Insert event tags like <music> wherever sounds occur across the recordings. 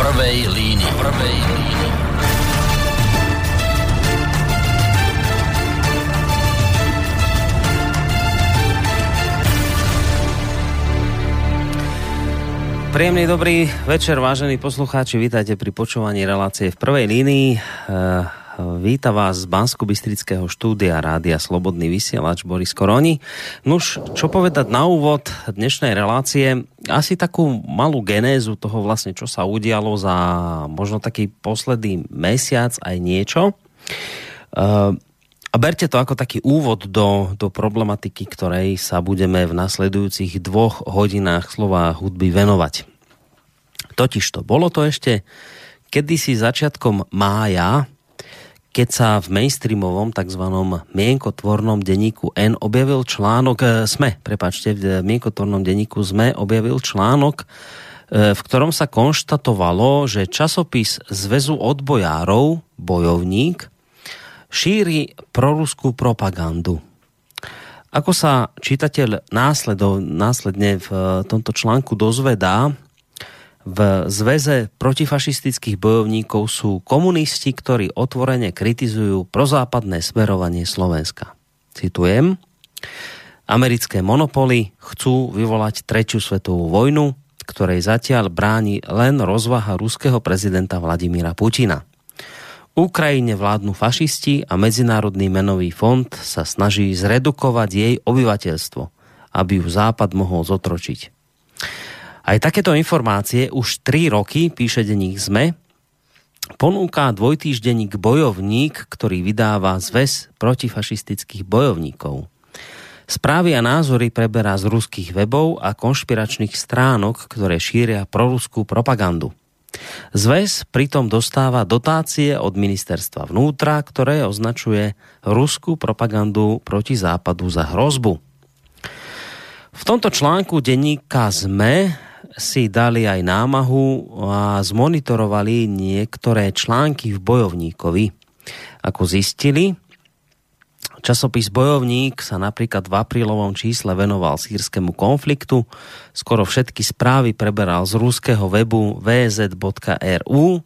prvej línii. Prvej línii. Príjemný dobrý večer, vážení poslucháči. Vítajte pri počúvaní relácie v prvej línii. Víta vás z bansko bystrického štúdia Rádia Slobodný vysielač Boris Koroni. Nuž, čo povedať na úvod dnešnej relácie? Asi takú malú genézu toho vlastne, čo sa udialo za možno taký posledný mesiac aj niečo. E, a berte to ako taký úvod do, do problematiky, ktorej sa budeme v nasledujúcich dvoch hodinách slova hudby venovať. Totižto, bolo to ešte kedysi začiatkom mája, keď sa v mainstreamovom tzv. mienkotvornom denníku N objavil článok, e, SME, prepačte, v mienkotvornom denníku SME objavil článok, e, v ktorom sa konštatovalo, že časopis Zväzu odbojárov, bojovník, šíri proruskú propagandu. Ako sa čitateľ následne v tomto článku dozvedá, v zväze protifašistických bojovníkov sú komunisti, ktorí otvorene kritizujú prozápadné smerovanie Slovenska. Citujem. Americké monopoly chcú vyvolať tretiu svetovú vojnu, ktorej zatiaľ bráni len rozvaha ruského prezidenta Vladimíra Putina. Ukrajine vládnu fašisti a Medzinárodný menový fond sa snaží zredukovať jej obyvateľstvo, aby ju Západ mohol zotročiť. Aj takéto informácie už 3 roky, píše denník ZME, ponúka dvojtýždenník Bojovník, ktorý vydáva zväz protifašistických bojovníkov. Správy a názory preberá z ruských webov a konšpiračných stránok, ktoré šíria proruskú propagandu. Zväz pritom dostáva dotácie od ministerstva vnútra, ktoré označuje ruskú propagandu proti západu za hrozbu. V tomto článku denníka ZME si dali aj námahu a zmonitorovali niektoré články v bojovníkovi. Ako zistili, Časopis Bojovník sa napríklad v aprílovom čísle venoval sírskému konfliktu. Skoro všetky správy preberal z rúského webu vz.ru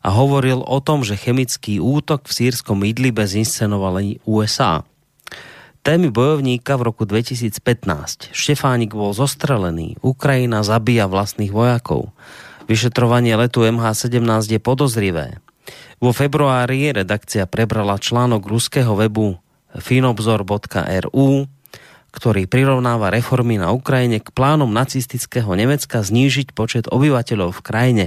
a hovoril o tom, že chemický útok v sírskom Idlibe zinscenovali USA. Témy bojovníka v roku 2015. Štefánik bol zostrelený. Ukrajina zabíja vlastných vojakov. Vyšetrovanie letu MH17 je podozrivé. Vo februári redakcia prebrala článok ruského webu finobzor.ru, ktorý prirovnáva reformy na Ukrajine k plánom nacistického Nemecka znížiť počet obyvateľov v krajine.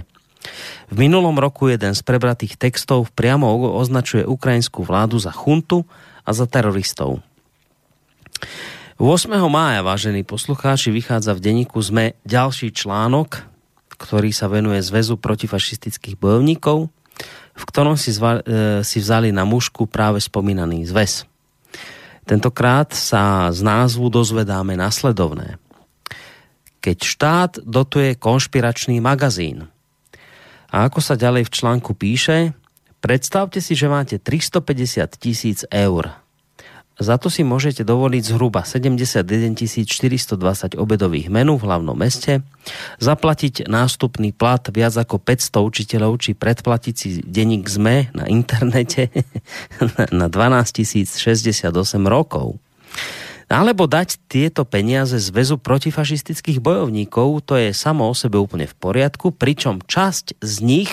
V minulom roku jeden z prebratých textov priamo označuje ukrajinskú vládu za chuntu a za teroristov. 8. mája, vážení poslucháči, vychádza v denníku ZME ďalší článok, ktorý sa venuje Zväzu protifašistických bojovníkov, v ktorom si, zva, e, si vzali na mužku práve spomínaný zväz. Tentokrát sa z názvu dozvedáme nasledovné. Keď štát dotuje konšpiračný magazín. A ako sa ďalej v článku píše, predstavte si, že máte 350 tisíc eur za to si môžete dovoliť zhruba 71 420 obedových menú v hlavnom meste, zaplatiť nástupný plat viac ako 500 učiteľov či predplatiť si denník ZME na internete <laughs> na 12 068 rokov. Alebo dať tieto peniaze z väzu protifašistických bojovníkov, to je samo o sebe úplne v poriadku, pričom časť z nich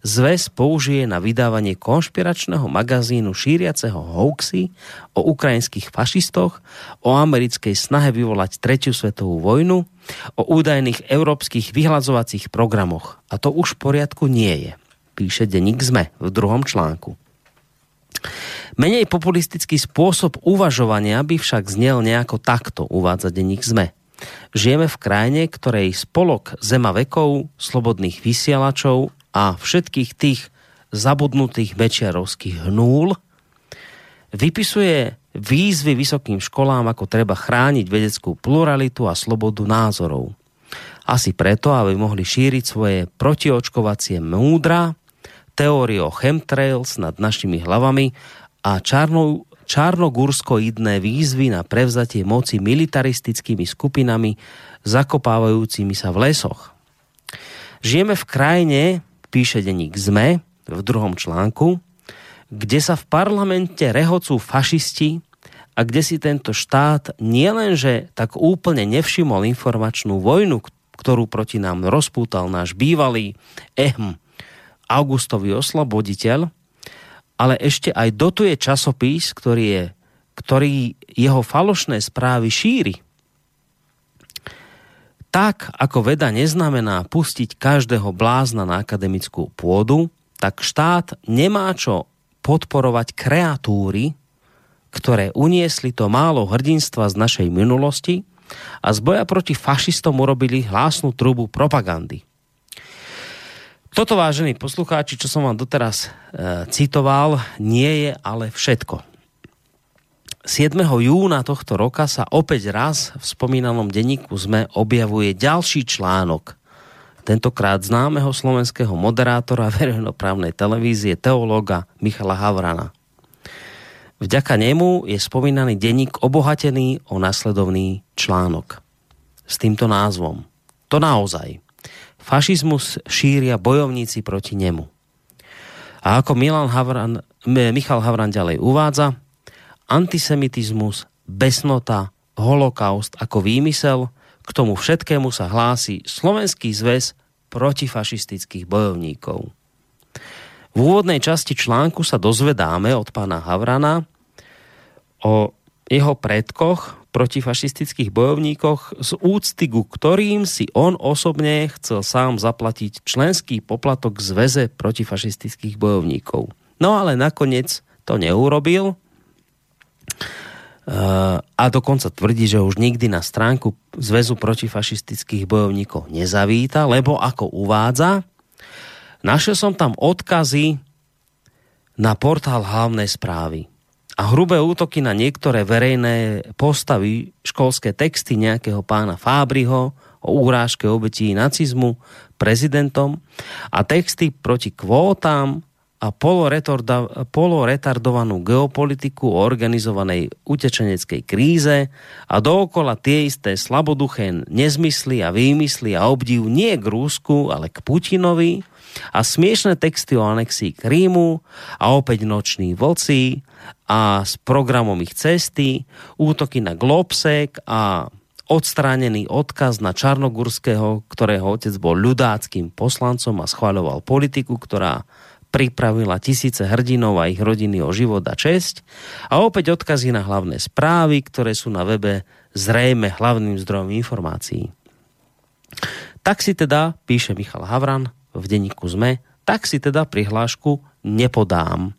zväz použije na vydávanie konšpiračného magazínu šíriaceho hoaxy o ukrajinských fašistoch, o americkej snahe vyvolať tretiu svetovú vojnu, o údajných európskych vyhľadzovacích programoch. A to už v poriadku nie je, píše denník ZME v druhom článku. Menej populistický spôsob uvažovania by však znel nejako takto, uvádza denník ZME. Žijeme v krajine, ktorej spolok zema vekov, slobodných vysielačov a všetkých tých zabudnutých mečiarovských hnúl vypisuje výzvy vysokým školám, ako treba chrániť vedeckú pluralitu a slobodu názorov. Asi preto, aby mohli šíriť svoje protiočkovacie múdra, teórie o chemtrails nad našimi hlavami a čarnou, čarnogurskoidné výzvy na prevzatie moci militaristickými skupinami zakopávajúcimi sa v lesoch. Žijeme v krajine, píše denník ZME v druhom článku, kde sa v parlamente rehocú fašisti a kde si tento štát nielenže tak úplne nevšimol informačnú vojnu, ktorú proti nám rozpútal náš bývalý ehm Augustový osloboditeľ, ale ešte aj dotuje časopis, ktorý, je, ktorý jeho falošné správy šíri. Tak, ako veda neznamená pustiť každého blázna na akademickú pôdu, tak štát nemá čo podporovať kreatúry, ktoré uniesli to málo hrdinstva z našej minulosti a z boja proti fašistom urobili hlásnu trubu propagandy. Toto, vážení poslucháči, čo som vám doteraz e, citoval, nie je ale všetko. 7. júna tohto roka sa opäť raz v spomínanom denníku ZME objavuje ďalší článok, tentokrát známeho slovenského moderátora <laughs> verejnoprávnej televízie teológa Michala Havrana. Vďaka nemu je spomínaný denník obohatený o nasledovný článok s týmto názvom. To naozaj – Fašizmus šíria bojovníci proti nemu. A ako Milan Havran, Michal Havran ďalej uvádza, antisemitizmus, besnota, holokaust ako výmysel, k tomu všetkému sa hlási Slovenský zväz protifašistických bojovníkov. V úvodnej časti článku sa dozvedáme od pána Havrana o jeho predkoch, protifašistických bojovníkoch z úcty, ku ktorým si on osobne chcel sám zaplatiť členský poplatok Zveze protifašistických bojovníkov. No ale nakoniec to neurobil a dokonca tvrdí, že už nikdy na stránku Zväzu protifašistických bojovníkov nezavíta, lebo ako uvádza, našiel som tam odkazy na portál hlavnej správy a hrubé útoky na niektoré verejné postavy, školské texty nejakého pána Fábriho o úrážke obetí nacizmu prezidentom a texty proti kvótam a poloretardovanú geopolitiku o organizovanej utečeneckej kríze a dookola tie isté slaboduché nezmysly a výmysly a obdiv nie k Rúsku, ale k Putinovi a smiešné texty o anexii Krímu a opäť noční vlci a s programom ich cesty, útoky na Globsek a odstránený odkaz na Čarnogurského, ktorého otec bol ľudáckým poslancom a schváľoval politiku, ktorá pripravila tisíce hrdinov a ich rodiny o život a česť. A opäť odkazy na hlavné správy, ktoré sú na webe zrejme hlavným zdrojom informácií. Tak si teda, píše Michal Havran v denníku ZME, tak si teda prihlášku nepodám.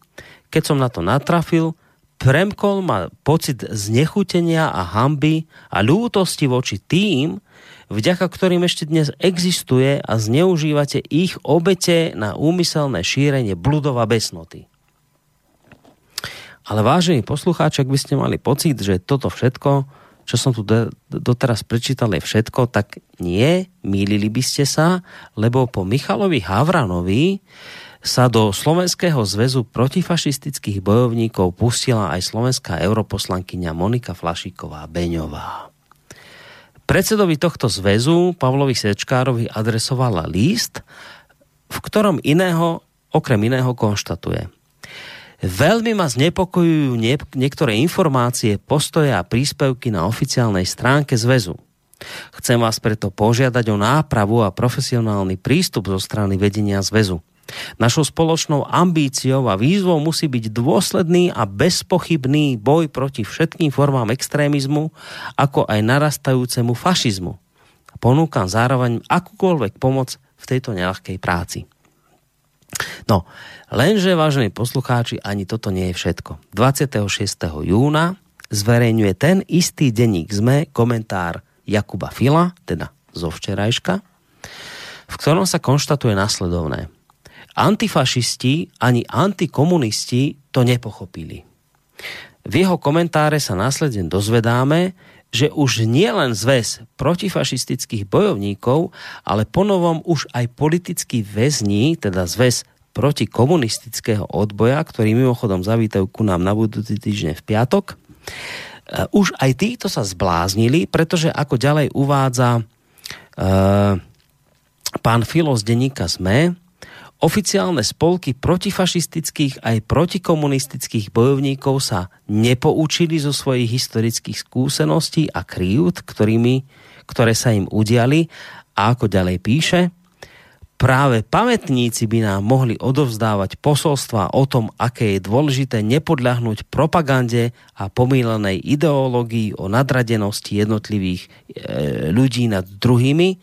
Keď som na to natrafil, premkol ma pocit znechutenia a hamby a ľútosti voči tým, vďaka ktorým ešte dnes existuje a zneužívate ich obete na úmyselné šírenie bludova besnoty. Ale vážení poslucháči, ak by ste mali pocit, že toto všetko, čo som tu doteraz prečítal, je všetko, tak nie, mýlili by ste sa, lebo po Michalovi Havranovi sa do Slovenského zväzu protifašistických bojovníkov pustila aj slovenská europoslankyňa Monika Flašíková Beňová. Predsedovi tohto zväzu Pavlovi Sečkárovi adresovala list, v ktorom iného, okrem iného konštatuje. Veľmi ma znepokojujú niektoré informácie, postoje a príspevky na oficiálnej stránke zväzu. Chcem vás preto požiadať o nápravu a profesionálny prístup zo strany vedenia zväzu. Našou spoločnou ambíciou a výzvou musí byť dôsledný a bezpochybný boj proti všetkým formám extrémizmu, ako aj narastajúcemu fašizmu. Ponúkam zároveň akúkoľvek pomoc v tejto neľahkej práci. No, lenže, vážení poslucháči, ani toto nie je všetko. 26. júna zverejňuje ten istý denník ZME komentár Jakuba Fila, teda zo včerajška, v ktorom sa konštatuje nasledovné – Antifašisti ani antikomunisti to nepochopili. V jeho komentáre sa následne dozvedáme, že už nie len zväz protifašistických bojovníkov, ale ponovom už aj politickí väzni, teda zväz protikomunistického odboja, ktorý mimochodom zavítajú ku nám na budúci týždeň v piatok, e, už aj títo sa zbláznili, pretože ako ďalej uvádza uh, pán Filo z denníka ZME, oficiálne spolky protifašistických aj protikomunistických bojovníkov sa nepoučili zo svojich historických skúseností a kryjút, ktorými, ktoré sa im udiali. A ako ďalej píše, práve pamätníci by nám mohli odovzdávať posolstva o tom, aké je dôležité nepodľahnuť propagande a pomílenej ideológii o nadradenosti jednotlivých e, ľudí nad druhými,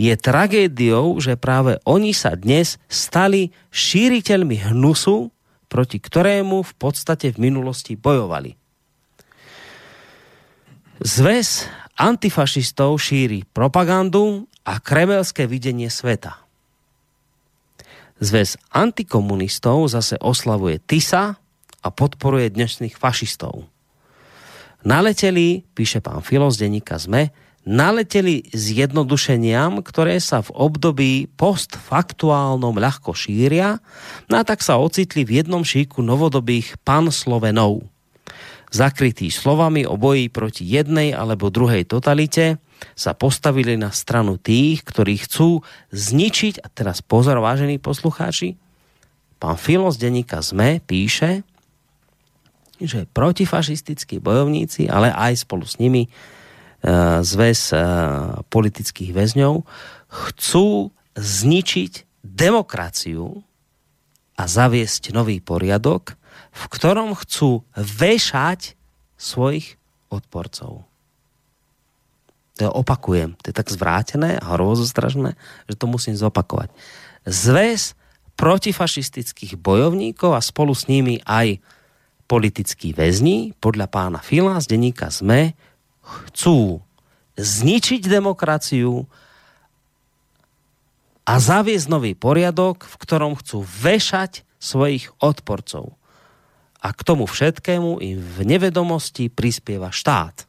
je tragédiou, že práve oni sa dnes stali šíriteľmi hnusu, proti ktorému v podstate v minulosti bojovali. Zväz antifašistov šíri propagandu a kremelské videnie sveta. Zväz antikomunistov zase oslavuje TISA a podporuje dnešných fašistov. Naleteli, píše pán Filo z denníka ZME, naleteli s jednodušeniam, ktoré sa v období postfaktuálnom ľahko šíria, no a tak sa ocitli v jednom šíku novodobých panslovenov. Zakrytí slovami o boji proti jednej alebo druhej totalite, sa postavili na stranu tých, ktorí chcú zničiť, a teraz pozor, vážení poslucháči, pán Filo z denníka ZME píše, že protifašistickí bojovníci, ale aj spolu s nimi e, zväz e, politických väzňov, chcú zničiť demokraciu a zaviesť nový poriadok, v ktorom chcú vešať svojich odporcov. To opakujem. To je tak zvrátené a hrozostražné, že to musím zopakovať. Zväz protifašistických bojovníkov a spolu s nimi aj politickí väzni, podľa pána Fila z denníka ZME, chcú zničiť demokraciu a zaviesť nový poriadok, v ktorom chcú vešať svojich odporcov. A k tomu všetkému im v nevedomosti prispieva štát.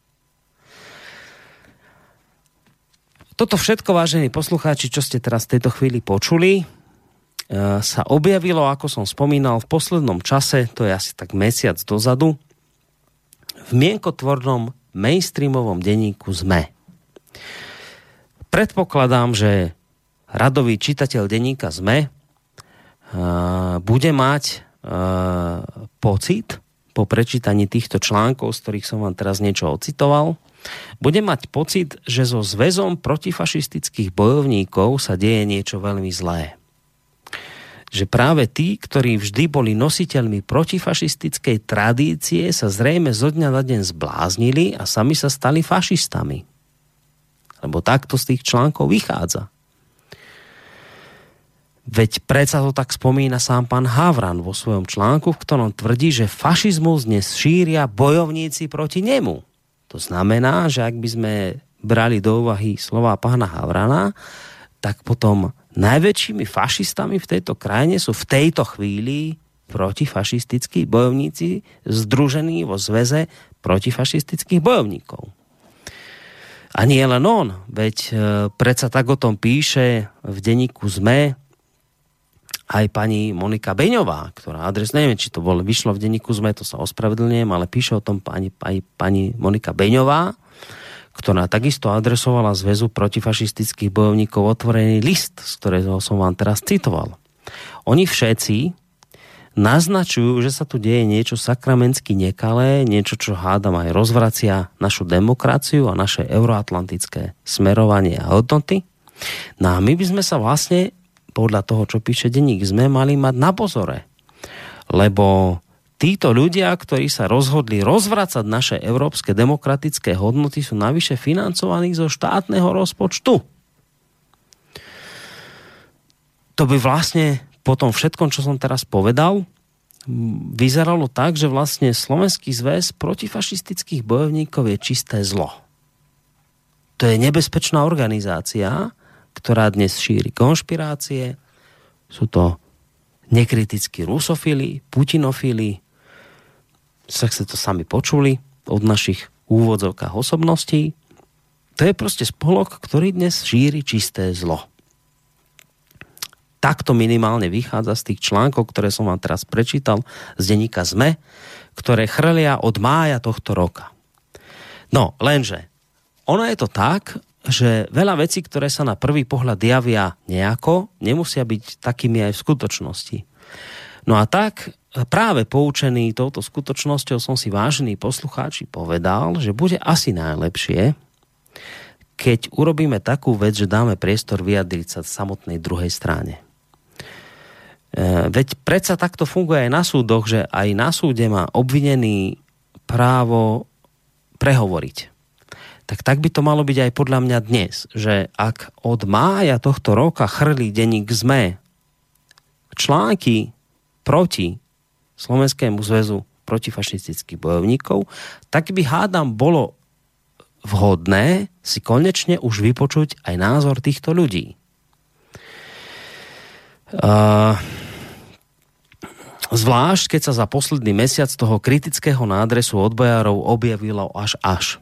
Toto všetko, vážení poslucháči, čo ste teraz v tejto chvíli počuli, e, sa objavilo, ako som spomínal, v poslednom čase, to je asi tak mesiac dozadu, v mienkotvornom mainstreamovom denníku ZME. Predpokladám, že radový čitateľ denníka ZME uh, bude mať pocit po prečítaní týchto článkov, z ktorých som vám teraz niečo ocitoval, bude mať pocit, že so zväzom protifašistických bojovníkov sa deje niečo veľmi zlé. Že práve tí, ktorí vždy boli nositeľmi protifašistickej tradície, sa zrejme zo dňa na deň zbláznili a sami sa stali fašistami. Lebo takto z tých článkov vychádza. Veď predsa to tak spomína sám pán Havran vo svojom článku, v ktorom tvrdí, že fašizmus dnes šíria bojovníci proti nemu. To znamená, že ak by sme brali do úvahy slova pána Havrana, tak potom najväčšími fašistami v tejto krajine sú v tejto chvíli protifašistickí bojovníci združení vo zväze protifašistických bojovníkov. A nie len on, veď e, predsa tak o tom píše v denníku ZME aj pani Monika Beňová, ktorá adres, neviem, či to bolo, vyšlo v denníku ZME, to sa ospravedlňujem, ale píše o tom pani, aj pani Monika Beňová, ktorá takisto adresovala zväzu protifašistických bojovníkov otvorený list, z ktorého som vám teraz citoval. Oni všetci naznačujú, že sa tu deje niečo sakramensky nekalé, niečo, čo hádam aj rozvracia našu demokraciu a naše euroatlantické smerovanie a hodnoty. No a my by sme sa vlastne podľa toho, čo píše denník, sme mali mať na pozore. Lebo títo ľudia, ktorí sa rozhodli rozvracať naše európske demokratické hodnoty, sú navyše financovaní zo štátneho rozpočtu. To by vlastne po tom všetkom, čo som teraz povedal, vyzeralo tak, že vlastne Slovenský zväz protifašistických bojovníkov je čisté zlo. To je nebezpečná organizácia, ktorá dnes šíri konšpirácie. Sú to nekritickí rusofili, putinofili. Tak ste to sami počuli od našich úvodzovkách osobností. To je proste spolok, ktorý dnes šíri čisté zlo. Takto minimálne vychádza z tých článkov, ktoré som vám teraz prečítal z denníka ZME, ktoré chrlia od mája tohto roka. No, lenže ono je to tak, že veľa vecí, ktoré sa na prvý pohľad javia nejako, nemusia byť takými aj v skutočnosti. No a tak práve poučený touto skutočnosťou som si vážený poslucháči povedal, že bude asi najlepšie, keď urobíme takú vec, že dáme priestor vyjadriť sa samotnej druhej strane. E, veď predsa takto funguje aj na súdoch, že aj na súde má obvinený právo prehovoriť. Tak tak by to malo byť aj podľa mňa dnes, že ak od mája tohto roka chrlí denník ZME články proti Slovenskému zväzu protifašistických bojovníkov, tak by hádam bolo vhodné si konečne už vypočuť aj názor týchto ľudí. Uh, zvlášť, keď sa za posledný mesiac toho kritického nádresu odbojárov objavilo až až.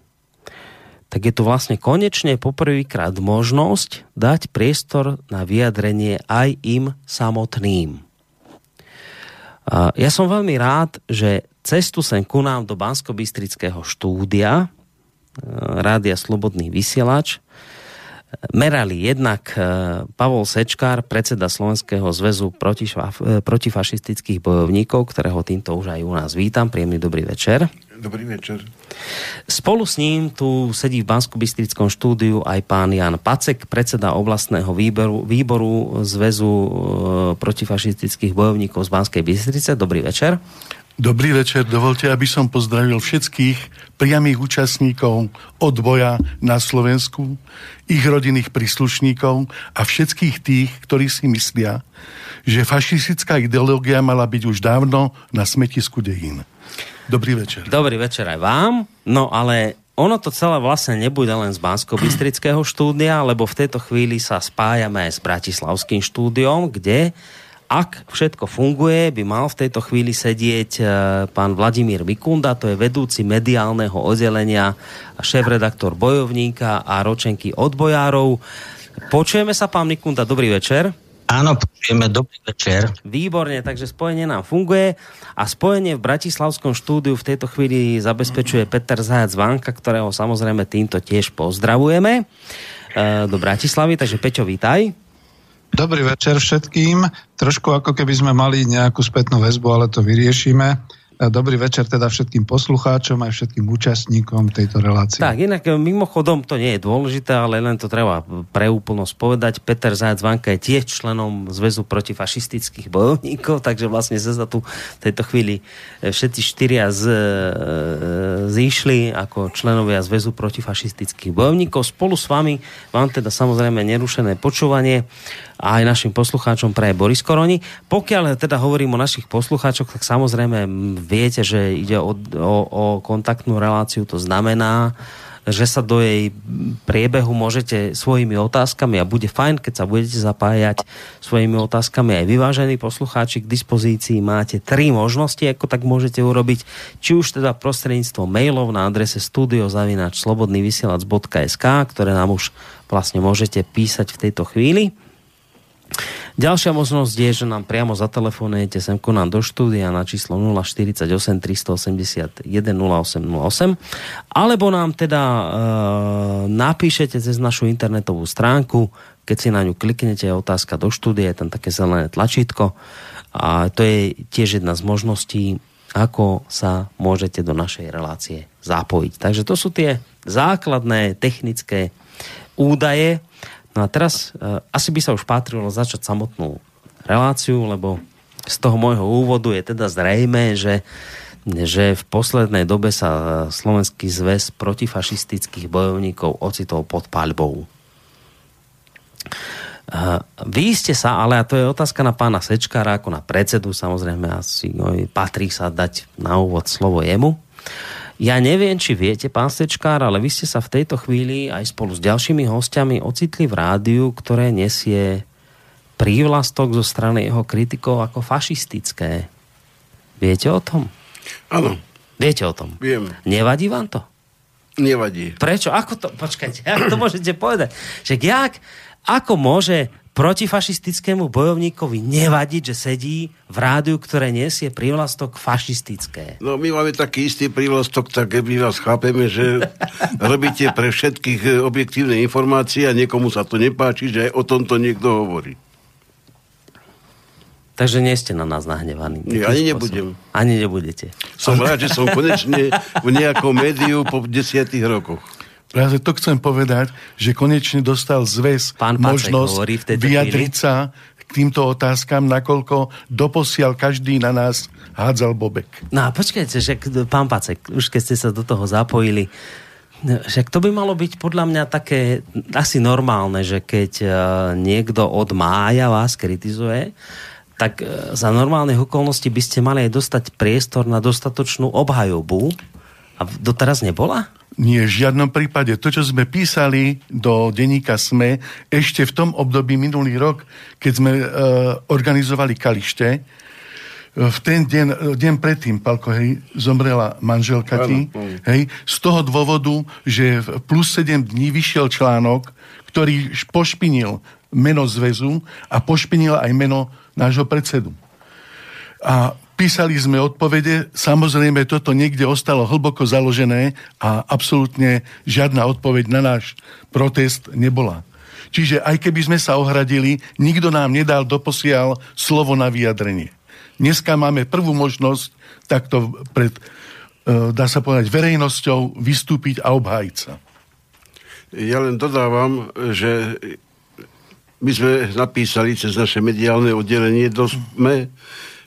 Tak je tu vlastne konečne poprvýkrát možnosť dať priestor na vyjadrenie aj im samotným. Ja som veľmi rád, že cestu sem ku nám do bansko štúdia e, Rádia Slobodný vysielač merali jednak e, Pavol Sečkár, predseda Slovenského zväzu e, protifašistických bojovníkov, ktorého týmto už aj u nás vítam. Príjemný dobrý večer. Dobrý večer. Spolu s ním tu sedí v bansko štúdiu aj pán Jan Pacek, predseda oblastného výboru, výboru Zväzu e, protifašistických bojovníkov z Banskej Bystrice. Dobrý večer. Dobrý večer, dovolte, aby som pozdravil všetkých priamých účastníkov odboja na Slovensku, ich rodinných príslušníkov a všetkých tých, ktorí si myslia, že fašistická ideológia mala byť už dávno na smetisku dejín. Dobrý večer. Dobrý večer aj vám. No ale ono to celé vlastne nebude len z bansko štúdia, lebo v tejto chvíli sa spájame aj s Bratislavským štúdiom, kde ak všetko funguje, by mal v tejto chvíli sedieť e, pán Vladimír Mikunda, to je vedúci mediálneho oddelenia šéf-redaktor bojovníka a ročenky odbojárov. Počujeme sa, pán Mikunda, dobrý večer. Áno, počujeme, dobrý večer. Výborne, takže spojenie nám funguje a spojenie v Bratislavskom štúdiu v tejto chvíli zabezpečuje Peter Zajac Vanka, ktorého samozrejme týmto tiež pozdravujeme e, do Bratislavy, takže Peťo, vítaj. Dobrý večer všetkým. Trošku ako keby sme mali nejakú spätnú väzbu, ale to vyriešime. Dobrý večer teda všetkým poslucháčom aj všetkým účastníkom tejto relácie. Tak, inak e, mimochodom to nie je dôležité, ale len to treba pre úplnosť povedať. Peter Zajac Vanka je tiež členom Zväzu protifašistických bojovníkov, takže vlastne sa tu v tejto chvíli e, všetci štyria z, e, zišli ako členovia Zväzu protifašistických bojovníkov. Spolu s vami vám teda samozrejme nerušené počúvanie a aj našim poslucháčom pre Boris Koroni. Pokiaľ teda hovorím o našich poslucháčoch, tak samozrejme viete, že ide o, o, o kontaktnú reláciu, to znamená, že sa do jej priebehu môžete svojimi otázkami a bude fajn, keď sa budete zapájať svojimi otázkami aj vyvážení poslucháči k dispozícii. Máte tri možnosti, ako tak môžete urobiť, či už teda prostredníctvom mailov na adrese studiozavinačslobodnyvysielac.sk, ktoré nám už vlastne môžete písať v tejto chvíli Ďalšia možnosť je, že nám priamo zatelefonujete sem ku nám do štúdia na číslo 048 381 0808 alebo nám teda e, napíšete cez našu internetovú stránku, keď si na ňu kliknete, otázka do štúdia, je tam také zelené tlačítko. A to je tiež jedna z možností, ako sa môžete do našej relácie zapojiť. Takže to sú tie základné technické údaje, No a teraz uh, asi by sa už patrilo začať samotnú reláciu, lebo z toho môjho úvodu je teda zrejme, že že v poslednej dobe sa Slovenský zväz protifašistických bojovníkov ocitol pod paľbou. Uh, vy ste sa, ale a to je otázka na pána Sečkára ako na predsedu, samozrejme asi no, patrí sa dať na úvod slovo jemu. Ja neviem, či viete, pán Stečkár, ale vy ste sa v tejto chvíli aj spolu s ďalšími hostiami ocitli v rádiu, ktoré nesie prívlastok zo strany jeho kritikov ako fašistické. Viete o tom? Áno. Viete o tom? Viem. Nevadí vám to? Nevadí. Prečo? Ako to? Počkajte, ako to môžete povedať? Že jak, ako môže protifašistickému bojovníkovi nevadiť, že sedí v rádiu, ktoré nesie prívlastok fašistické. No my máme taký istý prívlastok, tak my vás chápeme, že <laughs> robíte pre všetkých eh, objektívne informácie a niekomu sa to nepáči, že aj o tomto niekto hovorí. Takže nie ste na nás nahnevaní. Nie, ani nebudem. Ani nebudete. Som rád, že som konečne v nejakom médiu po desiatých rokoch. Práve to chcem povedať, že konečne dostal zväz Pán Pacek možnosť hovorí v tejto vyjadriť chvíli. sa k týmto otázkam, nakoľko doposiaľ každý na nás hádzal bobek. No a počkajte, že pán Pacek, už keď ste sa do toho zapojili, však to by malo byť podľa mňa také asi normálne, že keď e, niekto od mája vás kritizuje, tak e, za normálnych okolností by ste mali aj dostať priestor na dostatočnú obhajobu. A doteraz nebola? Nie, v žiadnom prípade. To, čo sme písali do denníka SME ešte v tom období minulý rok, keď sme e, organizovali Kalište, e, v ten deň, e, deň predtým, Palko, hej, zomrela manželka ti, hej, z toho dôvodu, že v plus 7 dní vyšiel článok, ktorý pošpinil meno zväzu a pošpinil aj meno nášho predsedu. A písali sme odpovede, samozrejme toto niekde ostalo hlboko založené a absolútne žiadna odpoveď na náš protest nebola. Čiže aj keby sme sa ohradili, nikto nám nedal doposiaľ slovo na vyjadrenie. Dneska máme prvú možnosť takto pred, e, dá sa povedať, verejnosťou vystúpiť a obhájiť sa. Ja len dodávam, že my sme napísali cez naše mediálne oddelenie, to sme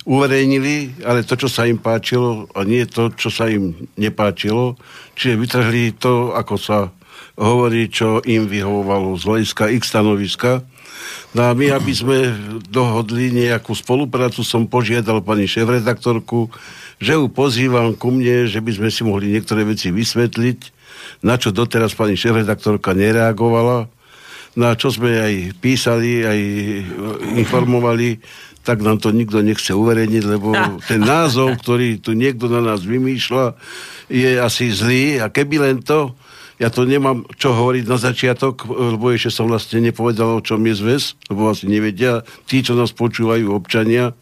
uverejnili, ale to, čo sa im páčilo a nie to, čo sa im nepáčilo. Čiže vytrhli to, ako sa hovorí, čo im vyhovovalo z hľadiska ich stanoviska. No a my, aby sme dohodli nejakú spoluprácu, som požiadal pani šéf-redaktorku, že ju pozývam ku mne, že by sme si mohli niektoré veci vysvetliť, na čo doteraz pani šéf-redaktorka nereagovala, na čo sme aj písali, aj informovali, tak nám to nikto nechce uverejniť, lebo <laughs> ten názov, ktorý tu niekto na nás vymýšľa, je asi zlý a keby len to, ja to nemám čo hovoriť na začiatok, lebo ešte som vlastne nepovedal, o čom je zväz, lebo asi nevedia tí, čo nás počúvajú, občania.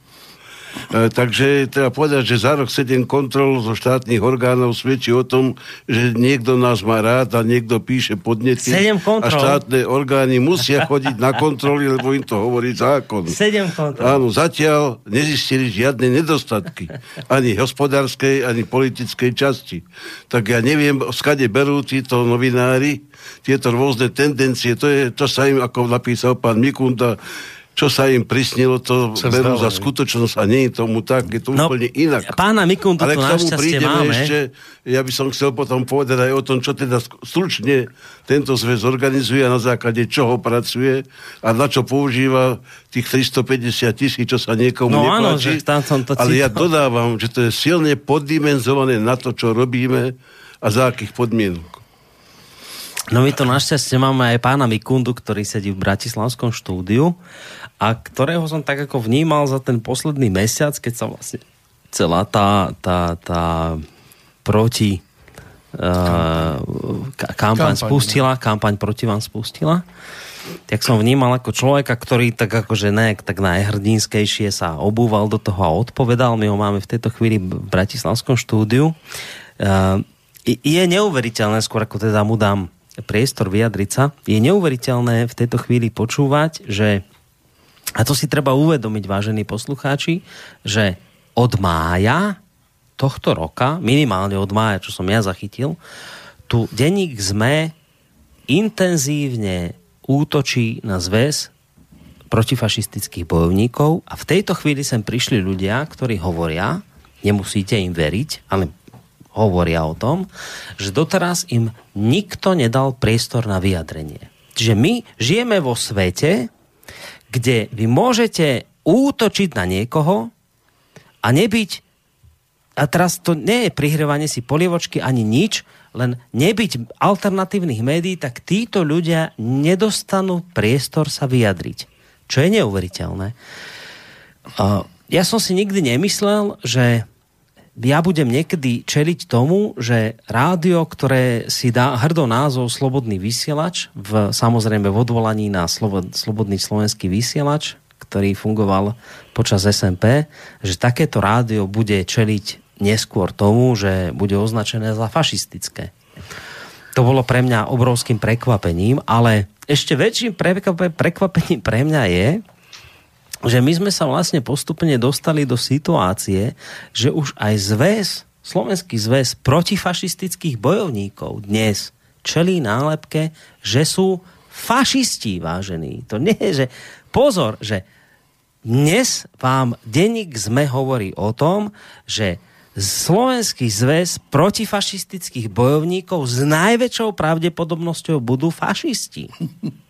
E, takže treba povedať, že za rok 7 kontrol zo štátnych orgánov svedčí o tom, že niekto nás má rád a niekto píše podnety. Sedem A kontrol. štátne orgány musia chodiť na kontroly, lebo im to hovorí zákon. Sedem kontrol. Áno, zatiaľ nezistili žiadne nedostatky. Ani hospodárskej, ani politickej časti. Tak ja neviem, skade berú títo novinári tieto rôzne tendencie. To je, to sa im, ako napísal pán Mikunda, čo sa im prisnilo, to Sa berú za skutočnosť a nie je tomu tak, je to No, úplne inak. pána Mikundu Ale k tomu prídeme máme. ešte, ja by som chcel potom povedať aj o tom, čo teda stručne tento zväz organizuje a na základe čoho pracuje a na čo používa tých 350 tisíc, čo sa niekomu No áno, že tam som to Ale ja dodávam, že to je silne poddimenzované na to, čo robíme a za akých podmienok. No my to našťastie máme aj pána Mikundu, ktorý sedí v Bratislavskom štúdiu a ktorého som tak ako vnímal za ten posledný mesiac, keď sa vlastne celá tá, tá, tá proti uh, ka- kampaň Kampaň, spustila, kampaň proti vám spustila, tak som vnímal ako človeka, ktorý tak akože ne, tak najhrdinskejšie sa obúval do toho a odpovedal. My ho máme v tejto chvíli v Bratislavskom štúdiu. Uh, je neuveriteľné, skôr ako teda mu dám priestor vyjadriť sa, je neuveriteľné v tejto chvíli počúvať, že a to si treba uvedomiť, vážení poslucháči, že od mája tohto roka, minimálne od mája, čo som ja zachytil, tu denník ZME intenzívne útočí na zväz protifašistických bojovníkov a v tejto chvíli sem prišli ľudia, ktorí hovoria, nemusíte im veriť, ale hovoria o tom, že doteraz im nikto nedal priestor na vyjadrenie. Čiže my žijeme vo svete, kde vy môžete útočiť na niekoho a nebyť a teraz to nie je prihrievanie si polievočky ani nič, len nebyť alternatívnych médií, tak títo ľudia nedostanú priestor sa vyjadriť. Čo je neuveriteľné. Ja som si nikdy nemyslel, že ja budem niekedy čeliť tomu, že rádio, ktoré si dá hrdo názov Slobodný vysielač, v, samozrejme v odvolaní na Slobod, Slobodný slovenský vysielač, ktorý fungoval počas SMP, že takéto rádio bude čeliť neskôr tomu, že bude označené za fašistické. To bolo pre mňa obrovským prekvapením, ale ešte väčším prekvapením pre mňa je, že my sme sa vlastne postupne dostali do situácie, že už aj zväz, Slovenský zväz protifašistických bojovníkov dnes čelí nálepke, že sú fašisti, vážení. To nie je, že pozor, že dnes vám denník ZME hovorí o tom, že Slovenský zväz protifašistických bojovníkov s najväčšou pravdepodobnosťou budú fašisti. <laughs>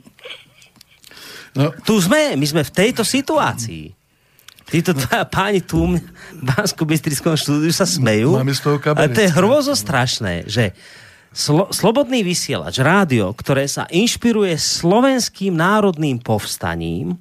No. Tu sme, my sme v tejto situácii. Títo dva <laughs> páni tu v bansko bystrickom štúdiu sa smejú. Máme z toho ale to je hrôzo strašné, že Slo- Slobodný vysielač, rádio, ktoré sa inšpiruje slovenským národným povstaním,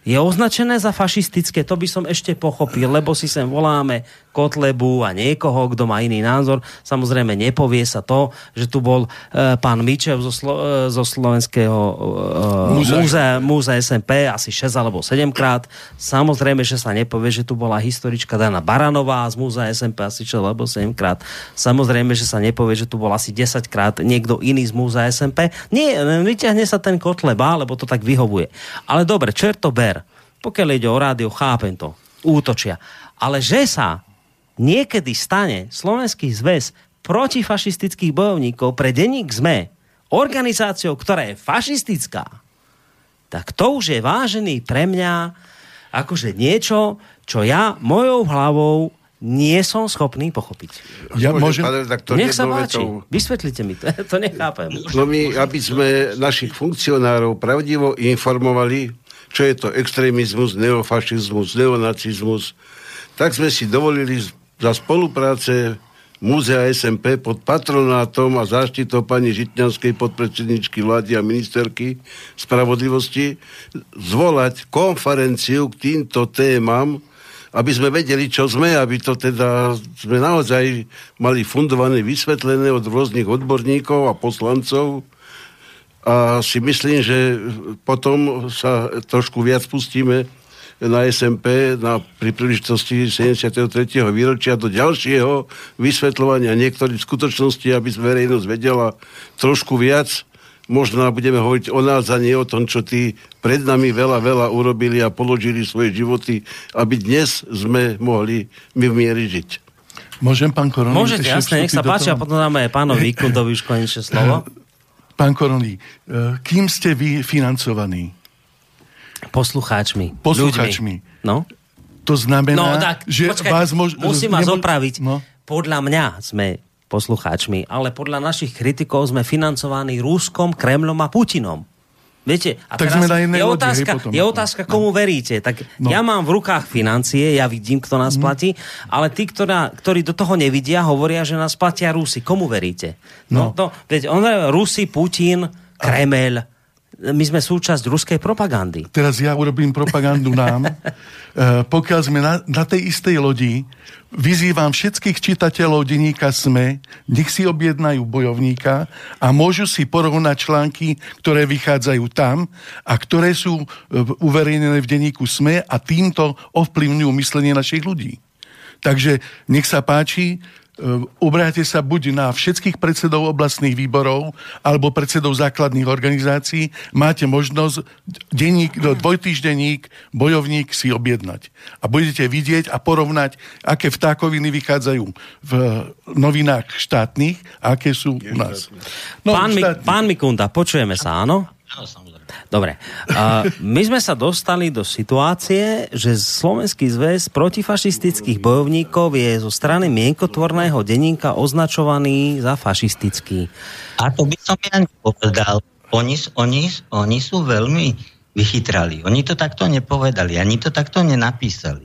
je označené za fašistické, to by som ešte pochopil, lebo si sem voláme Kotlebu a niekoho, kto má iný názor. Samozrejme, nepovie sa to, že tu bol e, pán Mičev zo, Slo, e, zo slovenského e, múzea, múzea SMP asi 6 alebo 7 krát. Samozrejme, že sa nepovie, že tu bola historička Dana Baranová z múzea SMP asi 6 alebo 7 krát. Samozrejme, že sa nepovie, že tu bol asi 10 krát niekto iný z múzea SMP. Nie, vyťahne sa ten Kotleba, lebo to tak vyhovuje. Ale dobre, čerto ber. Pokiaľ ide o rádio, chápem to. Útočia. Ale že sa niekedy stane Slovenský zväz protifašistických bojovníkov pre denník ZME organizáciou, ktorá je fašistická, tak to už je vážený pre mňa akože niečo, čo ja mojou hlavou nie som schopný pochopiť. Ja môžem... to Nech sa páči, vetou... vysvetlite mi to, <laughs> to nechápem. No my, aby sme našich funkcionárov pravdivo informovali, čo je to extrémizmus, neofašizmus, neonacizmus, tak sme si dovolili za spolupráce Múzea SMP pod patronátom a záštitou pani Žitňanskej podpredsedničky vlády a ministerky spravodlivosti zvolať konferenciu k týmto témam, aby sme vedeli, čo sme, aby to teda sme naozaj mali fundované, vysvetlené od rôznych odborníkov a poslancov. A si myslím, že potom sa trošku viac pustíme na SMP na, pri príležitosti 73. výročia do ďalšieho vysvetľovania niektorých skutočností, aby verejnosť vedela trošku viac. Možno budeme hovoriť o nás a nie o tom, čo tí pred nami veľa, veľa urobili a položili svoje životy, aby dnes sme mohli my v miery žiť. Môžem, pán Korony? Môžete, jasne, nech sa páči a potom dáme aj pánovi Vikundovi už konečne slovo. <laughs> Pán Korony, eh, kým ste vy financovaní? Poslucháčmi. Poslucháčmi. Ľuďmi. No. To znamená, no, tak, že počkaj, vás mož... Musím vás opraviť. No. Podľa mňa sme poslucháčmi, ale podľa našich kritikov sme financovaní Ruskom, Kremlom a Putinom. Viete, a tak teraz sme na je otázka, potom. je otázka, komu no. veríte. Tak no. ja mám v rukách financie, ja vidím, kto nás mm. platí, ale tí, ktorá, ktorí do toho nevidia, hovoria, že nás platia Rusi. Komu veríte? No, no to, viete, on Rusi, Putin, Kreml, my sme súčasť ruskej propagandy. Teraz ja urobím propagandu nám. <laughs> e, pokiaľ sme na, na tej istej lodi, vyzývam všetkých čitateľov denníka SME, nech si objednajú bojovníka a môžu si porovnať články, ktoré vychádzajú tam a ktoré sú e, uverejnené v denníku SME a týmto ovplyvňujú myslenie našich ľudí. Takže nech sa páči, obráte sa buď na všetkých predsedov oblastných výborov alebo predsedov základných organizácií. Máte možnosť denník, no, dvojtýždenník, bojovník si objednať. A budete vidieť a porovnať, aké vtákoviny vychádzajú v novinách štátnych a aké sú u nás. No, pán, štátnych. pán Mikunda, počujeme sa, áno? Áno, Dobre. My sme sa dostali do situácie, že Slovenský zväz protifašistických bojovníkov je zo strany mienkotvorného denníka označovaný za fašistický. A to by som ja nepovedal. Oni, oni, oni sú veľmi vychytrali. Oni to takto nepovedali, ani to takto nenapísali.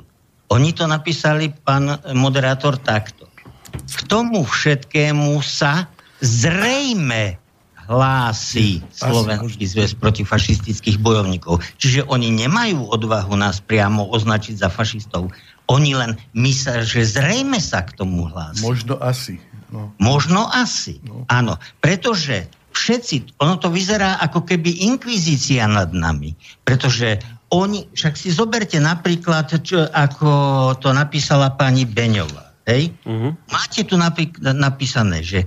Oni to napísali, pán moderátor, takto. K tomu všetkému sa zrejme hlási Slovenský zväz protifašistických bojovníkov. Čiže oni nemajú odvahu nás priamo označiť za fašistov. Oni len myslia, že zrejme sa k tomu hlási. Možno asi. No. Možno asi. No. Áno, pretože všetci, ono to vyzerá ako keby inkvizícia nad nami, pretože oni, však si zoberte napríklad, čo, ako to napísala pani Beňová. Hej? Uh-huh. Máte tu napríklad napísané, že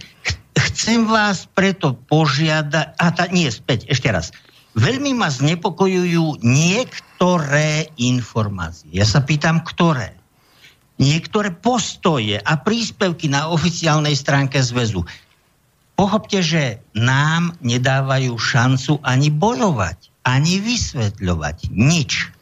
chcem vás preto požiadať, a tá, nie, späť, ešte raz. Veľmi ma znepokojujú niektoré informácie. Ja sa pýtam, ktoré. Niektoré postoje a príspevky na oficiálnej stránke zväzu. Pochopte, že nám nedávajú šancu ani bojovať, ani vysvetľovať. Nič.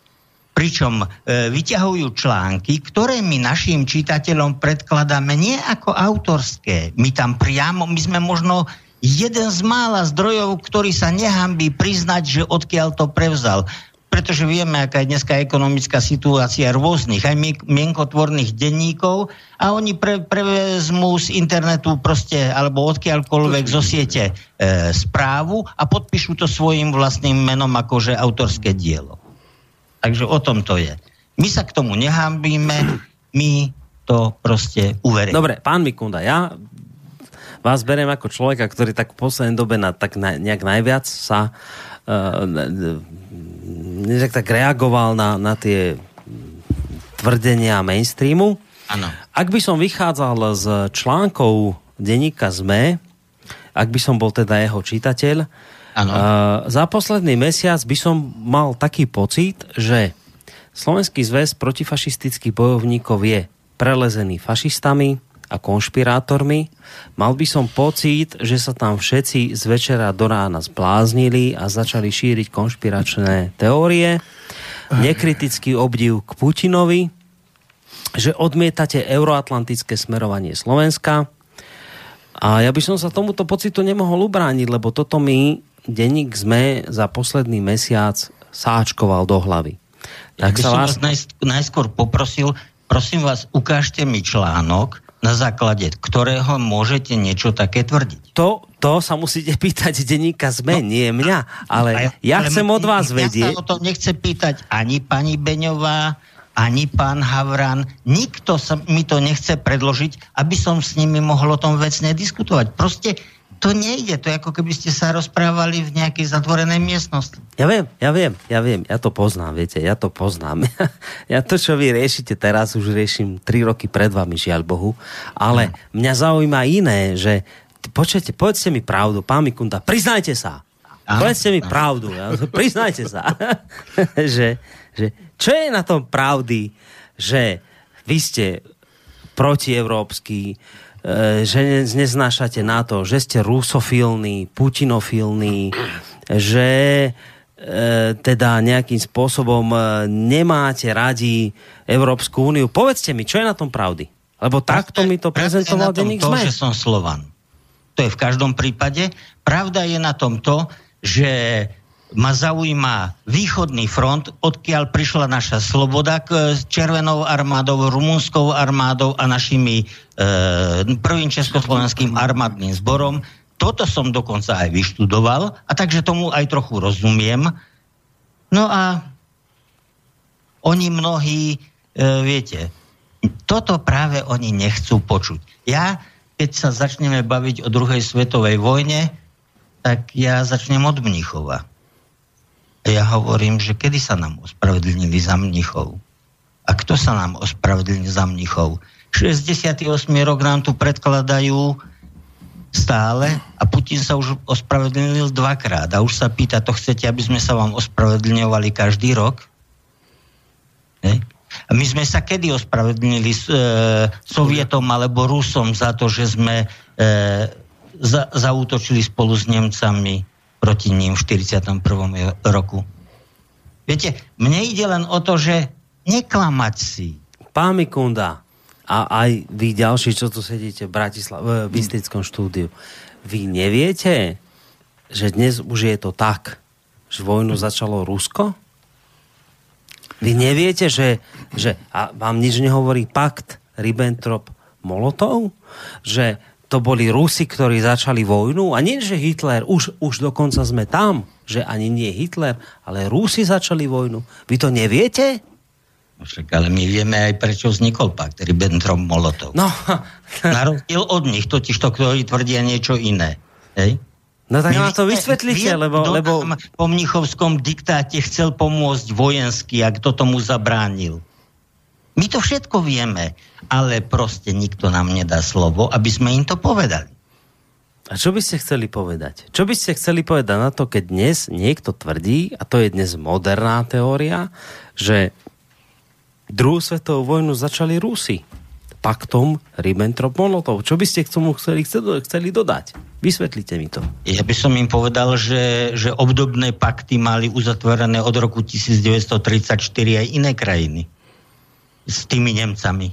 Pričom e, vyťahujú články, ktoré my našim čitateľom predkladáme nie ako autorské. My tam priamo, my sme možno jeden z mála zdrojov, ktorý sa nehambí priznať, že odkiaľ to prevzal pretože vieme, aká je dneska ekonomická situácia rôznych, aj mienkotvorných denníkov a oni pre, prevezmú z internetu proste, alebo odkiaľkoľvek zo siete e, správu a podpíšu to svojim vlastným menom akože autorské dielo. Takže o tom to je. My sa k tomu nehambíme, my to proste uveríme. Dobre, pán Mikunda, ja vás beriem ako človeka, ktorý tak v poslednej dobe na, tak na, nejak najviac sa uh, tak, tak reagoval na, na tie tvrdenia mainstreamu. Ano. Ak by som vychádzal z článkov denníka ZME, ak by som bol teda jeho čitateľ, Uh, za posledný mesiac by som mal taký pocit, že Slovenský zväz protifašistických bojovníkov je prelezený fašistami a konšpirátormi. Mal by som pocit, že sa tam všetci z večera do rána zbláznili a začali šíriť konšpiračné teórie. Nekritický obdiv k Putinovi, že odmietate euroatlantické smerovanie Slovenska. A ja by som sa tomuto pocitu nemohol ubrániť, lebo toto mi denník sme za posledný mesiac sáčkoval do hlavy. Tak ja by sa som vás... vás najskôr poprosil, prosím vás, ukážte mi článok, na základe ktorého môžete niečo také tvrdiť. To, to sa musíte <laughs> pýtať denníka ZME, no, nie mňa, ale, ja ale chcem od vás vedieť. Ja sa o to nechce pýtať ani pani Beňová, ani pán Havran, nikto sa mi to nechce predložiť, aby som s nimi mohol o tom vecne diskutovať. Proste to nejde, to je ako keby ste sa rozprávali v nejakej zatvorenej miestnosti. Ja viem, ja viem, ja viem, ja to poznám, viete, ja to poznám. <laughs> ja to, čo vy riešite teraz, už riešim 3 roky pred vami, žiaľ Bohu, ale hmm. mňa zaujíma iné, že počujete, povedzte mi pravdu, pán Mikunda, priznajte sa. Aha, povedzte mi pravdu, ja, <laughs> priznajte sa. <laughs> že, že, čo je na tom pravdy, že vy ste protievropský, že neznášate na to, že ste rusofilní, putinofilní, že e, teda nejakým spôsobom e, nemáte radi Európsku úniu. Povedzte mi, čo je na tom pravdy? Lebo takto mi to prezentoval denník to, že som Slovan. To je v každom prípade. Pravda je na tom to, že ma zaujíma východný front, odkiaľ prišla naša sloboda k Červenou armádou, Rumunskou armádou a našimi e, prvým československým armádnym zborom. Toto som dokonca aj vyštudoval a takže tomu aj trochu rozumiem. No a oni mnohí, e, viete, toto práve oni nechcú počuť. Ja, keď sa začneme baviť o druhej svetovej vojne, tak ja začnem od Mnichova a ja hovorím, že kedy sa nám ospravedlnili za mnichov? A kto sa nám ospravedlnil za mnichov? 68. rok nám tu predkladajú stále a Putin sa už ospravedlnil dvakrát a už sa pýta, to chcete, aby sme sa vám ospravedlňovali každý rok? Ne? A my sme sa kedy ospravedlnili e, Sovietom alebo Rusom za to, že sme e, za, zautočili spolu s Nemcami proti ním v 41. roku. Viete, mne ide len o to, že neklamať si. Pán Mikunda, a aj vy ďalší, čo tu sedíte v, Bratislav- v Bystrickom štúdiu, vy neviete, že dnes už je to tak, že vojnu začalo Rusko? Vy neviete, že, že a vám nič nehovorí pakt Ribbentrop-Molotov? Že to boli Rusi, ktorí začali vojnu a nie, že Hitler, už, už dokonca sme tam, že ani nie Hitler, ale Rusi začali vojnu. Vy to neviete? No však, ale my vieme aj, prečo vznikol pakt Ribbentrop Molotov. No, <laughs> Na rozdiel od nich, totiž to, ktorí tvrdia niečo iné. Hej? no tak nám to vysvetlíte, lebo, lebo po mnichovskom diktáte chcel pomôcť vojensky a kto tomu zabránil. My to všetko vieme, ale proste nikto nám nedá slovo, aby sme im to povedali. A čo by ste chceli povedať? Čo by ste chceli povedať na to, keď dnes niekto tvrdí, a to je dnes moderná teória, že druhú svetovú vojnu začali Rusi paktom Ribbentrop-Molotov. Čo by ste k tomu chceli, chceli, dodať? Vysvetlite mi to. Ja by som im povedal, že, že obdobné pakty mali uzatvorené od roku 1934 aj iné krajiny. S tými Nemcami.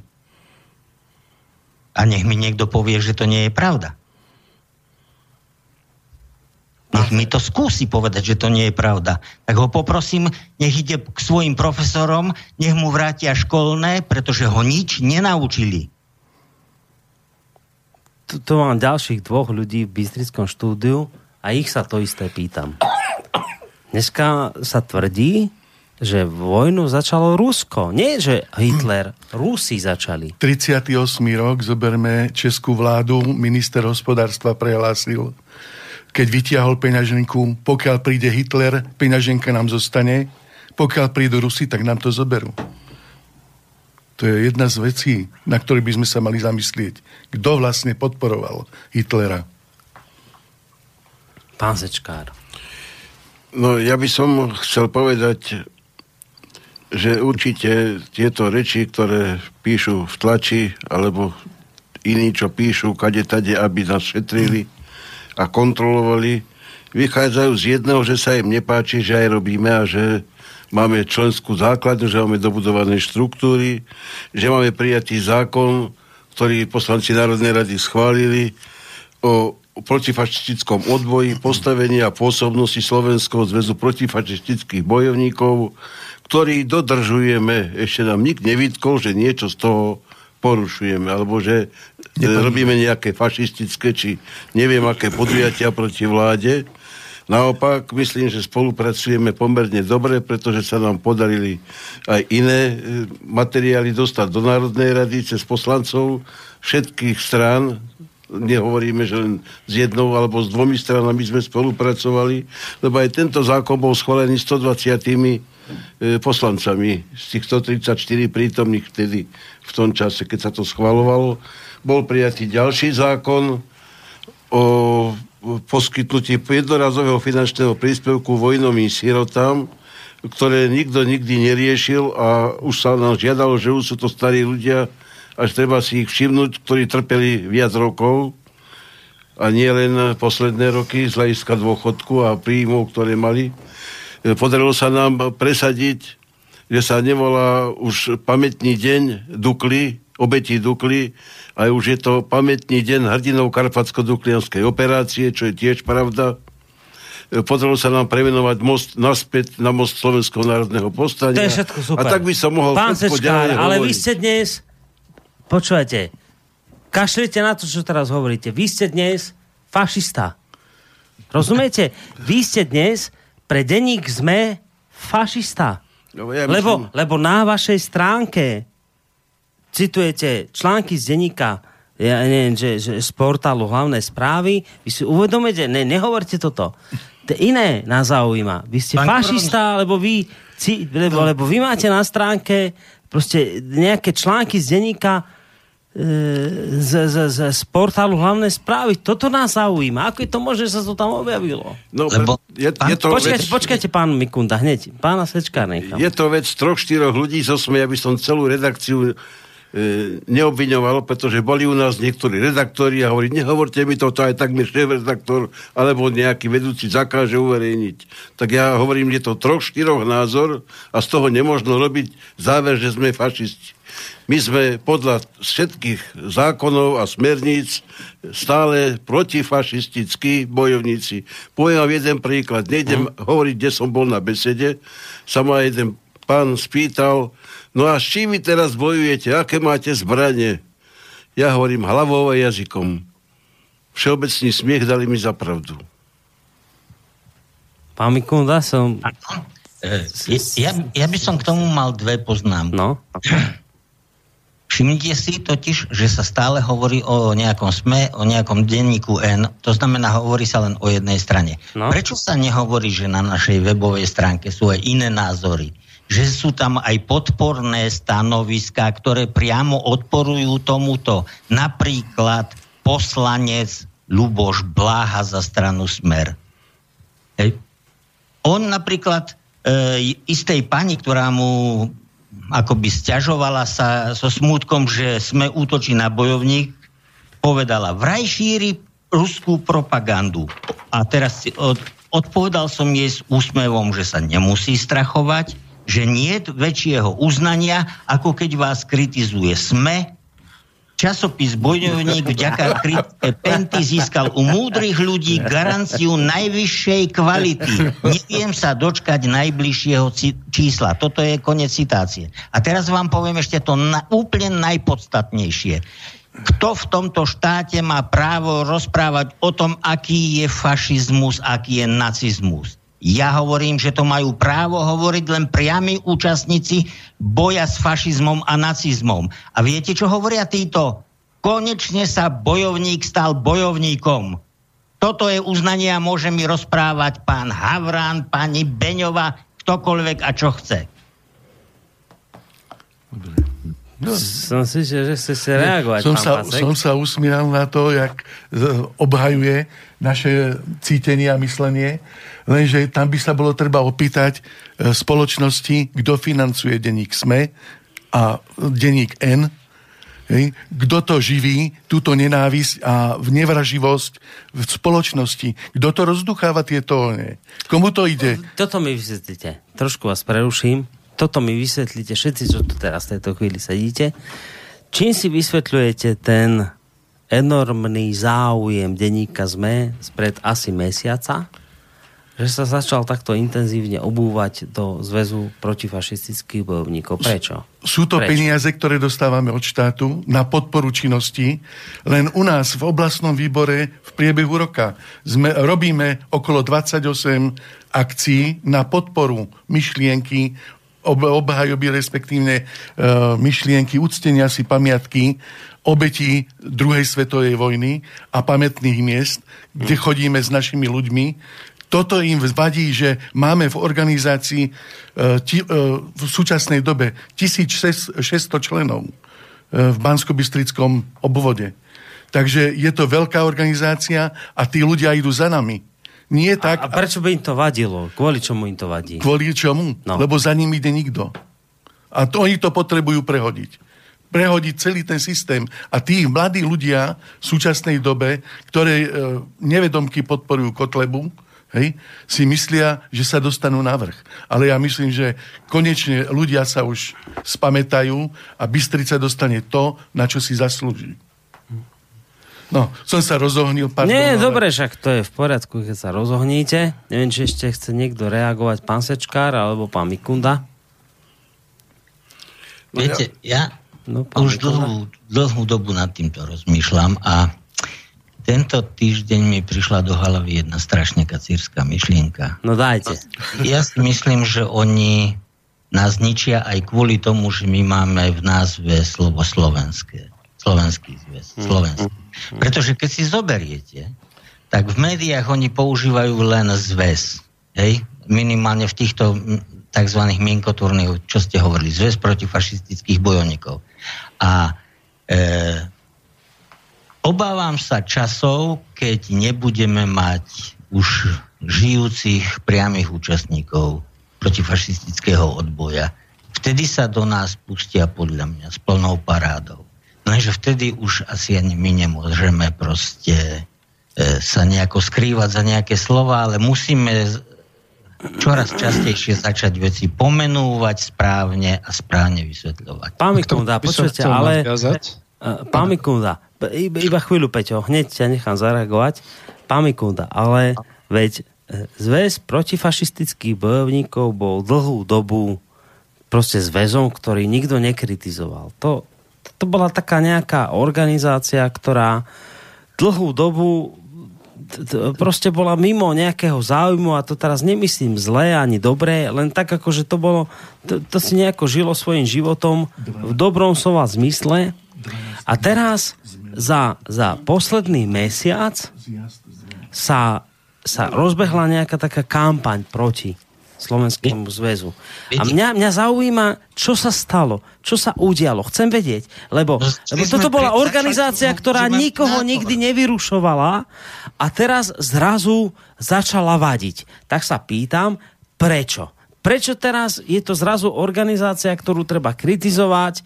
A nech mi niekto povie, že to nie je pravda. Nech mi to skúsi povedať, že to nie je pravda. Tak ho poprosím, nech ide k svojim profesorom, nech mu vrátia školné, pretože ho nič nenaučili. Tu, tu mám ďalších dvoch ľudí v Bystrickom štúdiu a ich sa to isté pýtam. Dneska sa tvrdí, že vojnu začalo Rusko. Nie, že Hitler. Rusi začali. 38. rok, zoberme českú vládu, minister hospodárstva prehlásil, keď vytiahol peňaženku, pokiaľ príde Hitler, peňaženka nám zostane, pokiaľ prídu Rusi, tak nám to zoberú. To je jedna z vecí, na ktoré by sme sa mali zamyslieť. Kto vlastne podporoval Hitlera? Pán Sečkár. No ja by som chcel povedať, že určite tieto reči, ktoré píšu v tlači, alebo iní, čo píšu kade tade, aby nás šetrili a kontrolovali, vychádzajú z jedného, že sa im nepáči, že aj robíme a že máme členskú základňu, že máme dobudované štruktúry, že máme prijatý zákon, ktorý poslanci Národnej rady schválili o protifašistickom odboji, postavení a pôsobnosti Slovenského zväzu protifašistických bojovníkov, ktorý dodržujeme. Ešte nám nik nevytkol, že niečo z toho porušujeme, alebo že e, robíme nejaké fašistické, či neviem, aké podujatia proti vláde. Naopak, myslím, že spolupracujeme pomerne dobre, pretože sa nám podarili aj iné e, materiály dostať do Národnej rady cez poslancov všetkých strán. Nehovoríme, že len s jednou alebo s dvomi stranami sme spolupracovali, lebo aj tento zákon bol schválený 120 e, poslancami z tých 134 prítomných vtedy v tom čase, keď sa to schvalovalo. Bol prijatý ďalší zákon o poskytnutí jednorazového finančného príspevku vojnovým sirotám, ktoré nikto nikdy neriešil a už sa nám žiadalo, že už sú to starí ľudia, až treba si ich všimnúť, ktorí trpeli viac rokov a nie len posledné roky z hľadiska dôchodku a príjmov, ktoré mali. E, Podarilo sa nám presadiť, že sa nevolá už pamätný deň Dukly, obetí Dukly, a už je to pamätný deň hrdinov Karpatsko-Duklianskej operácie, čo je tiež pravda. E, Podarilo sa nám premenovať most naspäť na most Slovenského národného povstania. To je všetko super. A tak by som mohol Pán Sečkár, ale vy hovoriť. ste dnes... Počúvajte. Kašlite na to, čo teraz hovoríte. Vy ste dnes fašista. Rozumiete? Vy ste dnes pre denník sme fašista. No, ja Lebo, myslím- lebo na vašej stránke citujete články z denníka ja neviem, že, že z portálu hlavné správy, vy si uvedomujete, ne, nehovorte toto. To iné nás zaujíma. Vy ste Pán fašista, lebo vy, ci, lebo, lebo vy máte na stránke proste nejaké články z denníka z, z, z, z portálu hlavné správy. Toto nás zaujíma. Ako je to možné, že sa to tam objavilo? No, Lebo- je, Pán- je to Počkajte, vec, počkajte, pán Mikunda, hneď. Pána Sečka nechám. Je to vec troch, štyroch ľudí zo SME, aby som celú redakciu e, neobviňoval, pretože boli u nás niektorí redaktori a hovorí, nehovorte mi to, to aj tak mi šéf-redaktor alebo nejaký vedúci zakáže uverejniť. Tak ja hovorím, je to troch, štyroch názor a z toho nemôžno robiť záver, že sme fašisti. My sme podľa všetkých zákonov a smerníc stále protifašistickí bojovníci. Poviem vám jeden príklad. Nejdem hovoriť, kde som bol na besede. Sa ma jeden pán spýtal, no a s čím vy teraz bojujete? Aké máte zbranie? Ja hovorím hlavou a jazykom. Všeobecný smiech dali mi za pravdu. Pán Mikunda, som... E, ja, ja by som k tomu mal dve poznámky. No. <clears throat> Všimnite si totiž, že sa stále hovorí o nejakom SME, o nejakom denníku N, to znamená, hovorí sa len o jednej strane. No. Prečo sa nehovorí, že na našej webovej stránke sú aj iné názory? Že sú tam aj podporné stanoviská, ktoré priamo odporujú tomuto. Napríklad poslanec Luboš Bláha za stranu Smer. Hej. On napríklad e, istej pani, ktorá mu akoby stiažovala sa so smútkom, že sme útočí na bojovník, povedala, vraj šíri ruskú propagandu. A teraz od, odpovedal som jej s úsmevom, že sa nemusí strachovať, že nie väčšieho uznania, ako keď vás kritizuje SME, Časopis Bojovník vďaka kritike Penty získal u múdrych ľudí garanciu najvyššej kvality. Neviem sa dočkať najbližšieho čísla. Toto je koniec citácie. A teraz vám poviem ešte to na, úplne najpodstatnejšie. Kto v tomto štáte má právo rozprávať o tom, aký je fašizmus, aký je nacizmus? Ja hovorím, že to majú právo hovoriť len priami účastníci boja s fašizmom a nacizmom. A viete, čo hovoria títo? Konečne sa bojovník stal bojovníkom. Toto je uznanie a môže mi rozprávať pán Havran, pani Beňova, ktokoľvek a čo chce. No. Som si, že, že chce reagovať, som sa, Pasek. som sa usmieral na to, jak obhajuje naše cítenie a myslenie, lenže tam by sa bolo treba opýtať e, spoločnosti, kto financuje denník SME a denník N, kto to živí, túto nenávisť a nevraživosť v spoločnosti. Kto to rozducháva tieto... Ne? Komu to ide? Toto mi vysvetlíte. Trošku vás preruším toto mi vysvetlíte všetci, čo tu teraz v tejto chvíli sedíte. Čím si vysvetľujete ten enormný záujem denníka ZME spred asi mesiaca, že sa začal takto intenzívne obúvať do zväzu protifašistických bojovníkov. Prečo? Sú to Prečo? peniaze, ktoré dostávame od štátu na podporu činnosti. Len u nás v oblastnom výbore v priebehu roka sme, robíme okolo 28 akcií na podporu myšlienky obhajoby, respektívne uh, myšlienky, uctenia si pamiatky obetí druhej svetovej vojny a pamätných miest, kde chodíme s našimi ľuďmi. Toto im vadí, že máme v organizácii uh, ti, uh, v súčasnej dobe 1600 členov uh, v Bansko-Bystrickom obvode. Takže je to veľká organizácia a tí ľudia idú za nami. Nie tak... A, a prečo by im to vadilo? Kvôli čomu im to vadí? Kvôli čomu? No. Lebo za ním ide nikto. A to oni to potrebujú prehodiť. Prehodiť celý ten systém. A tí mladí ľudia v súčasnej dobe, ktoré e, nevedomky podporujú Kotlebu, hej, si myslia, že sa dostanú na vrch. Ale ja myslím, že konečne ľudia sa už spamätajú a Bystrica dostane to, na čo si zaslúži. No, som sa rozohnil. Pardon, Nie, ale... dobre, však to je v poriadku, keď sa rozohníte. Neviem, či ešte chce niekto reagovať, pán Sečkár alebo pán Mikunda. Viete, ja no, už dlhú, dlhú dobu nad týmto rozmýšľam a tento týždeň mi prišla do hlavy jedna strašne kacírska myšlienka. No dajte. Ja si myslím, že oni nás ničia aj kvôli tomu, že my máme v názve slovo slovenské. Slovenský zväz. Hmm. Slovenský. Pretože keď si zoberiete, tak v médiách oni používajú len zväz. Hej? Minimálne v týchto tzv. mienkotúrnych, čo ste hovorili, zväz protifašistických bojovníkov. A e, obávam sa časov, keď nebudeme mať už žijúcich priamých účastníkov protifašistického odboja. Vtedy sa do nás pustia podľa mňa s plnou parádou. Lenže vtedy už asi ani my nemôžeme proste e, sa nejako skrývať za nejaké slova, ale musíme čoraz častejšie začať veci pomenúvať správne a správne vysvetľovať. Pán Mikunda, počujete, ale... Nadviazať? E, pán Mikunda, iba, iba chvíľu, Peťo, hneď ťa nechám zareagovať. Pán Mikunda, ale veď e, zväz protifašistických bojovníkov bol dlhú dobu proste zväzom, ktorý nikto nekritizoval. To, to bola taká nejaká organizácia, ktorá dlhú dobu proste bola mimo nejakého záujmu a to teraz nemyslím zlé ani dobré, len tak ako, že to bolo, to, to si nejako žilo svojim životom v dobrom slova zmysle. A teraz za, za posledný mesiac sa, sa rozbehla nejaká taká kampaň proti Slovenskému zväzu. A mňa, mňa zaujíma, čo sa stalo, čo sa udialo. Chcem vedieť, lebo, no, lebo toto bola organizácia, ktorá nikoho nikdy nevyrušovala a teraz zrazu začala vadiť. Tak sa pýtam, prečo? Prečo teraz je to zrazu organizácia, ktorú treba kritizovať?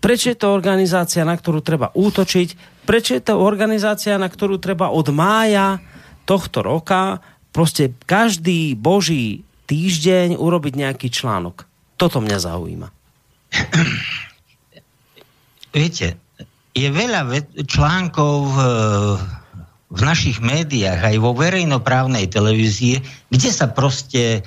Prečo je to organizácia, na ktorú treba útočiť? Prečo je to organizácia, na ktorú treba od mája tohto roka proste každý boží týždeň urobiť nejaký článok. Toto mňa zaujíma. <clears throat> Viete, je veľa článkov v, v našich médiách, aj vo verejnoprávnej televízie, kde sa proste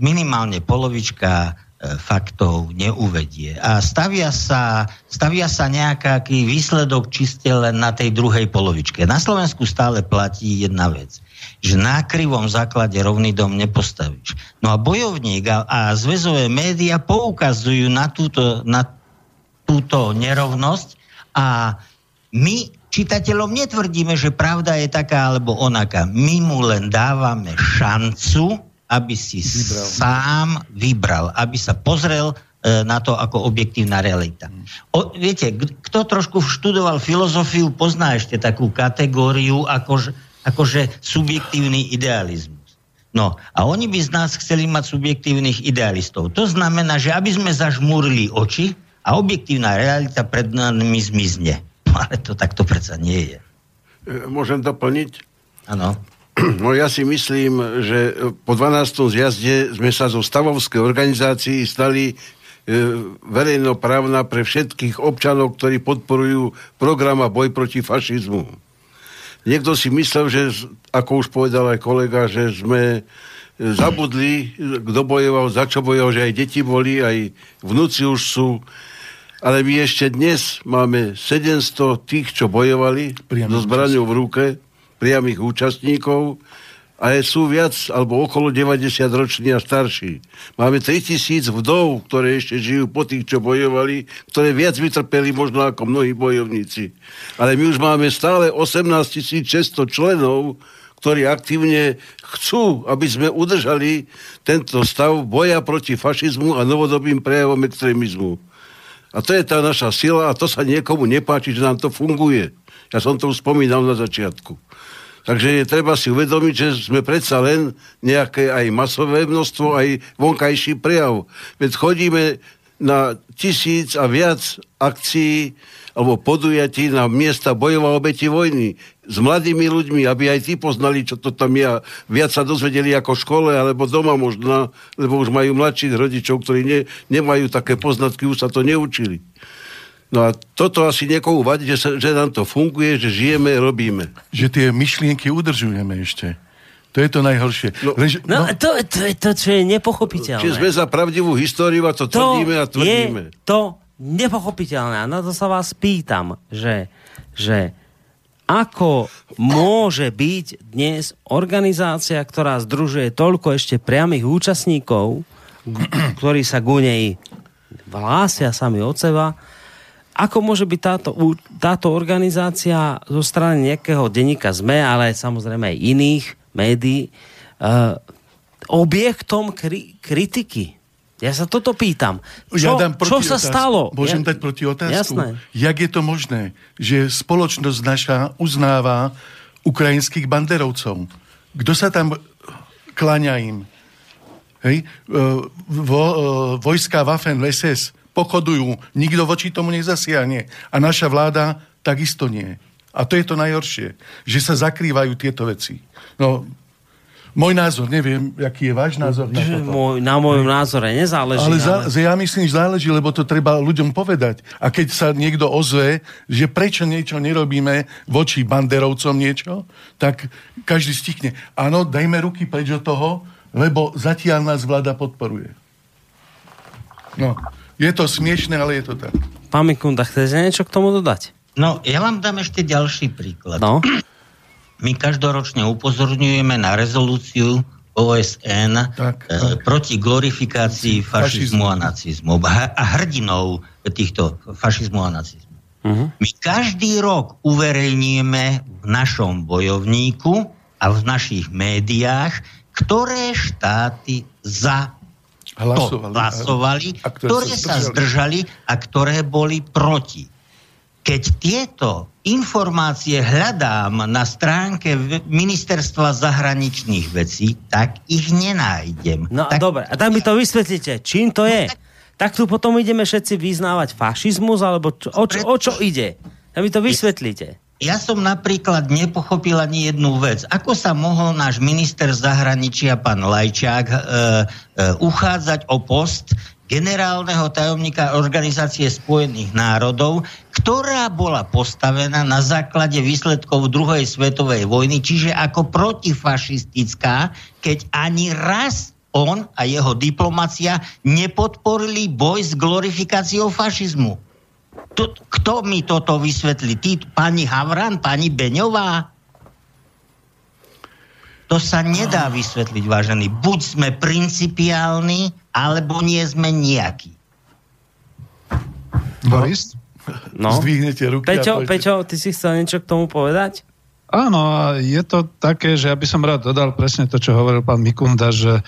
minimálne polovička e, faktov neuvedie. A stavia sa, stavia sa nejaký výsledok čiste len na tej druhej polovičke. Na Slovensku stále platí jedna vec že na krivom základe rovný dom nepostavíš. No a bojovník a, a zväzové médiá poukazujú na túto, na túto nerovnosť a my čitateľom netvrdíme, že pravda je taká alebo onaká. My mu len dávame šancu, aby si vybral. sám vybral, aby sa pozrel e, na to ako objektívna realita. O, viete, kto trošku študoval filozofiu, pozná ešte takú kategóriu, ako akože subjektívny idealizmus. No a oni by z nás chceli mať subjektívnych idealistov. To znamená, že aby sme zažmúrili oči a objektívna realita pred nami zmizne. <laughs> Ale to takto predsa nie je. E, môžem doplniť? Áno. <clears throat> No ja si myslím, že po 12. zjazde sme sa zo stavovskej organizácii stali e, verejnoprávna pre všetkých občanov, ktorí podporujú program a boj proti fašizmu niekto si myslel, že, ako už povedal aj kolega, že sme zabudli, kto bojoval, za čo bojoval, že aj deti boli, aj vnúci už sú. Ale my ešte dnes máme 700 tých, čo bojovali so zbraňou v ruke, priamých účastníkov a sú viac, alebo okolo 90 roční a starší. Máme 3000 vdov, ktoré ešte žijú po tých, čo bojovali, ktoré viac vytrpeli možno ako mnohí bojovníci. Ale my už máme stále 18 600 členov, ktorí aktívne chcú, aby sme udržali tento stav boja proti fašizmu a novodobým prejavom extrémizmu. A to je tá naša sila a to sa niekomu nepáči, že nám to funguje. Ja som to už spomínal na začiatku. Takže je treba si uvedomiť, že sme predsa len nejaké aj masové množstvo, aj vonkajší prejav. Veď chodíme na tisíc a viac akcií alebo podujatí na miesta bojov a obeti vojny s mladými ľuďmi, aby aj tí poznali, čo to tam je. Viac sa dozvedeli ako v škole alebo doma možno, lebo už majú mladších rodičov, ktorí ne, nemajú také poznatky, už sa to neučili. No a toto asi niekomu vadí, že, sa, že nám to funguje, že žijeme, robíme. Že tie myšlienky udržujeme ešte. To je to najhoršie. No, Lež, no, no to, to je to, čo je nepochopiteľné. Čiže sme za pravdivú históriu a to, to tvrdíme a tvrdíme. je to nepochopiteľné. A na to sa vás pýtam, že, že ako môže byť dnes organizácia, ktorá združuje toľko ešte priamých účastníkov, ktorí sa ku nej hlásia sami od seba, ako môže byť táto, táto organizácia zo strany nejakého denníka ZME, ale samozrejme aj iných médií, uh, objektom kri- kritiky? Ja sa toto pýtam. Čo, ja dám čo sa otázku. stalo? Môžem ja, dať proti otázku? Jasné. Jak je to možné, že spoločnosť naša uznáva ukrajinských banderovcov? Kto sa tam kláňa im? Hej? Vo, vojska Waffen SS pochodujú, nikto voči tomu nezasiahne. A naša vláda takisto nie. A to je to najhoršie, že sa zakrývajú tieto veci. No, môj názor, neviem, aký je váš názor na toto. Môj, na môjom názore nezáleží. Ale, ale... Za, ja myslím, že záleží, lebo to treba ľuďom povedať. A keď sa niekto ozve, že prečo niečo nerobíme voči banderovcom niečo, tak každý stichne. Áno, dajme ruky preč od toho, lebo zatiaľ nás vláda podporuje. No. Je to smiešne, ale je to tak. Pán Mikunda, chcete niečo k tomu dodať? No, ja vám dám ešte ďalší príklad. No. my každoročne upozorňujeme na rezolúciu OSN tak, e, tak. proti glorifikácii fašizmu a nacizmu a hrdinou týchto fašizmu a nacizmu. Uh-huh. My každý rok uverejníme v našom bojovníku a v našich médiách, ktoré štáty za hlasovali, to hlasovali a, a ktoré, ktoré sa zdržali. zdržali a ktoré boli proti. Keď tieto informácie hľadám na stránke ministerstva zahraničných vecí, tak ich nenájdem. No tak... dobre, a tak mi to vysvetlíte, čím to je? Tak tu potom ideme všetci vyznávať fašizmus, alebo čo, o, čo, o čo ide? Tak mi to vysvetlíte. Ja som napríklad nepochopil ani jednu vec. Ako sa mohol náš minister zahraničia, pán Lajčák, e, e, uchádzať o post generálneho tajomníka Organizácie spojených národov, ktorá bola postavená na základe výsledkov druhej svetovej vojny, čiže ako protifašistická, keď ani raz on a jeho diplomacia nepodporili boj s glorifikáciou fašizmu to, kto mi toto vysvetlí? Ty, pani Havran, pani Beňová? To sa nedá vysvetliť, vážený. Buď sme principiálni, alebo nie sme nejakí. Boris? No. Zdvihnete ruky Peťo, Peťo, ty si chcel niečo k tomu povedať? Áno, a je to také, že ja by som rád dodal presne to, čo hovoril pán Mikunda, že e,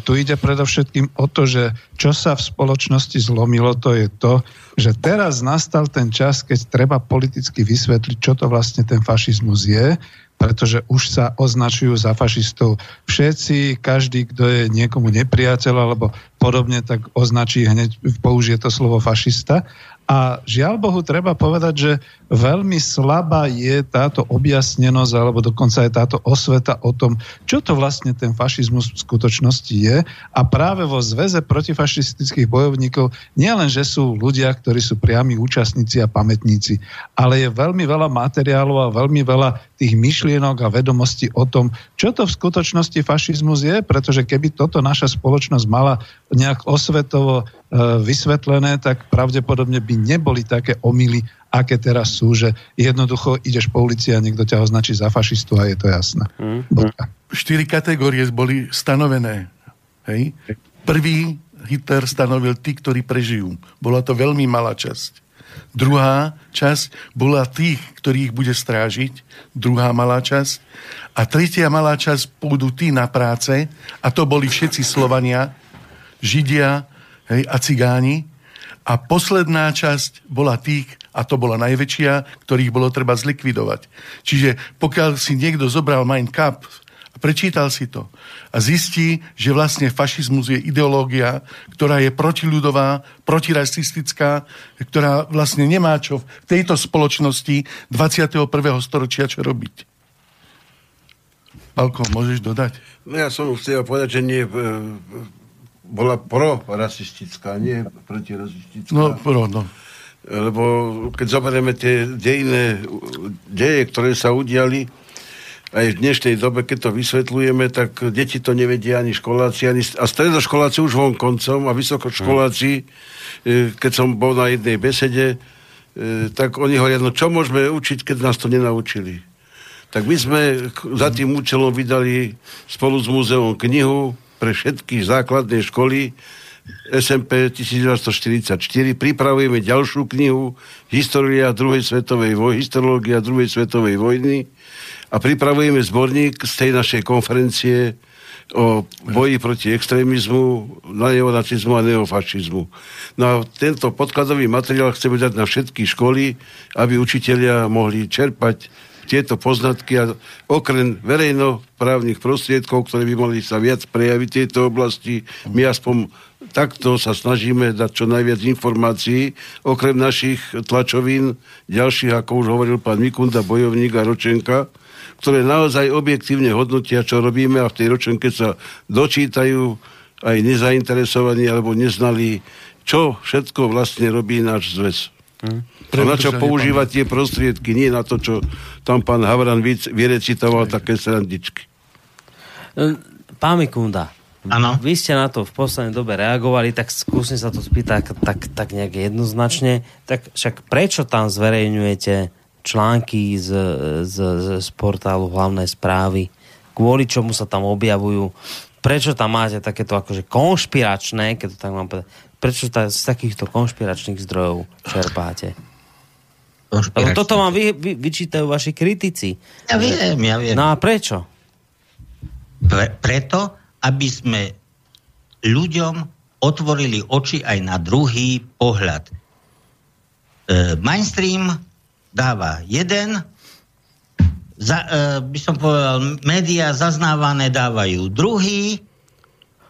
tu ide predovšetkým o to, že čo sa v spoločnosti zlomilo, to je to, že teraz nastal ten čas, keď treba politicky vysvetliť, čo to vlastne ten fašizmus je, pretože už sa označujú za fašistov všetci, každý, kto je niekomu nepriateľ alebo podobne, tak označí hneď, použije to slovo fašista. A žiaľ Bohu, treba povedať, že veľmi slabá je táto objasnenosť, alebo dokonca aj táto osveta o tom, čo to vlastne ten fašizmus v skutočnosti je. A práve vo Zveze protifašistických bojovníkov nielen, že sú ľudia, ktorí sú priami účastníci a pamätníci, ale je veľmi veľa materiálov a veľmi veľa tých myšlienok a vedomostí o tom, čo to v skutočnosti fašizmus je, pretože keby toto naša spoločnosť mala nejak osvetovo e, vysvetlené, tak pravdepodobne by neboli také omily, aké teraz sú, že jednoducho ideš po ulici a niekto ťa označí za fašistu a je to jasné. Mm. Štyri kategórie boli stanovené. Hej? Prvý Hitler stanovil tí, ktorí prežijú. Bola to veľmi malá časť. Druhá časť bola tých, ktorých bude strážiť. Druhá malá časť. A tretia malá časť pôjdu tí na práce, a to boli všetci Slovania, Židia hej, a Cigáni, a posledná časť bola tých, a to bola najväčšia, ktorých bolo treba zlikvidovať. Čiže pokiaľ si niekto zobral Mein Kampf prečítal si to a zistí, že vlastne fašizmus je ideológia, ktorá je protiľudová, protirasistická, ktorá vlastne nemá čo v tejto spoločnosti 21. storočia čo robiť. Palko, môžeš dodať? No ja som chcel povedať, že nie bola pro-rasistická, nie protirasistická. No, pro, no. Lebo keď zoberieme tie dejné deje, ktoré sa udiali, aj v dnešnej dobe, keď to vysvetľujeme, tak deti to nevedia ani školáci, ani, a stredoškoláci už vonkoncom a vysokoškoláci, hmm. keď som bol na jednej besede, e, tak oni hovoria, no čo môžeme učiť, keď nás to nenaučili. Tak my sme za tým účelom vydali spolu s múzeom knihu pre všetky základné školy SMP 1944. Pripravujeme ďalšiu knihu História druhej svetovej vojny, Histológia druhej svetovej vojny a pripravujeme zborník z tej našej konferencie o boji proti extrémizmu, neonacizmu a neofašizmu. No a tento podkladový materiál chceme dať na všetky školy, aby učitelia mohli čerpať tieto poznatky a okrem verejnoprávnych prostriedkov, ktoré by mohli sa viac prejaviť v tejto oblasti, my aspoň takto sa snažíme dať čo najviac informácií, okrem našich tlačovín, ďalších, ako už hovoril pán Mikunda, Bojovník a Ročenka, ktoré naozaj objektívne hodnotia, čo robíme a v tej ročenke sa dočítajú aj nezainteresovaní alebo neznali, čo všetko vlastne robí náš zväz. Hmm. A na čo používať tie prostriedky, nie na to, čo tam pán Havran vyrecitoval také srandičky. E, pán Mikunda, ano. vy ste na to v poslednej dobe reagovali, tak skúsim sa to spýtať tak, tak, tak nejak jednoznačne. Tak však prečo tam zverejňujete články z, z, z portálu hlavné správy, kvôli čomu sa tam objavujú, prečo tam máte takéto akože konšpiračné, keď to tak mám povedať, prečo ta, z takýchto konšpiračných zdrojov čerpáte? Lebo toto vám vy, vy, vyčítajú vaši kritici. Ja viem, ja viem. No a prečo? Pre, preto, aby sme ľuďom otvorili oči aj na druhý pohľad. E, mainstream dáva jeden, za, e, by som povedal, médiá zaznávané dávajú druhý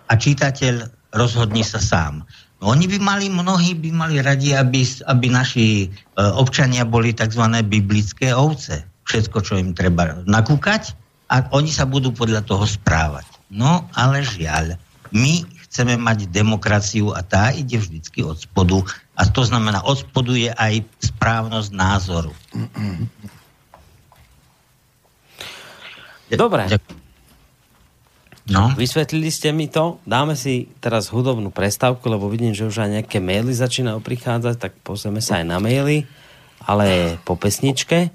a čitateľ rozhodní sa sám. Oni by mali, mnohí by mali radi, aby, aby naši e, občania boli tzv. biblické ovce. Všetko, čo im treba nakúkať a oni sa budú podľa toho správať. No, ale žiaľ, my chceme mať demokraciu a tá ide vždycky od spodu. A to znamená, od spodu je aj správnosť názoru. Dobre. No. Vysvetlili ste mi to. Dáme si teraz hudobnú prestávku, lebo vidím, že už aj nejaké maily začínajú prichádzať, tak pozrieme sa aj na maily, ale po pesničke.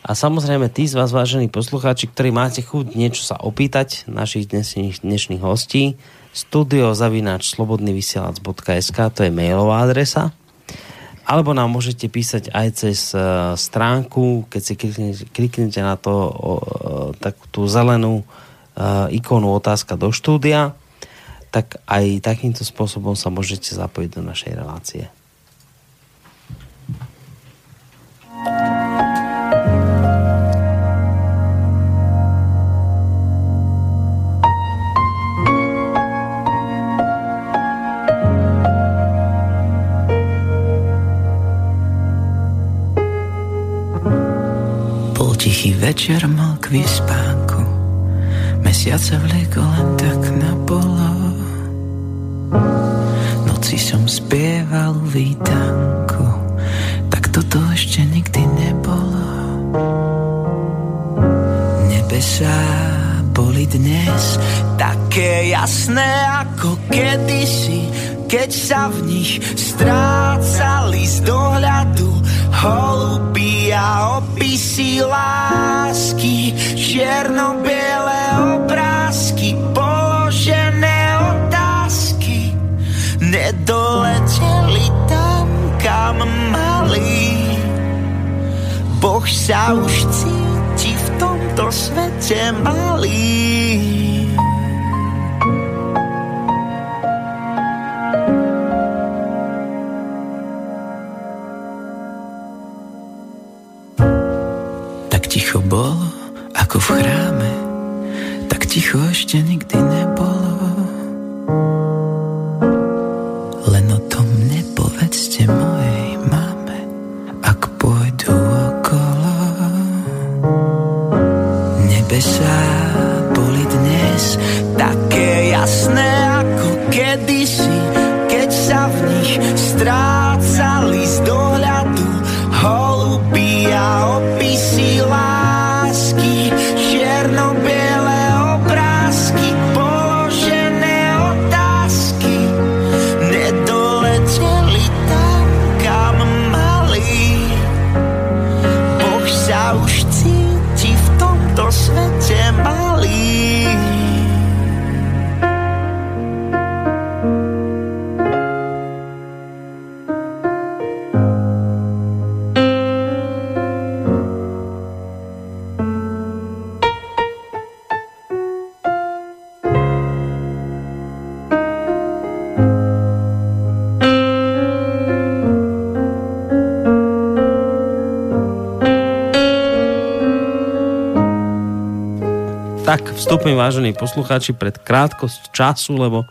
A samozrejme, tí z vás, vážení poslucháči, ktorí máte chuť niečo sa opýtať našich dnešných, dnešných hostí, studiozavináč slobodnyvysielac.sk, to je mailová adresa. Alebo nám môžete písať aj cez uh, stránku, keď si kliknete, na to, uh, takú tú zelenú uh, ikonu otázka do štúdia, tak aj takýmto spôsobom sa môžete zapojiť do našej relácie. Tichý večer mal k vyspánku. Mesiac sa vliekol len tak na polo Noci som spieval vítanku Tak toto ešte nikdy nebolo. Nebesá boli dnes také jasné ako kedysi keď sa v nich strácali z dohľadu holubí a opisy lásky, čierno-biele obrázky, položené otázky, nedoleteli tam, kam mali. Boh sa už cíti v tomto svete malý. Bolo, ako v chráme, tak ticho ešte nikdy nebolo. Vstupím, vážení poslucháči, pred krátkosť času, lebo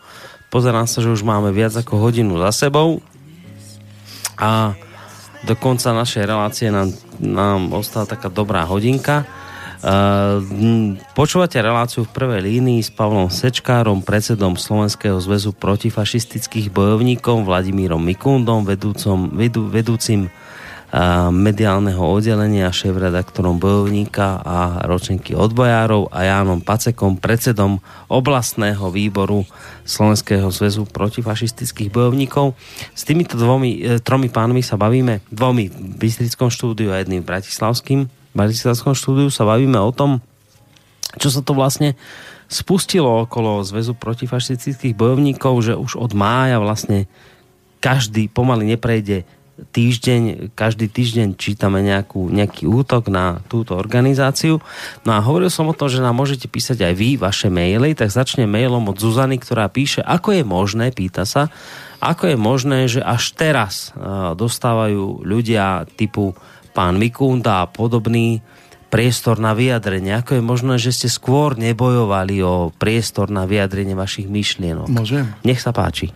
pozerám sa, že už máme viac ako hodinu za sebou a do konca našej relácie nám, nám ostala taká dobrá hodinka. Uh, počúvate reláciu v prvej línii s Pavlom Sečkárom, predsedom Slovenského zväzu protifašistických bojovníkov Vladimírom Mikundom, vedúcom, vedú, vedúcim mediálneho oddelenia, šéf-redaktorom Bojovníka a ročenky odbojárov a Jánom Pacekom, predsedom oblastného výboru Slovenského zväzu protifašistických bojovníkov. S týmito dvomi, e, tromi pánmi sa bavíme, dvomi v Bystrickom štúdiu a jedným v Bratislavským. V Bratislavskom štúdiu sa bavíme o tom, čo sa to vlastne spustilo okolo Zväzu protifašistických bojovníkov, že už od mája vlastne každý pomaly neprejde týždeň, každý týždeň čítame nejakú, nejaký útok na túto organizáciu. No a hovoril som o tom, že nám môžete písať aj vy vaše maily, tak začne mailom od Zuzany, ktorá píše, ako je možné, pýta sa, ako je možné, že až teraz dostávajú ľudia typu pán Mikunda a podobný priestor na vyjadrenie? Ako je možné, že ste skôr nebojovali o priestor na vyjadrenie vašich myšlienok? Môžem? Nech sa páči.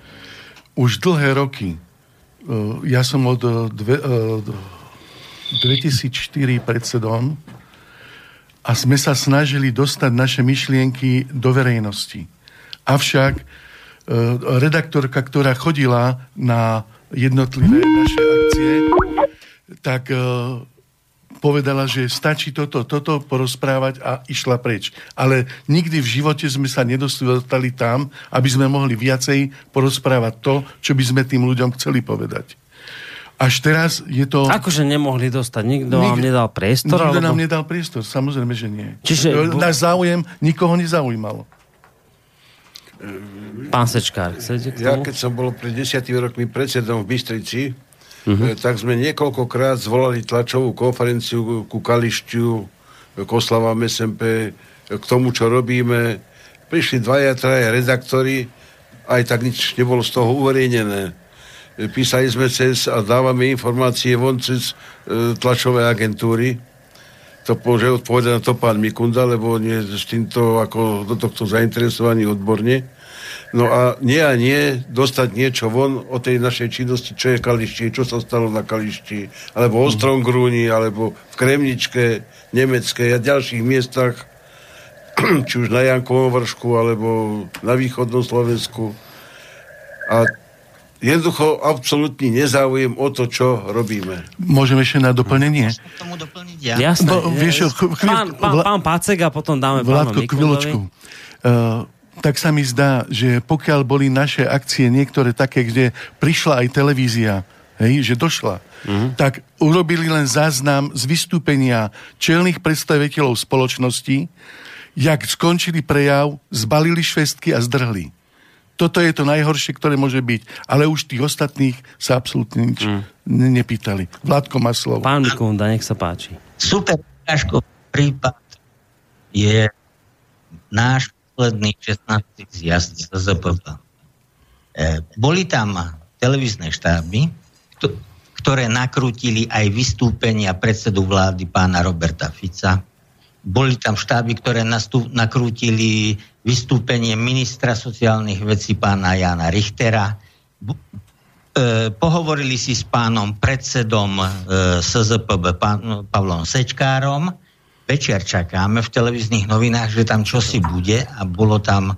Už dlhé roky, e, ja som od e, dve, 2004 e, predsedom a sme sa snažili dostať naše myšlienky do verejnosti. Avšak redaktorka, ktorá chodila na jednotlivé naše akcie, tak povedala, že stačí toto, toto porozprávať a išla preč. Ale nikdy v živote sme sa nedostali tam, aby sme mohli viacej porozprávať to, čo by sme tým ľuďom chceli povedať. Až teraz je to... Akože nemohli dostať, nikto Nik... vám nedal priestor? Nikto alebo... nám nedal priestor, samozrejme, že nie. Čiže... Náš záujem nikoho nezaujímalo. Pán Sečkár, chcete k tomu? Ja keď som bol pred desiatými rokmi predsedom v Bystrici, uh-huh. tak sme niekoľkokrát zvolali tlačovú konferenciu ku Kališťu, k oslavám SMP, k tomu, čo robíme. Prišli dvaja, traja redaktori, aj tak nič nebolo z toho uverejnené. Písali sme cez a dávame informácie von cez e, tlačové agentúry. To povedal na to pán Mikunda, lebo nie s týmto ako do tohto zainteresovaný odborne. No a nie a nie dostať niečo von o tej našej činnosti, čo je Kališti, čo sa stalo na Kališti, alebo o Strongrúni, alebo v Kremničke, Nemeckej a ďalších miestach, <clears throat> či už na Jankovom vršku, alebo na východnom Slovensku. A jednoducho absolútny nezáujem o to, čo robíme. Môžem ešte na doplnenie? Môžem tomu doplniť ja? Jasné. No, vieš, chvíľ, pán, pán, pán Pacek a potom dáme Vládko, pánu chvíľočku. Uh, tak sa mi zdá, že pokiaľ boli naše akcie niektoré také, kde prišla aj televízia, hej, že došla, uh-huh. tak urobili len záznam z vystúpenia čelných predstaviteľov spoločnosti, jak skončili prejav, zbalili švestky a zdrhli. Toto je to najhoršie, ktoré môže byť. Ale už tých ostatných sa absolútne nič mm. nepýtali. Vládko má slovo. Pán Mikunda, nech sa páči. Super prípad je náš posledný 16 zjazd ZPP. E, boli tam televízne štáby, ktoré nakrútili aj vystúpenia predsedu vlády pána Roberta Fica. Boli tam štáby, ktoré nastup, nakrútili vystúpenie ministra sociálnych vecí pána Jana Richtera. E, pohovorili si s pánom predsedom e, SZPB pán, Pavlom Sečkárom večer čakáme v televíznych novinách, že tam čosi bude a bolo tam e,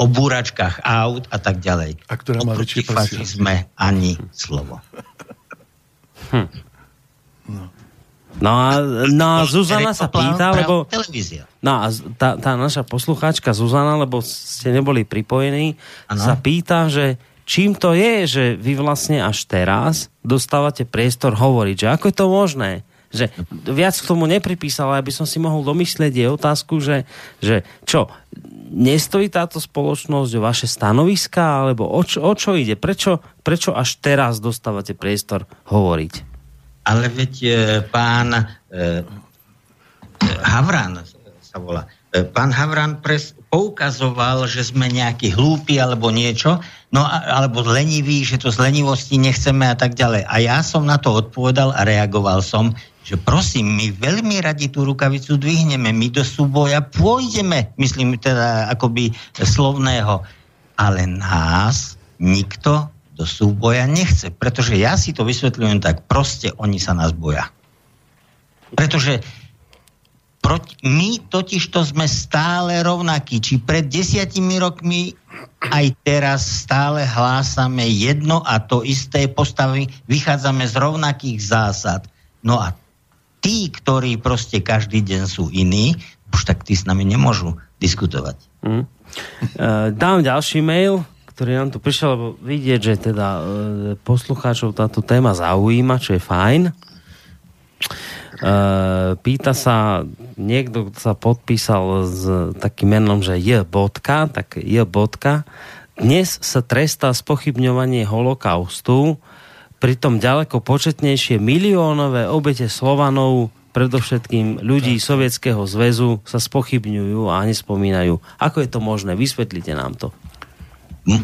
o búračkách aut a tak ďalej. A ktorá má väčšie sme ani slovo. Hm. No. No a, no a Zuzana sa pýta, lebo... No a tá, tá naša poslucháčka Zuzana, lebo ste neboli pripojení, ano. sa pýta, že čím to je, že vy vlastne až teraz dostávate priestor hovoriť, že ako je to možné? Že viac k tomu nepripísal, aby som si mohol domyslieť je otázku, že, že čo, nestojí táto spoločnosť o vaše stanoviska, alebo o čo, o čo ide? Prečo, prečo až teraz dostávate priestor hovoriť? Ale veď e, pán e, Havran sa volá. E, pán Havran pres, poukazoval, že sme nejakí hlúpi alebo niečo, no alebo leniví, že to z lenivosti nechceme a tak ďalej. A ja som na to odpovedal a reagoval som, že prosím, my veľmi radi tú rukavicu dvihneme, my do súboja pôjdeme, myslím teda akoby slovného, ale nás nikto do súboja nechce, pretože ja si to vysvetľujem tak, proste oni sa nás boja. Pretože proti, my totiž to sme stále rovnakí. Či pred desiatimi rokmi aj teraz stále hlásame jedno a to isté postavy, vychádzame z rovnakých zásad. No a tí, ktorí proste každý deň sú iní, už tak tí s nami nemôžu diskutovať. Mm. Uh, dám ďalší mail, ktorý nám tu prišiel, lebo vidieť, že teda uh, poslucháčov táto téma zaujíma, čo je fajn. Uh, pýta sa, niekto sa podpísal s takým menom, že je bodka, tak je bodka. Dnes sa trestá spochybňovanie holokaustu, pritom ďaleko početnejšie miliónové obete Slovanov, predovšetkým ľudí tak. Sovietskeho zväzu, sa spochybňujú a nespomínajú. Ako je to možné? Vysvetlite nám to.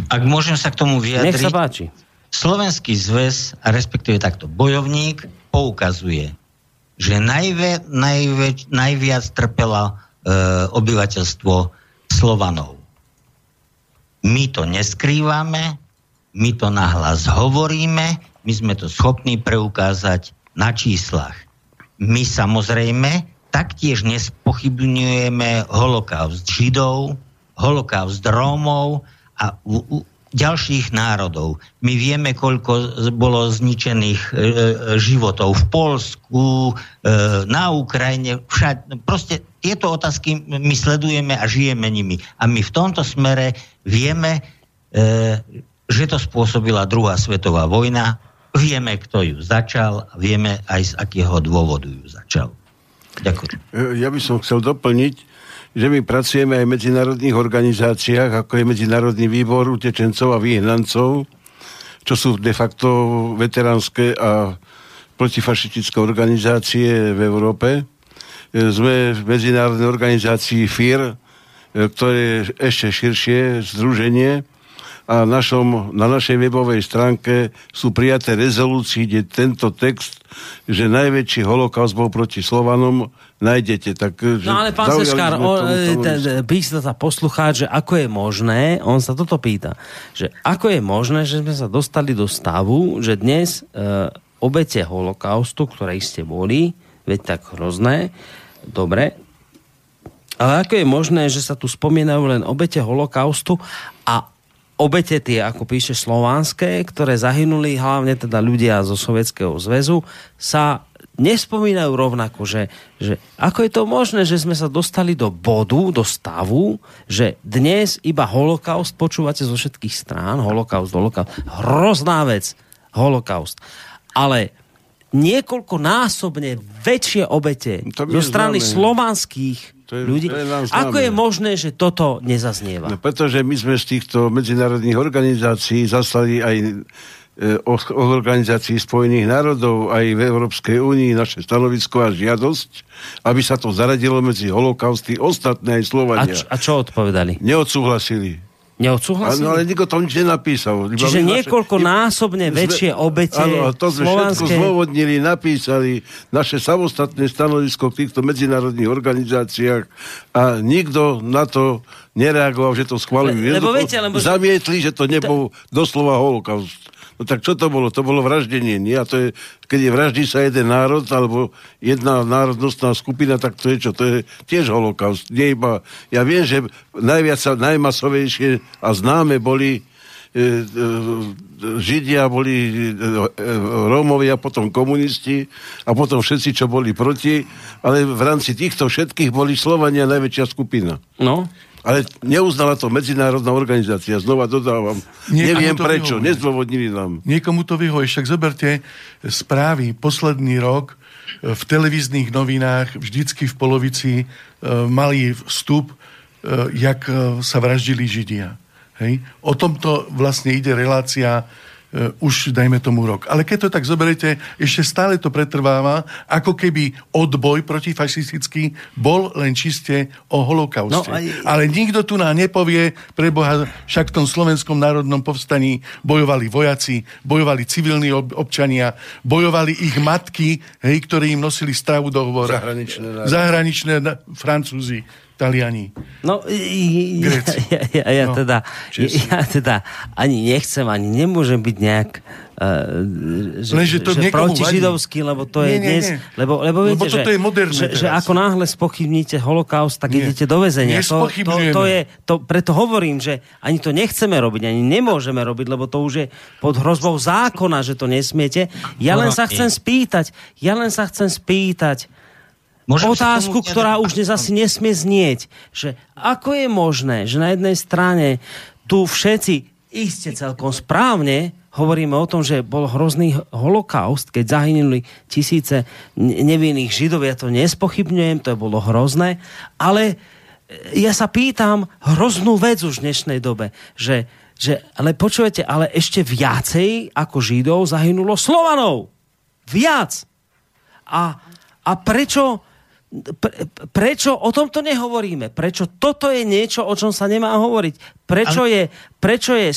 Ak môžem sa k tomu vyjadriť. Nech sa páči. Slovenský zväz, respektíve takto, bojovník poukazuje že najve, najve, najviac trpela e, obyvateľstvo Slovanov. My to neskrývame, my to nahlas hovoríme, my sme to schopní preukázať na číslach. My samozrejme taktiež nespochybňujeme holokaust Židov, holokaust Rómov a u, u, ďalších národov. My vieme, koľko bolo zničených e, e, životov v Polsku, e, na Ukrajine, všade. Proste tieto otázky my sledujeme a žijeme nimi. A my v tomto smere vieme, e, že to spôsobila druhá svetová vojna, vieme, kto ju začal vieme aj z akého dôvodu ju začal. Ďakujem. E, ja by som chcel doplniť, že my pracujeme aj v medzinárodných organizáciách, ako je Medzinárodný výbor utečencov a vyhnancov, čo sú de facto veteránske a protifašistické organizácie v Európe. Sme v medzinárodnej organizácii FIR, ktoré je ešte širšie združenie a našom, na našej webovej stránke sú prijaté rezolúcie, kde tento text, že najväčší holokaust bol proti Slovanom, nájdete. Tak, že no ale pán Seškár, pýta sa poslucháč, že ako je možné, on sa toto pýta, že ako je možné, že sme sa dostali do stavu, že dnes e, obete holokaustu, ktoré ste boli, veď tak hrozné, dobre, ale ako je možné, že sa tu spomínajú len obete holokaustu a obete tie, ako píše slovanské, ktoré zahynuli hlavne teda ľudia zo Sovietskeho zväzu, sa nespomínajú rovnako, že, že ako je to možné, že sme sa dostali do bodu, do stavu, že dnes iba holokaust počúvate zo všetkých strán, holokaust, holokaust, hrozná vec, holokaust. Ale niekoľko násobne väčšie obete zo strany slovanských to je, ľudí. To je Ako je možné, že toto nezaznieva? No, pretože my sme z týchto medzinárodných organizácií zaslali aj E, organizácií Spojených národov aj v Európskej únii naše stanovisko a žiadosť, aby sa to zaradilo medzi holokausty ostatné aj Slovania. A, č- a čo odpovedali? Neodsúhlasili. Neodsúhlasili? Áno, ale nikto to nič nenapísal. Čiže niekoľko naše, násobne väčšie obete Áno, a to sme slovanské... všetko zdôvodnili, napísali naše samostatné stanovisko v týchto medzinárodných organizáciách a nikto na to nereagoval, že to schválujú. Le, lebo viete, lebo... Zamietli, že to nebol doslova holokaust. No tak čo to bolo? To bolo vraždenie, nie? A to je, keď je vraždí sa jeden národ, alebo jedna národnostná skupina, tak to je čo? To je tiež holokaust. Nie iba, ja viem, že najviac najmasovejšie a známe boli e, e, Židia, boli e, Rómovia, potom komunisti a potom všetci, čo boli proti, ale v rámci týchto všetkých boli Slovania najväčšia skupina. No. Ale neuznala to medzinárodná organizácia, znova dodávam. Niekomu Neviem prečo, vyhovuje. nezdôvodnili nám. Niekomu to vyhovuje, však zoberte správy posledný rok e, v televíznych novinách vždycky v polovici e, mali vstup, e, jak sa vraždili Židia. Hej? O tomto vlastne ide relácia už dajme tomu rok. Ale keď to tak zoberiete, ešte stále to pretrváva, ako keby odboj protifašistický bol len čiste o holokauste. No, aj... Ale nikto tu nám nepovie, preboha, však v tom slovenskom národnom povstaní bojovali vojaci, bojovali civilní ob- občania, bojovali ich matky, hej, ktorí im nosili stravu do hovora. Zahraničné, Zahraničné Francúzi. Taliani. No, <laughs> ja, ja, ja, no. teda, ja, ja teda ani nechcem, ani nemôžem byť nejak že, Lenže to že proti židovský, lebo to nie, je nie, dnes... Nie. Lebo, lebo, viete, lebo toto že, je moderné že, že ako náhle spochybníte holokaust, tak nie. idete do väzenia. To, to, to je, to, preto hovorím, že ani to nechceme robiť, ani nemôžeme robiť, lebo to už je pod hrozbou zákona, že to nesmiete. Ja len sa chcem spýtať, ja len sa chcem spýtať, Môžem otázku, ktorá už dnes asi nesmie znieť, že ako je možné, že na jednej strane tu všetci iste celkom správne hovoríme o tom, že bol hrozný holokaust, keď zahynuli tisíce nevinných židov, ja to nespochybňujem, to bolo hrozné, ale ja sa pýtam hroznú vec už v dnešnej dobe, že, že ale počujete, ale ešte viacej ako židov zahynulo Slovanov. Viac. A, a prečo, pre, prečo o tomto nehovoríme? Prečo toto je niečo, o čom sa nemá hovoriť? Prečo, Ale... je, prečo je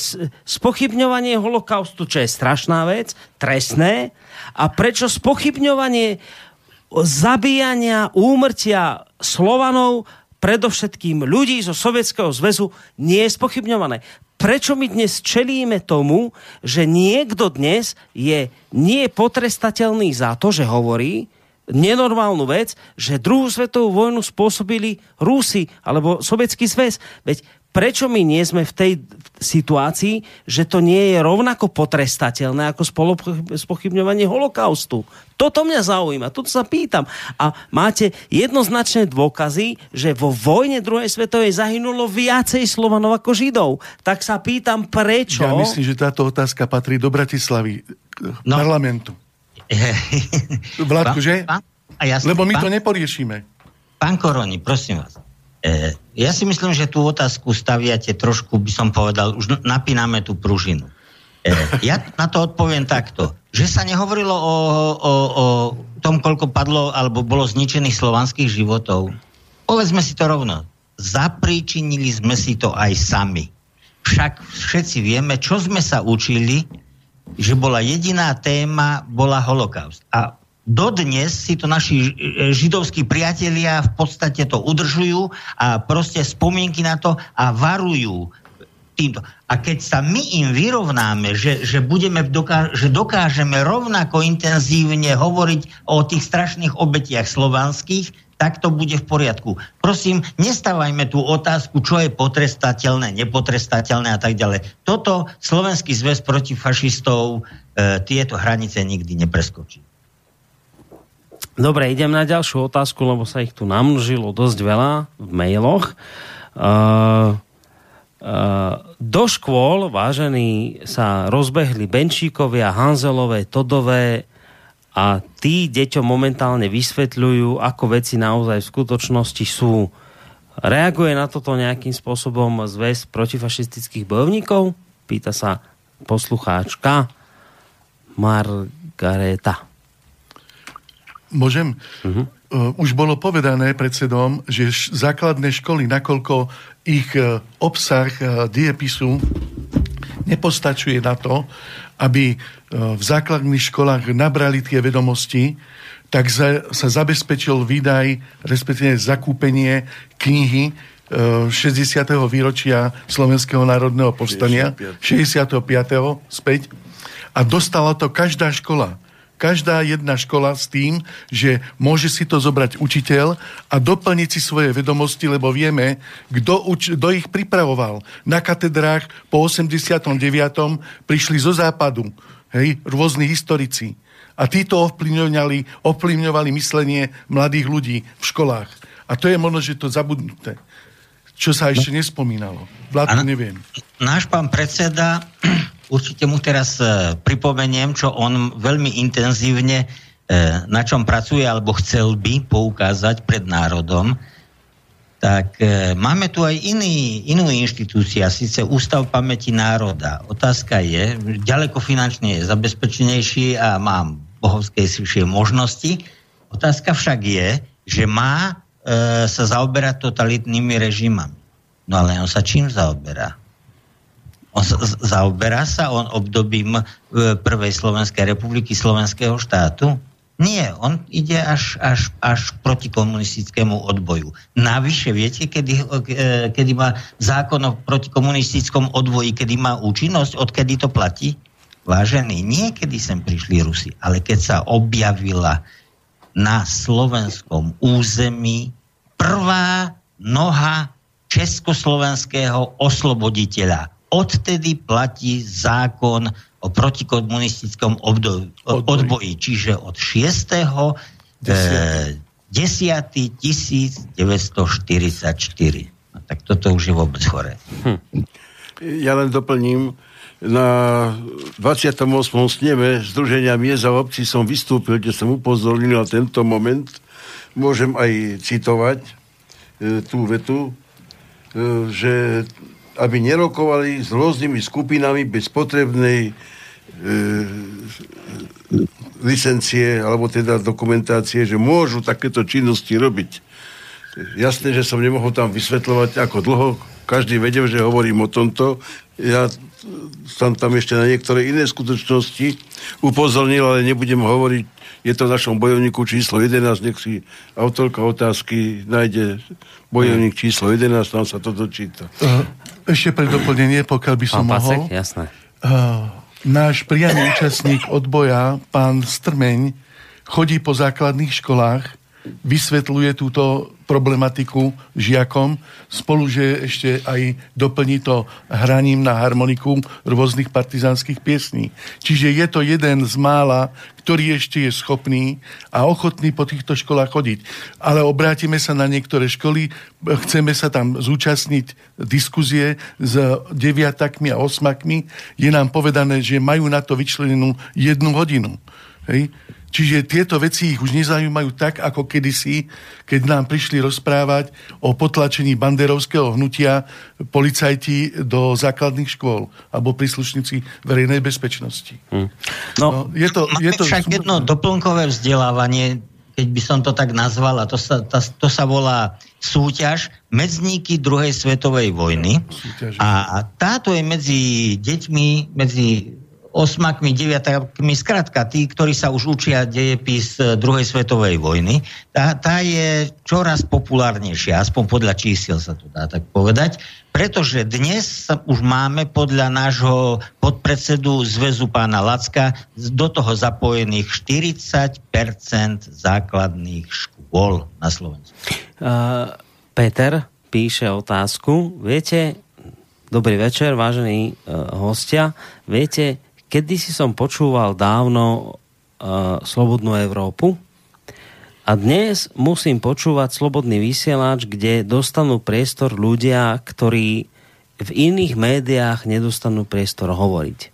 spochybňovanie holokaustu, čo je strašná vec, trestné? A prečo spochybňovanie zabíjania, úmrtia Slovanov, predovšetkým ľudí zo Sovietskeho zväzu, nie je spochybňované? Prečo my dnes čelíme tomu, že niekto dnes je nie potrestateľný za to, že hovorí, nenormálnu vec, že druhú svetovú vojnu spôsobili Rusi alebo Sovietský zväz. Veď prečo my nie sme v tej situácii, že to nie je rovnako potrestateľné ako spochybňovanie holokaustu. Toto mňa zaujíma, toto sa pýtam. A máte jednoznačné dôkazy, že vo vojne druhej svetovej zahynulo viacej Slovanov ako Židov. Tak sa pýtam, prečo... Ja myslím, že táto otázka patrí do Bratislavy, no. parlamentu. Vládku, že? Pán, a ja Lebo my pán, to neporiešime. Pán Koroni, prosím vás. E, ja si myslím, že tú otázku staviate trošku, by som povedal, už napíname tú pružinu. E, ja na to odpoviem takto, že sa nehovorilo o, o, o tom, koľko padlo alebo bolo zničených slovanských životov. Povedzme si to rovno. Zapríčinili sme si to aj sami. Však všetci vieme, čo sme sa učili že bola jediná téma, bola holokaust. A dodnes si to naši židovskí priatelia v podstate to udržujú a proste spomienky na to a varujú týmto. A keď sa my im vyrovnáme, že, že, budeme že dokážeme rovnako intenzívne hovoriť o tých strašných obetiach slovanských, tak to bude v poriadku. Prosím, nestávajme tú otázku, čo je potrestateľné, nepotrestateľné a tak ďalej. Toto Slovenský zväz proti fašistov e, tieto hranice nikdy nepreskočí. Dobre, idem na ďalšiu otázku, lebo sa ich tu namnožilo dosť veľa v mailoch. Uh, uh, do škôl, vážení, sa rozbehli Benčíkovia, Hanzelové, Todové, a tí deťom momentálne vysvetľujú, ako veci naozaj v skutočnosti sú. Reaguje na toto nejakým spôsobom zväz protifašistických bojovníkov? Pýta sa poslucháčka Margareta. Môžem? Uh-huh. Uh, už bolo povedané predsedom, že základné školy, nakoľko ich uh, obsah uh, diepisu nepostačuje na to, aby v základných školách nabrali tie vedomosti, tak za, sa zabezpečil výdaj, respektíve zakúpenie knihy 60. výročia Slovenského národného povstania, 65. 65. späť. A dostala to každá škola každá jedna škola s tým, že môže si to zobrať učiteľ a doplniť si svoje vedomosti, lebo vieme, kto, uč- ich pripravoval. Na katedrách po 89. prišli zo západu hej, rôzni historici. A títo ovplyvňovali, ovplyvňovali myslenie mladých ľudí v školách. A to je možno, že to zabudnuté. Čo sa ešte nespomínalo. Vládku neviem. Náš pán predseda, <clears throat> určite mu teraz e, pripomeniem, čo on veľmi intenzívne e, na čom pracuje alebo chcel by poukázať pred národom, tak e, máme tu aj iný, inú inštitúciu, síce Ústav pamäti národa. Otázka je, ďaleko finančne je zabezpečenejší a má bohovskejšie možnosti. Otázka však je, že má sa zaoberať totalitnými režimami. No ale on sa čím zaoberá? On sa, zaoberá sa on obdobím e, Prvej Slovenskej republiky Slovenského štátu? Nie, on ide až, až, až proti komunistickému odboju. Navyše, viete, kedy, e, kedy má zákon o protikomunistickom odvoji, kedy má účinnosť, odkedy to platí? vážený, niekedy sem prišli Rusi, ale keď sa objavila na slovenskom území prvá noha československého osloboditeľa. Odtedy platí zákon o protikomunistickom odboji, odboji čiže od 6. 10. 10. 1944. No, tak toto už je vôbec chore. Hm. Ja len doplním, na 28. sneme Združenia miest a obcí som vystúpil, kde som upozornil na tento moment. Môžem aj citovať e, tú vetu, e, že aby nerokovali s rôznymi skupinami bez potrebnej e, licencie alebo teda dokumentácie, že môžu takéto činnosti robiť. Jasné, že som nemohol tam vysvetľovať, ako dlho. Každý vedel, že hovorím o tomto. Ja som tam ešte na niektoré iné skutočnosti upozornil, ale nebudem hovoriť, je to v našom bojovníku číslo 11, nech si autorka otázky nájde bojovník číslo 11, tam sa to dočíta. Ešte pre doplnenie, pokiaľ by som Pán mohol. Pacek, jasné. Uh, náš priamy účastník odboja, pán Strmeň, chodí po základných školách, vysvetľuje túto problematiku žiakom, spolu, že ešte aj doplní to hraním na harmoniku rôznych partizánskych piesní. Čiže je to jeden z mála, ktorý ešte je schopný a ochotný po týchto školách chodiť. Ale obrátime sa na niektoré školy, chceme sa tam zúčastniť diskuzie s deviatakmi a osmakmi. Je nám povedané, že majú na to vyčlenenú jednu hodinu. Hej? Čiže tieto veci ich už nezaujímajú tak, ako kedysi, keď nám prišli rozprávať o potlačení banderovského hnutia policajti do základných škôl alebo príslušníci verejnej bezpečnosti. Hmm. No, no, je to, je to však jedno doplnkové vzdelávanie, keď by som to tak nazval, a to sa, tá, to sa volá súťaž medzníky druhej svetovej vojny. A, a táto je medzi deťmi, medzi osmakmi, deviatakmi, skrátka tí, ktorí sa už učia dejepis e, druhej svetovej vojny, tá, tá je čoraz populárnejšia, aspoň podľa čísiel sa to dá tak povedať, pretože dnes už máme podľa nášho podpredsedu Zväzu pána Lacka do toho zapojených 40% základných škôl na Slovensku. Uh, Peter píše otázku. Viete, dobrý večer, vážení uh, hostia. Viete, Kedy si som počúval dávno uh, Slobodnú Európu a dnes musím počúvať Slobodný vysielač, kde dostanú priestor ľudia, ktorí v iných médiách nedostanú priestor hovoriť.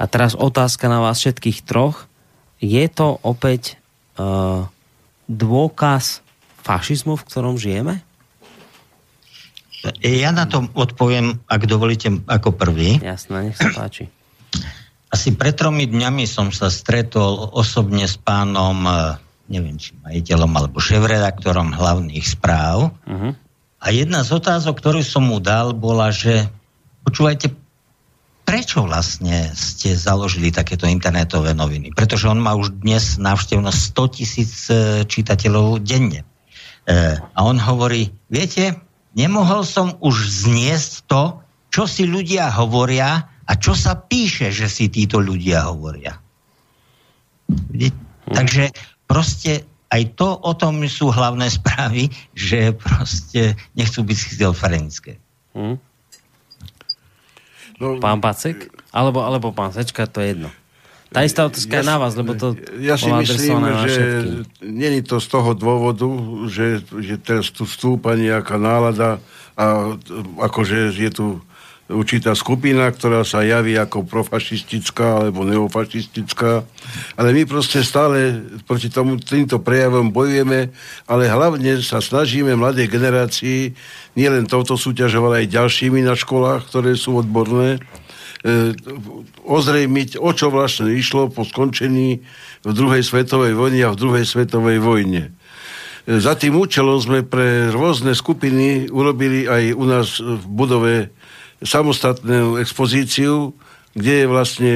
A teraz otázka na vás všetkých troch. Je to opäť uh, dôkaz fašizmu, v ktorom žijeme? Ja na to odpoviem, ak dovolíte, ako prvý. Jasné, nech sa páči. Asi pred tromi dňami som sa stretol osobne s pánom, e, neviem, či majiteľom alebo šéf-redaktorom hlavných správ. Uh-huh. A jedna z otázok, ktorú som mu dal, bola, že počúvajte, prečo vlastne ste založili takéto internetové noviny? Pretože on má už dnes návštevnosť 100 tisíc e, čitateľov denne. E, a on hovorí, viete, nemohol som už zniesť to, čo si ľudia hovoria a čo sa píše, že si títo ľudia hovoria. Hm. Takže proste aj to o tom sú hlavné správy, že proste nechcú byť schizofrenické. Hm. No, pán Pacek? Alebo, alebo pán Sečka, to je jedno. Tá istá otázka ja, je na vás, lebo to Ja si myslím, že není to z toho dôvodu, že, že teraz tu vstúpa nejaká nálada a akože je tu určitá skupina, ktorá sa javí ako profašistická alebo neofašistická, ale my proste stále proti tomu, týmto prejavom bojujeme, ale hlavne sa snažíme mladej generácii nielen touto súťažou, ale aj ďalšími na školách, ktoré sú odborné, e, ozrejmiť, o čo vlastne išlo po skončení v druhej svetovej vojne a v druhej svetovej vojne. E, za tým účelom sme pre rôzne skupiny urobili aj u nás v budove samostatnú expozíciu, kde je vlastne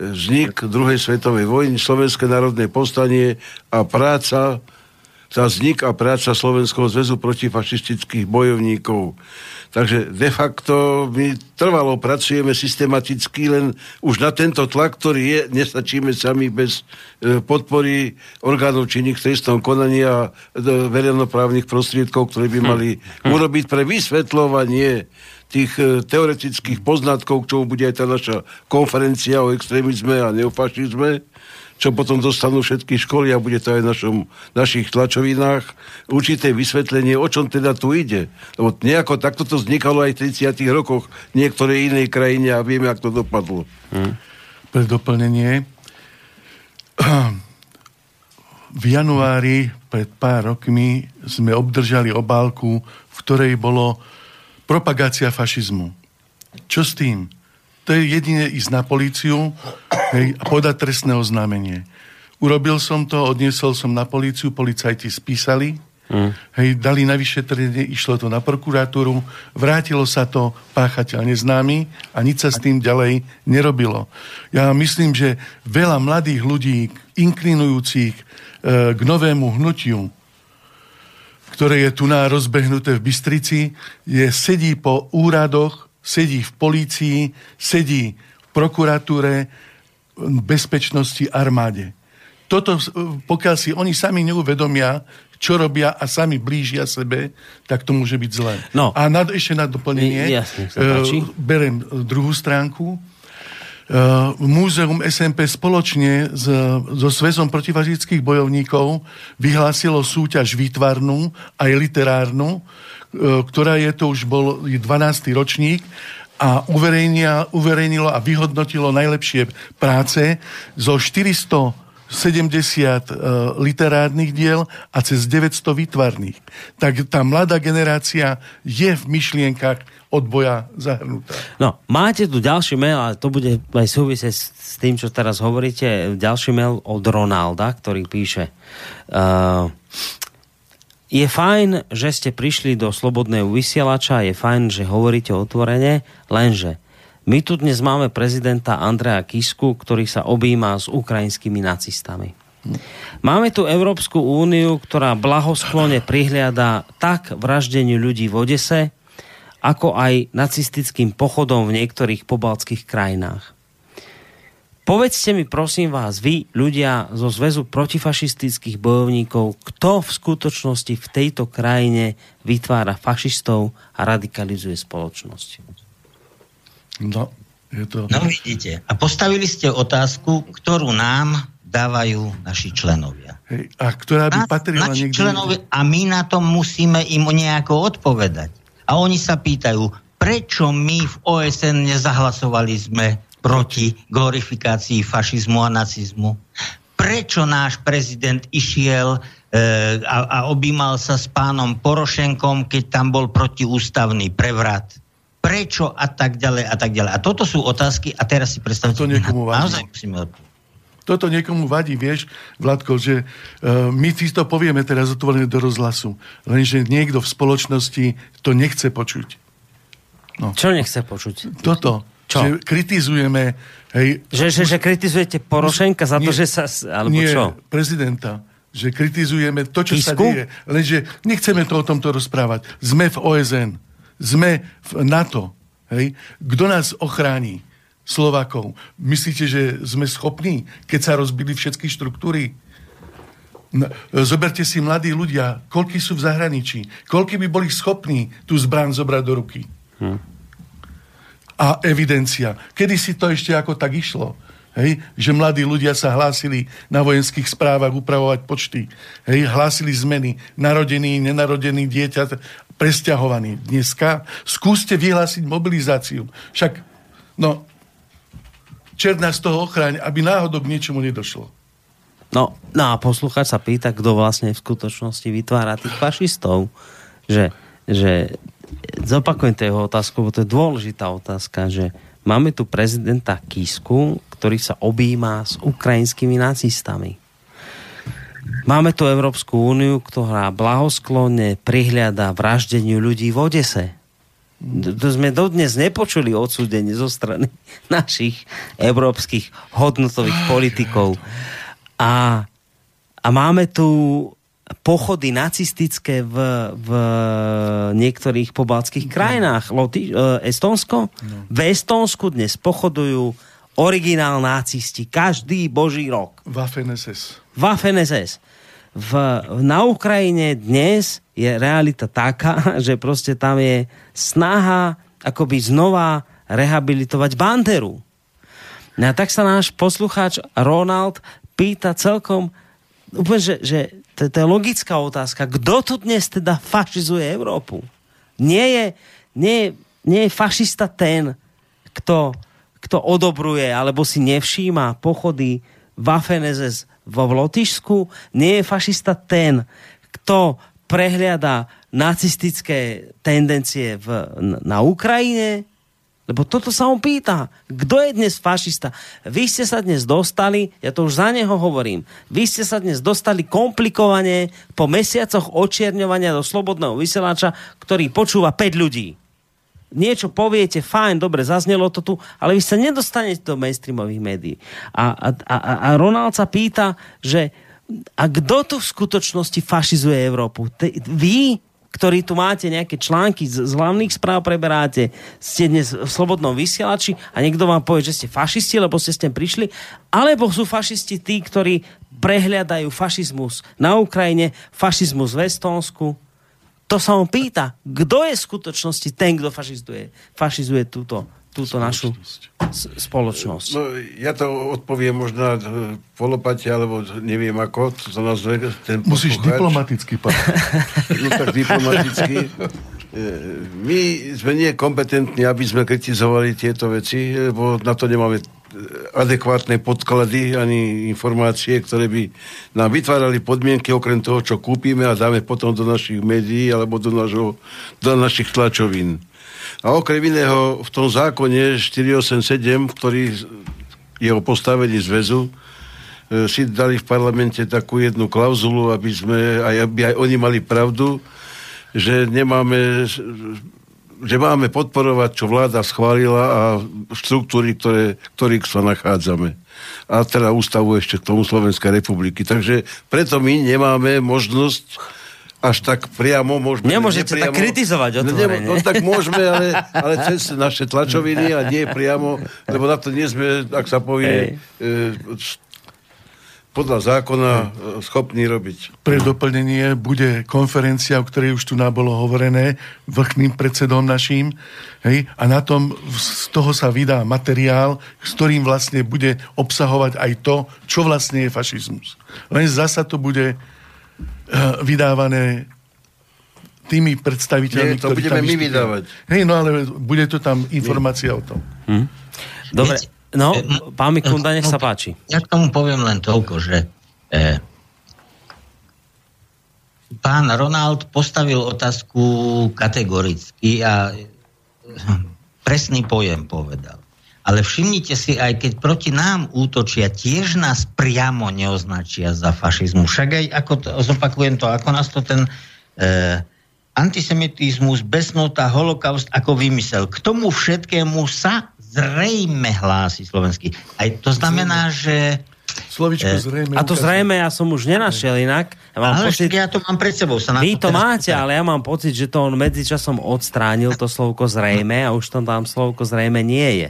vznik druhej svetovej vojny, Slovenské národné povstanie a práca za vznik a práca Slovenského zväzu protifašistických bojovníkov. Takže de facto my trvalo pracujeme systematicky, len už na tento tlak, ktorý je, nestačíme sami bez e, podpory orgánov činných trestnom konaní a e, verejnoprávnych prostriedkov, ktoré by hm. mali hm. urobiť pre vysvetľovanie tých e, teoretických poznatkov, k čomu bude aj tá naša konferencia o extrémizme a neofašizme čo potom dostanú všetky školy a bude to aj v našom, našich tlačovinách, určité vysvetlenie, o čom teda tu ide. Lebo nejako takto to vznikalo aj v 30 rokoch v niektorej inej krajine a vieme, ako to dopadlo. Hmm. Pre doplnenie. V januári pred pár rokmi sme obdržali obálku, v ktorej bolo propagácia fašizmu. Čo s tým? To je jedine ísť na políciu hej, a podať trestné oznámenie. Urobil som to, odniesol som na políciu, policajti spísali, mm. hej, dali na vyšetrenie, išlo to na prokuratúru, vrátilo sa to, páchateľ neznámy a nič sa s tým ďalej nerobilo. Ja myslím, že veľa mladých ľudí, inklinujúcich e, k novému hnutiu, ktoré je tu na rozbehnuté v Bystrici, je, sedí po úradoch, sedí v polícii, sedí v prokuratúre, bezpečnosti, armáde. Toto, pokiaľ si oni sami neuvedomia, čo robia a sami blížia sebe, tak to môže byť zlé. No. A nad, ešte na doplnenie, Jasne, uh, berem druhú stránku, Múzeum SMP spoločne s, so Svezom protifažických bojovníkov vyhlásilo súťaž výtvarnú aj literárnu, E, ktorá je to už bol 12. ročník a uverejnilo a vyhodnotilo najlepšie práce zo 470 uh, e, literárnych diel a cez 900 výtvarných. Tak tá mladá generácia je v myšlienkach odboja zahrnutá. No, máte tu ďalší mail, ale to bude aj súvisieť s tým, čo teraz hovoríte. Ďalší mail od Ronalda, ktorý píše... Uh, je fajn, že ste prišli do slobodného vysielača, je fajn, že hovoríte otvorene, lenže my tu dnes máme prezidenta Andreja Kisku, ktorý sa objíma s ukrajinskými nacistami. Máme tu Európsku úniu, ktorá blahosklone prihliada tak vraždeniu ľudí v Odese, ako aj nacistickým pochodom v niektorých pobaltských krajinách. Povedzte mi prosím vás, vy, ľudia zo Zväzu protifašistických bojovníkov, kto v skutočnosti v tejto krajine vytvára fašistov a radikalizuje spoločnosť? No, je to... No vidíte. A postavili ste otázku, ktorú nám dávajú naši členovia. Hej, a ktorá by patrila naši niekde... Členovia, a my na to musíme im nejako odpovedať. A oni sa pýtajú, prečo my v OSN nezahlasovali sme proti glorifikácii fašizmu a nacizmu? Prečo náš prezident išiel e, a, a objímal sa s pánom Porošenkom, keď tam bol protiústavný prevrat? Prečo a tak ďalej a tak ďalej. A toto sú otázky a teraz si predstavte, to niekomu na, naozaj musíme odpovedať. Toto niekomu vadí, vieš, Vladko, že uh, my si to povieme teraz otvorené do rozhlasu, lenže niekto v spoločnosti to nechce počuť. No. Čo nechce počuť? Toto. Čo? Že kritizujeme... Hej, že, že, že kritizujete Porošenka za to, nie, že sa... Alebo nie, čo? prezidenta. Že kritizujeme to, čo Kisku? sa deje. Lenže nechceme to o tomto rozprávať. Sme v OSN. Sme v NATO. Hej? Kto nás ochráni? Slovakov. Myslíte, že sme schopní, keď sa rozbili všetky štruktúry? No, zoberte si mladí ľudia, koľky sú v zahraničí, koľky by boli schopní tú zbrán zobrať do ruky. Hm a evidencia. Kedy si to ešte ako tak išlo? Hej, že mladí ľudia sa hlásili na vojenských správach upravovať počty. Hej, hlásili zmeny. Narodený, nenarodený dieťa, presťahovaný. Dneska skúste vyhlásiť mobilizáciu. Však, no, čert nás toho ochráň, aby náhodou k niečomu nedošlo. No, no a posluchač sa pýta, kto vlastne v skutočnosti vytvára tých fašistov. Že, že zopakujem jeho otázku, bo to je dôležitá otázka, že máme tu prezidenta Kisku, ktorý sa objíma s ukrajinskými nacistami. Máme tu Európsku úniu, ktorá blahosklonne prihliada vraždeniu ľudí v Odese. To sme dodnes nepočuli odsúdenie zo strany <laughs> našich európskych hodnotových politikov. A, a máme tu pochody nacistické v, v niektorých pobaltských krajinách. Loti, Estonsko? No. V Estonsku dnes pochodujú originál nacisti. Každý boží rok. Waffen SS. Waffen SS. V, na Ukrajine dnes je realita taká, <laughs> že proste tam je snaha akoby znova rehabilitovať Banderu. No a tak sa náš poslucháč Ronald pýta celkom úplne, že, že to, to je logická otázka. Kto tu dnes teda fašizuje Európu? Nie je, nie, nie je fašista ten, kto, kto odobruje alebo si nevšíma pochody Waffen-SS vo Lotyšsku. Nie je fašista ten, kto prehliada nacistické tendencie v, na Ukrajine, lebo toto sa on pýta. Kto je dnes fašista? Vy ste sa dnes dostali, ja to už za neho hovorím, vy ste sa dnes dostali komplikovane po mesiacoch očierňovania do slobodného vysielača, ktorý počúva 5 ľudí. Niečo poviete, fajn, dobre, zaznelo to tu, ale vy sa nedostanete do mainstreamových médií. A, a, a, a Ronald sa pýta, že a kto tu v skutočnosti fašizuje Európu? Te, vy, ktorí tu máte nejaké články z, z hlavných správ preberáte, ste dnes v slobodnom vysielači a niekto vám povie, že ste fašisti, lebo ste s tým prišli, alebo sú fašisti tí, ktorí prehľadajú fašizmus na Ukrajine, fašizmus v Estónsku. To sa on pýta, kto je v skutočnosti ten, kto fašizuje, fašizuje túto túto našu spoločnosť? No, ja to odpoviem možno polopate, alebo neviem ako, to sa nazve ten Musíš poslucháč. diplomaticky, pán. <laughs> No tak diplomaticky. E, my sme nie kompetentní, aby sme kritizovali tieto veci, lebo na to nemáme adekvátne podklady ani informácie, ktoré by nám vytvárali podmienky okrem toho, čo kúpime a dáme potom do našich médií alebo do, našo, do našich tlačovín. A okrem iného v tom zákone 487, ktorý je o postavení zväzu, e, si dali v parlamente takú jednu klauzulu, aby, sme, aj, aby aj oni mali pravdu, že nemáme že máme podporovať, čo vláda schválila a štruktúry, ktoré, ktorých sa nachádzame. A teda ústavu ešte k tomu Slovenskej republiky. Takže preto my nemáme možnosť až tak priamo môžeme... Nemôžete nepriamo, tak kritizovať otvorene. No, no tak môžeme, ale, ale cez naše tlačoviny a nie priamo, lebo na to nie sme, ak sa povie, e, podľa zákona e, schopní robiť. Pre doplnenie bude konferencia, o ktorej už tu bolo hovorené, vrchným predsedom naším, hej, a na tom z toho sa vydá materiál, s ktorým vlastne bude obsahovať aj to, čo vlastne je fašizmus. Len zasa to bude Eh, vydávané tými predstaviteľmi, Nie, to budeme my vydávať. Hej, no ale bude to tam informácia Nie. o tom. Hm? Dobre, no, eh, pán Mikunda, nech sa páči. Ja k tomu poviem len toľko, že eh, pán Ronald postavil otázku kategoricky a eh, presný pojem povedal. Ale všimnite si, aj keď proti nám útočia, tiež nás priamo neoznačia za fašizmu. Však aj, ako to, zopakujem to, ako nás to ten e, antisemitizmus, besnota, holokaust ako vymysel. K tomu všetkému sa zrejme hlási slovenský. Aj to znamená, že Slovičko e, zrejme. A to zrejme ja som už nenašiel inak. Ja, mám ale pocit, ja to mám pred sebou. Sa vy to, to máte, ale ja mám pocit, že to on medzičasom odstránil to slovko zrejme a už tam tam slovko zrejme nie je.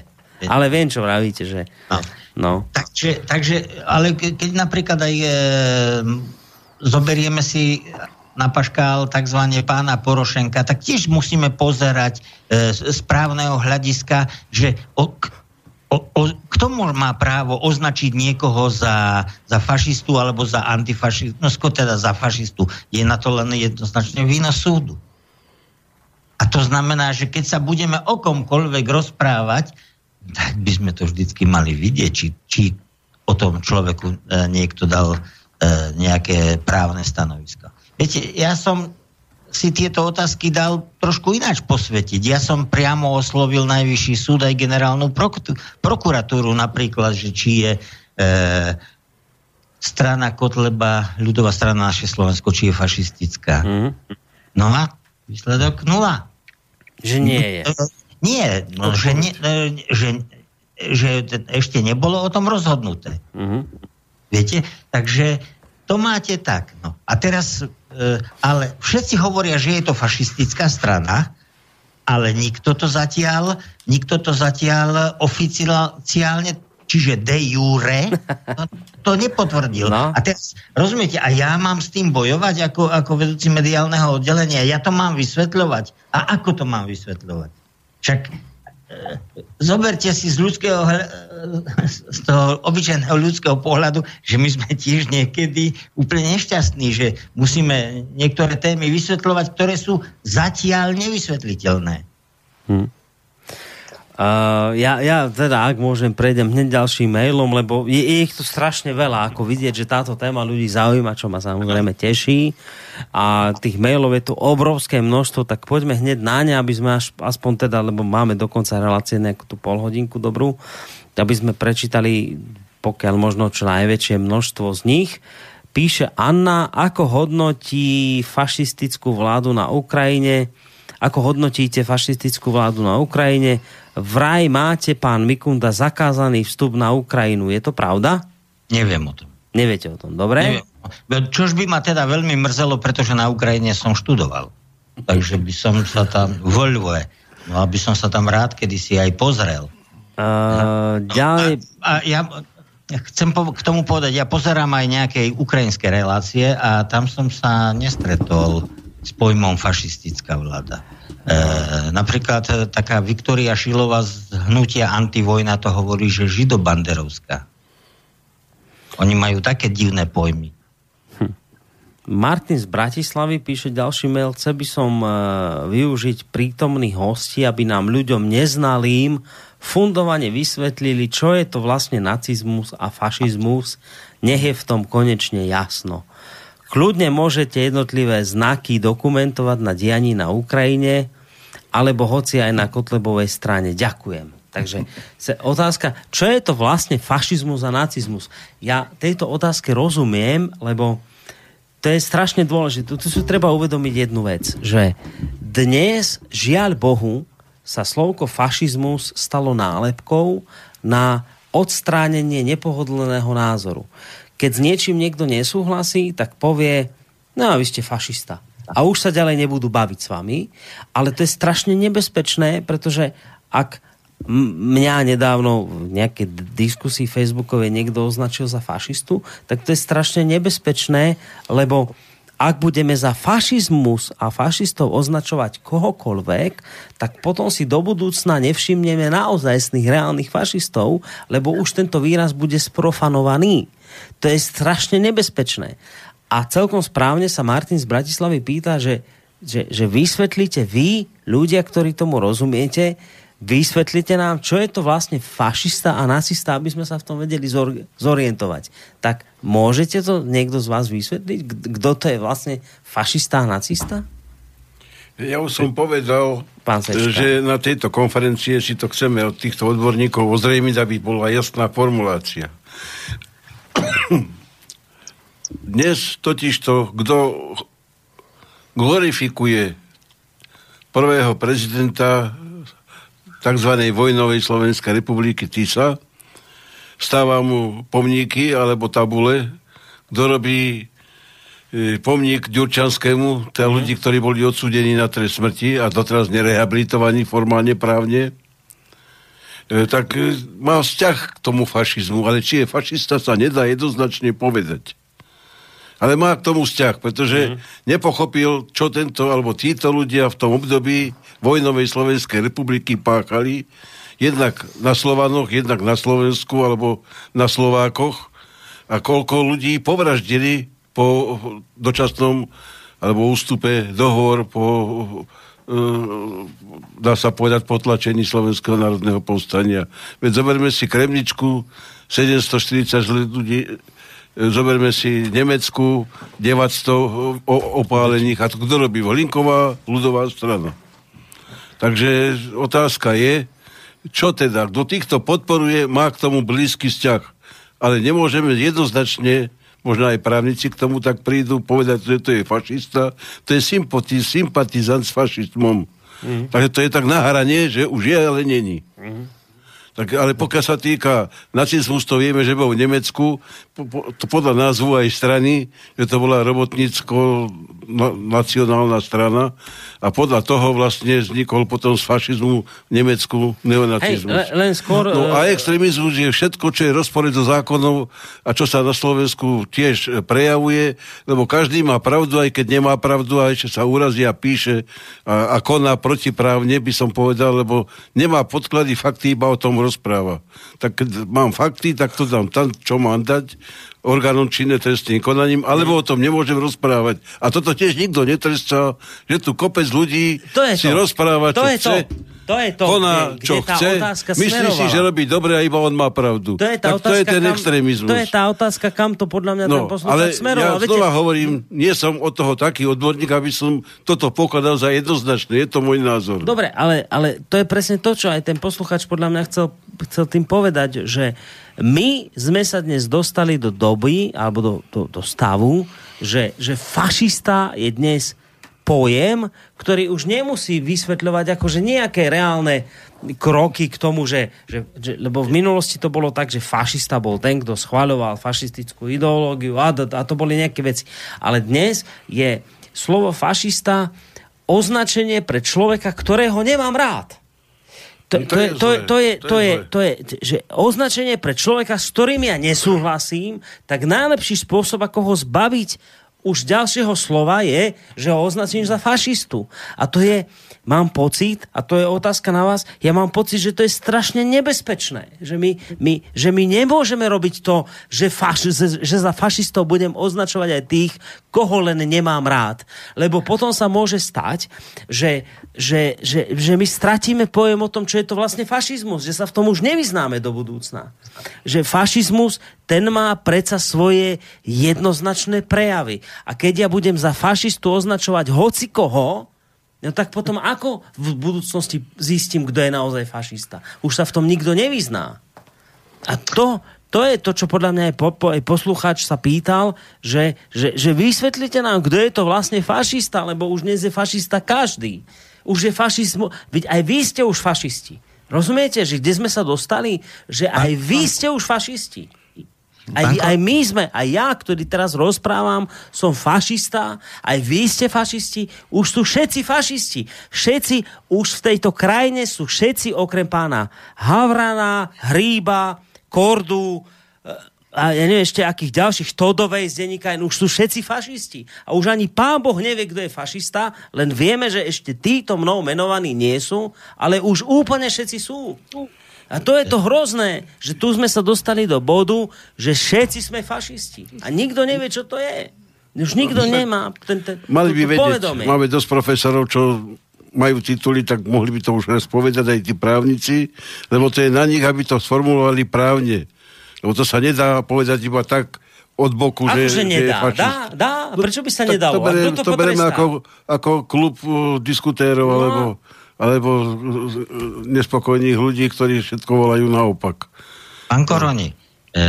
Ale viem, čo vravíte, že... No. no. Takže, takže, ale keď napríklad aj e, zoberieme si na paškál tzv. pána Porošenka, tak tiež musíme pozerať e, z právneho hľadiska, že o, o, o, kto má právo označiť niekoho za, za fašistu alebo za antifašistu, no teda za fašistu. Je na to len jednoznačne vína súdu. A to znamená, že keď sa budeme o komkoľvek rozprávať, tak by sme to vždycky mali vidieť, či, či o tom človeku e, niekto dal e, nejaké právne stanovisko. Viete, ja som si tieto otázky dal trošku ináč posvetiť. Ja som priamo oslovil najvyšší súd aj generálnu prokuratúru napríklad, že či je e, strana Kotleba, ľudová strana naše Slovensko, či je fašistická. Mm. No a výsledok nula. Že nie je. Nie, no, že, ne, e, že, že ešte nebolo o tom rozhodnuté. Uh-huh. Viete? Takže to máte tak. No. A teraz, ale všetci hovoria, že je to fašistická strana, ale nikto to zatiaľ, nikto to zatiaľ oficiálne, čiže de jure, <laughs> to, nepotvrdil. No. A teraz, rozumiete, a ja mám s tým bojovať ako, ako vedúci mediálneho oddelenia, ja to mám vysvetľovať. A ako to mám vysvetľovať? Však e, zoberte si z ľudského, z toho obyčajného ľudského pohľadu, že my sme tiež niekedy úplne nešťastní, že musíme niektoré témy vysvetľovať, ktoré sú zatiaľ nevysvetliteľné. Hmm. Uh, ja, ja teda, ak môžem, prejdem hneď ďalším mailom, lebo je, je ich tu strašne veľa, ako vidieť, že táto téma ľudí zaujíma, čo ma samozrejme teší. A tých mailov je tu obrovské množstvo, tak poďme hneď na ne, aby sme až, aspoň teda, lebo máme dokonca relácie nejakú tú polhodinku dobrú, aby sme prečítali pokiaľ možno čo najväčšie množstvo z nich. Píše Anna, ako hodnotí fašistickú vládu na Ukrajine, ako hodnotíte fašistickú vládu na Ukrajine, vraj máte, pán Mikunda, zakázaný vstup na Ukrajinu. Je to pravda? Neviem o tom. Neviete o tom, dobre? Neviem. Čož by ma teda veľmi mrzelo, pretože na Ukrajine som študoval. Takže by som sa tam vo no aby som sa tam rád kedysi aj pozrel. Uh, ďalej... A, a ja chcem po, k tomu povedať, ja pozerám aj nejaké ukrajinské relácie a tam som sa nestretol s pojmom fašistická vláda. E, napríklad e, taká Viktoria Šilová z hnutia antivojna to hovorí, že židobanderovská. Oni majú také divné pojmy. Hm. Martin z Bratislavy píše ďalší mail. Chce by som e, využiť prítomných hostí, aby nám ľuďom neznalým fundovane vysvetlili, čo je to vlastne nacizmus a fašizmus. Nech je v tom konečne jasno. Kľudne môžete jednotlivé znaky dokumentovať na dianí na Ukrajine, alebo hoci aj na Kotlebovej strane. Ďakujem. Takže otázka, čo je to vlastne fašizmus a nacizmus? Ja tejto otázke rozumiem, lebo to je strašne dôležité. Tu si treba uvedomiť jednu vec, že dnes, žiaľ Bohu, sa slovko fašizmus stalo nálepkou na odstránenie nepohodlného názoru keď s niečím niekto nesúhlasí, tak povie, no vy ste fašista. A už sa ďalej nebudú baviť s vami, ale to je strašne nebezpečné, pretože ak mňa nedávno v nejakej diskusii facebookovej niekto označil za fašistu, tak to je strašne nebezpečné, lebo ak budeme za fašizmus a fašistov označovať kohokoľvek, tak potom si do budúcna nevšimneme naozajstných reálnych fašistov, lebo už tento výraz bude sprofanovaný. To je strašne nebezpečné. A celkom správne sa Martin z Bratislavy pýta, že, že, že vysvetlíte vy, ľudia, ktorí tomu rozumiete, vysvetlite nám, čo je to vlastne fašista a nacista, aby sme sa v tom vedeli zorientovať. Tak môžete to niekto z vás vysvetliť? Kto to je vlastne fašista a nacista? Ja už som povedal, že na tejto konferencie si to chceme od týchto odborníkov ozrejmiť, aby bola jasná formulácia. <clears throat> Dnes totižto, kto glorifikuje prvého prezidenta tzv. vojnovej Slovenskej republiky Tisa, stáva mu pomníky alebo tabule, kto robí e, pomník Ďurčanskému, teda mm. ľudí, ktorí boli odsúdení na trest smrti a doteraz nerehabilitovaní formálne právne, tak e, má vzťah k tomu fašizmu, ale či je fašista sa nedá jednoznačne povedať. Ale má k tomu vzťah, pretože mm. nepochopil, čo tento alebo títo ľudia v tom období vojnovej Slovenskej republiky páchali, jednak na Slovanoch, jednak na Slovensku alebo na Slovákoch a koľko ľudí povraždili po dočasnom alebo ústupe dohovor po E, dá sa povedať, potlačení Slovenského národného povstania. Veď zoberme si Kremničku, 740 ľudí, e, zoberme si Nemecku, 900 opálených. A to kto robí? Volinková ľudová strana. Takže otázka je, čo teda, kto týchto podporuje, má k tomu blízky vzťah. Ale nemôžeme jednoznačne možno aj právnici k tomu tak prídu povedať, že to je fašista, to je sympati, sympatizant s fašizmom. Mm. Takže to je tak na hranie, že už je, ale není. Mm. Tak, ale pokiaľ sa týka nacizmus, to vieme, že bol v Nemecku, po, po, to podľa názvu aj strany, že to bola robotnícko-nacionálna strana a podľa toho vlastne vznikol potom z fašizmu v Nemecku neonacizmus. Hej, len skôr... No e, a extrémizmus je všetko, čo je rozpore so zákonov a čo sa na Slovensku tiež prejavuje, lebo každý má pravdu, aj keď nemá pravdu a ešte sa urazí a píše a, a koná protiprávne, by som povedal, lebo nemá podklady, fakty, iba o tom rozpráva. Tak keď mám fakty, tak to dám tam, čo mám dať orgánom činné trestným konaním, alebo o tom nemôžem rozprávať. A toto tiež nikto netrestá, že tu kopec ľudí To je si to. rozpráva, To čo je chce. to. To je to, koná, kde- čo kde tá chce. otázka Myslí si, že robí dobre a iba on má pravdu. To je tá tak otázka, to je ten kam, extrémizmus. To je tá otázka, kam to podľa mňa ten No, poslucháč ale smeroval. ja Viete, znova hovorím, nie som od toho taký odborník, aby som toto pokladal za jednoznačné. Je to môj názor. Dobre, ale, ale to je presne to, čo aj ten posluchač podľa mňa chcel, chcel tým povedať, že my sme sa dnes dostali do doby, alebo do, do, do stavu, že, že fašista je dnes pojem, ktorý už nemusí vysvetľovať akože nejaké reálne kroky k tomu, že, že, že lebo v minulosti to bolo tak, že fašista bol ten, kto schvaľoval fašistickú ideológiu a, a to boli nejaké veci. Ale dnes je slovo fašista označenie pre človeka, ktorého nemám rád. To, to, to je, je to, je, zlé. to, je, To to, je je, zlé. to je, že označenie pre človeka, s ktorým ja nesúhlasím, tak najlepší spôsob, ako ho zbaviť už ďalšieho slova je, že ho označím za fašistu. A to je, mám pocit, a to je otázka na vás, ja mám pocit, že to je strašne nebezpečné. Že my, my, že my nemôžeme robiť to, že, faš, že, za fašistov budem označovať aj tých, koho len nemám rád. Lebo potom sa môže stať, že, že, že, že my stratíme pojem o tom, čo je to vlastne fašizmus, že sa v tom už nevyznáme do budúcna. Že fašizmus, ten má predsa svoje jednoznačné prejavy. A keď ja budem za fašistu označovať hoci koho, no tak potom ako v budúcnosti zistím, kto je naozaj fašista? Už sa v tom nikto nevyzná. A to, to je to, čo podľa mňa aj, po, po, aj poslucháč sa pýtal, že, že, že vysvetlite nám, kto je to vlastne fašista, lebo už dnes je fašista každý. Už je fašizmu... Veď aj vy ste už fašisti. Rozumiete, že kde sme sa dostali? Že aj vy ste už fašisti. Aj, aj my sme, aj ja, ktorý teraz rozprávam, som fašista, aj vy ste fašisti, už sú všetci fašisti. Všetci, už v tejto krajine sú všetci okrem pána Havrana, Hríba, Kordu, e, a ja neviem ešte akých ďalších, Todovej z denníka, už sú všetci fašisti. A už ani pán Boh nevie, kto je fašista, len vieme, že ešte títo mnou menovaní nie sú, ale už úplne všetci sú. A to je to hrozné, že tu sme sa dostali do bodu, že všetci sme fašisti. A nikto nevie, čo to je. Už nikto nemá ten, ten, Mali by to vedieť, povedomie. máme dosť profesorov, čo majú tituly, tak mohli by to už raz povedať aj tí právnici, lebo to je na nich, aby to sformulovali právne. Lebo to sa nedá povedať iba tak od boku, že, Akože že je nedá. fašist. Dá, dá. Prečo by sa nedalo? To, berem, kto to, to potrestá? ako, ako klub uh, diskutérov, No. alebo, alebo nespokojných ľudí, ktorí všetko volajú naopak. Pán Koroni, e,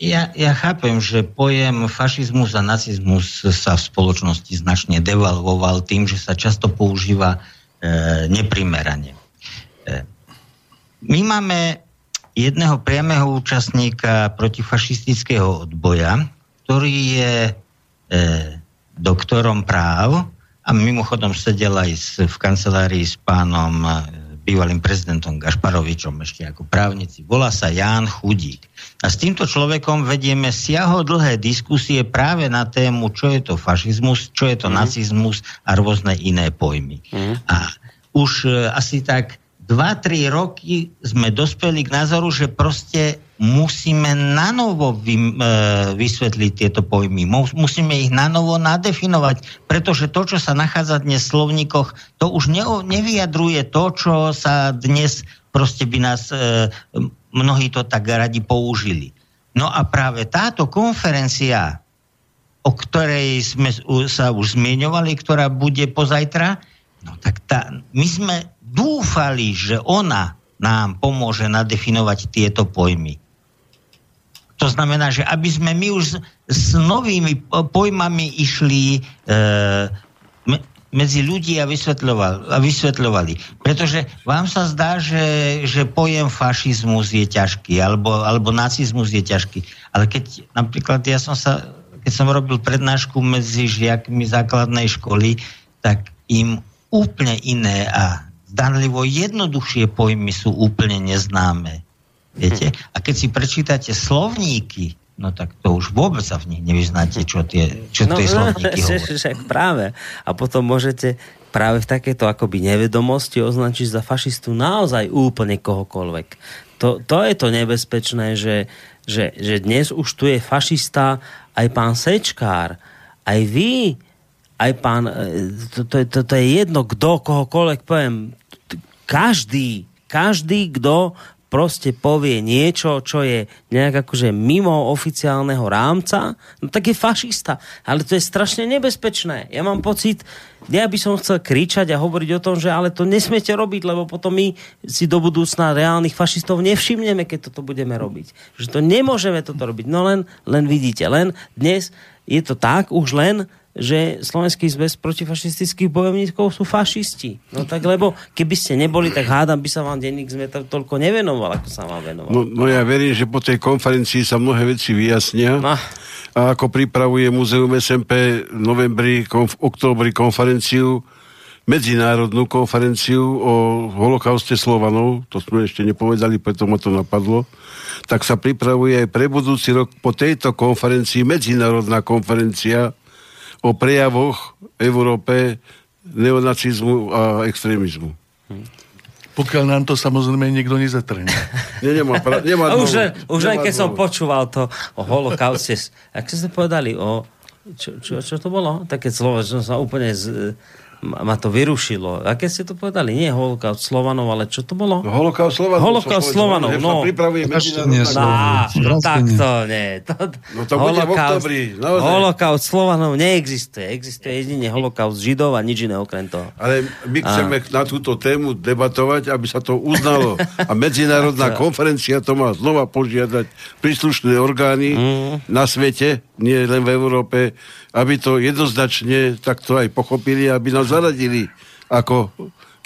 ja, ja chápem, že pojem fašizmus a nacizmus sa v spoločnosti značne devalvoval tým, že sa často používa e, neprimerane. E, my máme jedného priamého účastníka protifašistického odboja, ktorý je e, doktorom práv a mimochodom sedel aj s, v kancelárii s pánom e, bývalým prezidentom Gašparovičom ešte ako právnici. Volá sa Ján Chudík. A s týmto človekom vedieme siahodlhé diskusie práve na tému, čo je to fašizmus, čo je to mm. nacizmus a rôzne iné pojmy. Mm. A už e, asi tak 2-3 roky sme dospeli k názoru, že proste musíme nanovo vy, e, vysvetliť tieto pojmy. Mu, musíme ich nanovo nadefinovať, pretože to, čo sa nachádza dnes v slovníkoch, to už ne, nevyjadruje to, čo sa dnes proste by nás e, mnohí to tak radi použili. No a práve táto konferencia, o ktorej sme sa už zmieňovali, ktorá bude pozajtra, no tak tá, my sme dúfali, že ona nám pomôže nadefinovať tieto pojmy. To znamená, že aby sme my už s, s novými pojmami išli, e, medzi ľudí a, vysvetľovali, a vysvetľovali. Pretože vám sa zdá, že, že pojem fašizmus je ťažký, alebo, alebo nacizmus je ťažký. Ale keď napríklad ja som sa, keď som robil prednášku medzi žiakmi základnej školy, tak im úplne iné a zdanlivo jednoduchšie pojmy sú úplne neznáme. Viete? A keď si prečítate slovníky, no tak to už vôbec sa v nich nevyznáte, čo tie, čo no, tie slovníky <laughs> no, Však práve. A potom môžete práve v takéto akoby nevedomosti označiť za fašistu naozaj úplne kohokoľvek. To, to je to nebezpečné, že, že, že dnes už tu je fašista aj pán Sečkár, aj vy, aj pán, e, to, to, to, to je jedno, kto, kohokoľvek poviem, každý, každý, kto proste povie niečo, čo je nejak akože mimo oficiálneho rámca, no tak je fašista. Ale to je strašne nebezpečné. Ja mám pocit, ja by som chcel kričať a hovoriť o tom, že ale to nesmiete robiť, lebo potom my si do budúcna reálnych fašistov nevšimneme, keď toto budeme robiť. Že to nemôžeme toto robiť. No len, len vidíte, len dnes je to tak, už len že Slovenský zväz protifašistických bojovníkov sú fašisti. No tak lebo keby ste neboli, tak hádam by sa vám denník sme toľko nevenoval, ako sa vám venoval. No, no ja verím, že po tej konferencii sa mnohé veci vyjasnia. No. A ako pripravuje Muzeum SMP v novembri, konf- októbri konferenciu, medzinárodnú konferenciu o holokauste Slovanov, to sme ešte nepovedali, preto ma to napadlo, tak sa pripravuje aj pre budúci rok po tejto konferencii medzinárodná konferencia o prejavoch v Európe neonacizmu a extrémizmu. Pokiaľ nám to samozrejme niekto nezatrne. <laughs> Nie, nemá, pra, nemá už, len, už len keď som počúval to o holokauste, ak ste povedali o... Čo, čo, čo to bolo? Také slovo, že som sa úplne z, ma to vyrušilo. Aké ste to povedali? Nie holokaust Slovanov, ale čo to bolo? No, holokaust Slovanov. Holokaust Slovanov, no. pripravuje Á, tak to nie. To, no to bude v oktobri. Holokaust Slovanov neexistuje. Existuje jedine holokaust Židov a nič iné okrem toho. Ale my chceme a... na túto tému debatovať, aby sa to uznalo. A medzinárodná <laughs> konferencia to má znova požiadať príslušné orgány mm. na svete, nie len v Európe, aby to jednoznačne takto aj pochopili, aby nás zaradili ako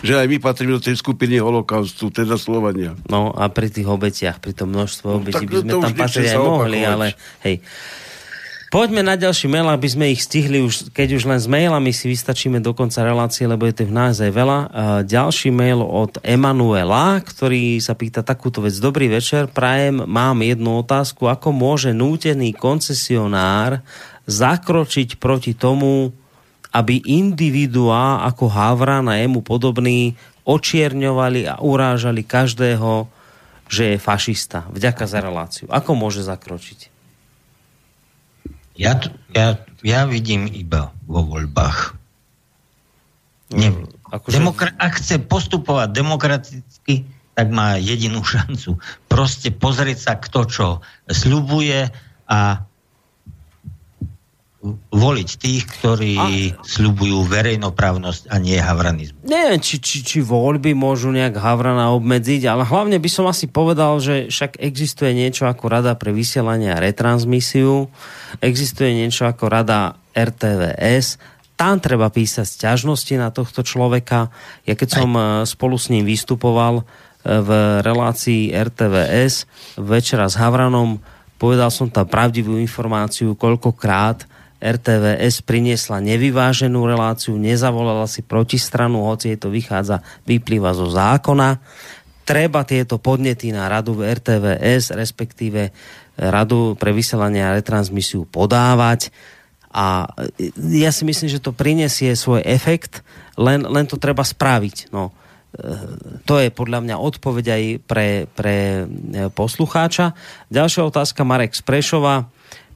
že aj my patríme do tej skupiny holokaustu, teda Slovania. No a pri tých obetiach, pri tom množstve no, obetí by sme tam patriť aj mohli, ale hej. Poďme na ďalší mail, aby sme ich stihli, už, keď už len s mailami si vystačíme do konca relácie, lebo je v naozaj veľa. Uh, ďalší mail od Emanuela, ktorý sa pýta takúto vec. Dobrý večer, prajem, mám jednu otázku. Ako môže nútený koncesionár zakročiť proti tomu, aby individuá ako Havran a jemu podobný očierňovali a urážali každého, že je fašista. Vďaka za reláciu. Ako môže zakročiť? Ja, ja, ja vidím iba vo voľbách. Ne, akože... Demokra- ak chce postupovať demokraticky, tak má jedinú šancu. Proste pozrieť sa, kto čo sľubuje a voliť tých, ktorí a... sľubujú verejnoprávnosť a nie havranizmus. Neviem, či, či, či voľby môžu nejak Havrana obmedziť, ale hlavne by som asi povedal, že však existuje niečo ako Rada pre vysielanie a retransmisiu, existuje niečo ako Rada RTVS, tam treba písať sťažnosti na tohto človeka. Ja keď som. Eh, spolu s ním vystupoval eh, v relácii RTVS večera s Havranom, povedal som tam pravdivú informáciu, koľkokrát RTVS priniesla nevyváženú reláciu, nezavolala si protistranu, hoci jej to vychádza, vyplýva zo zákona. Treba tieto podnety na radu v RTVS, respektíve radu pre vyselanie a retransmisiu podávať. A ja si myslím, že to prinesie svoj efekt, len, len to treba spraviť. No, to je podľa mňa odpoveď aj pre, pre poslucháča. Ďalšia otázka Marek Sprešova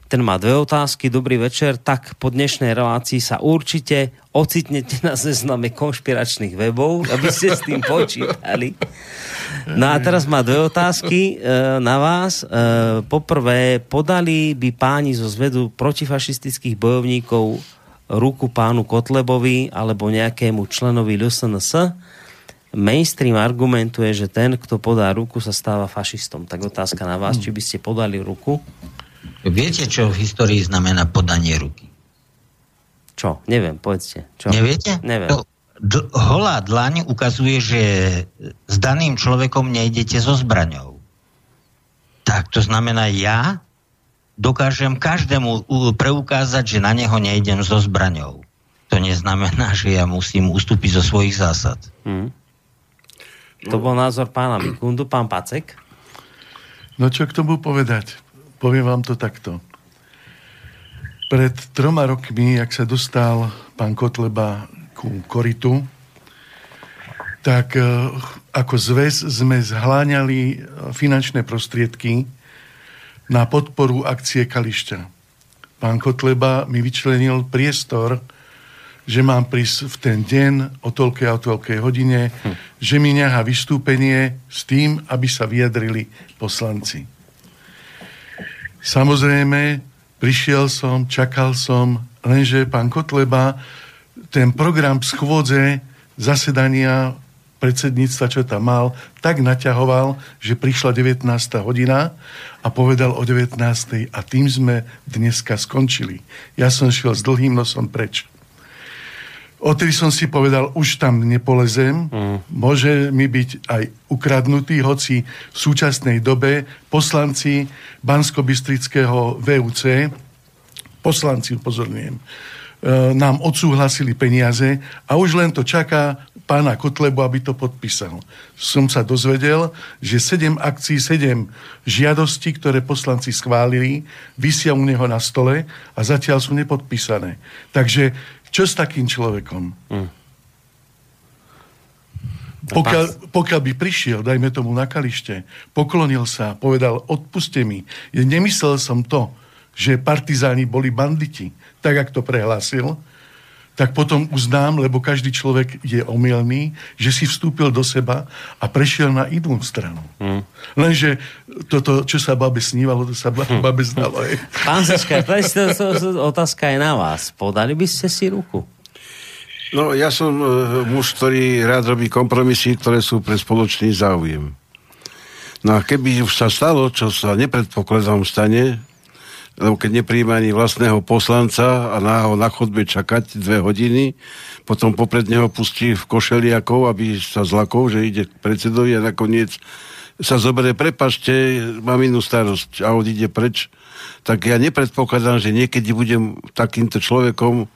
ten má dve otázky. Dobrý večer. Tak po dnešnej relácii sa určite ocitnete na zezname konšpiračných webov, aby ste s tým počítali. No a teraz má dve otázky e, na vás. E, poprvé, podali by páni zo zvedu protifašistických bojovníkov ruku pánu Kotlebovi alebo nejakému členovi LSNS? Mainstream argumentuje, že ten, kto podá ruku, sa stáva fašistom. Tak otázka na vás, či by ste podali ruku? Viete, čo v histórii znamená podanie ruky? Čo? Neviem, povedzte. Čo? Neviete? Neviem. To, d- holá dlaň ukazuje, že s daným človekom nejdete so zbraňou. Tak to znamená, ja dokážem každému preukázať, že na neho nejdem so zbraňou. To neznamená, že ja musím ustúpiť zo svojich zásad. Hmm. To bol názor pána Mikundu, pán Pacek. No čo k tomu povedať? Poviem vám to takto. Pred troma rokmi, jak sa dostal pán Kotleba ku koritu, tak eh, ako zväz sme zhláňali eh, finančné prostriedky na podporu akcie Kališťa. Pán Kotleba mi vyčlenil priestor, že mám prísť v ten deň o toľkej a toľkej hodine, hm. že mi nechá vystúpenie s tým, aby sa vyjadrili poslanci. Samozrejme, prišiel som, čakal som, lenže pán Kotleba ten program schôdze zasedania predsedníctva, čo tam mal, tak naťahoval, že prišla 19. hodina a povedal o 19. a tým sme dneska skončili. Ja som šiel s dlhým nosom preč. Odtedy som si povedal, už tam nepolezem, mm. môže mi byť aj ukradnutý, hoci v súčasnej dobe poslanci Bansko-Bystrického VUC, poslanci, upozorňujem, E, nám odsúhlasili peniaze a už len to čaká pána Kotlebu, aby to podpísal. Som sa dozvedel, že 7 akcií, 7 žiadostí, ktoré poslanci schválili, vysia u neho na stole a zatiaľ sú nepodpísané. Takže čo s takým človekom? Hmm. Pokiaľ, pokiaľ by prišiel, dajme tomu na kalište, poklonil sa, povedal, odpuste mi, nemyslel som to, že partizáni boli banditi, tak, jak to prehlásil, tak potom uznám, lebo každý človek je omylný, že si vstúpil do seba a prešiel na inú stranu. Hmm. Lenže toto, čo sa babe snívalo, to sa babe, babe znalo. Pán Saška, otázka je na vás. Podali by ste si ruku? No, ja som uh, muž, ktorý rád robí kompromisy, ktoré sú pre spoločný záujem. No a keby už sa stalo, čo sa nepredpokladám stane, lebo keď nepríjme ani vlastného poslanca a na ho na chodbe čakať dve hodiny, potom popred neho pustí v košeliakov, aby sa zlakol, že ide k predsedovi a nakoniec sa zoberie, prepašte, mám inú starosť a odíde preč, tak ja nepredpokladám, že niekedy budem takýmto človekom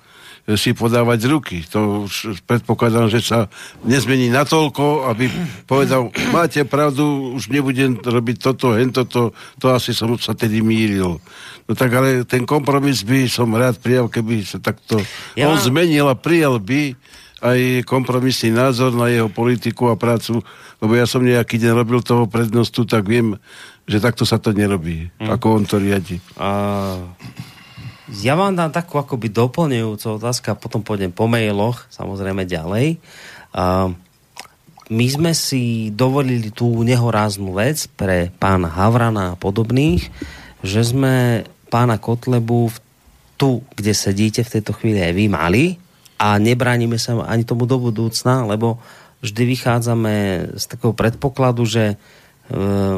si podávať ruky. To už predpokladám, že sa nezmení natoľko, aby povedal, máte pravdu, už nebudem robiť toto, hen toto, to asi som sa tedy mýril. No tak ale ten kompromis by som rád prijal, keby sa takto ja on mám... zmenil a prijal by aj kompromisný názor na jeho politiku a prácu, lebo ja som nejaký deň robil toho prednostu, tak viem, že takto sa to nerobí, hmm. ako on to riadi. A... Ja vám dám takú akoby doplňujúcu otázku a potom pôjdem po mailoch, samozrejme ďalej. A my sme si dovolili tú nehoráznú vec pre pána Havrana a podobných, že sme pána Kotlebu tu, kde sedíte v tejto chvíli aj vy mali a nebránime sa ani tomu do budúcna, lebo vždy vychádzame z takého predpokladu, že e,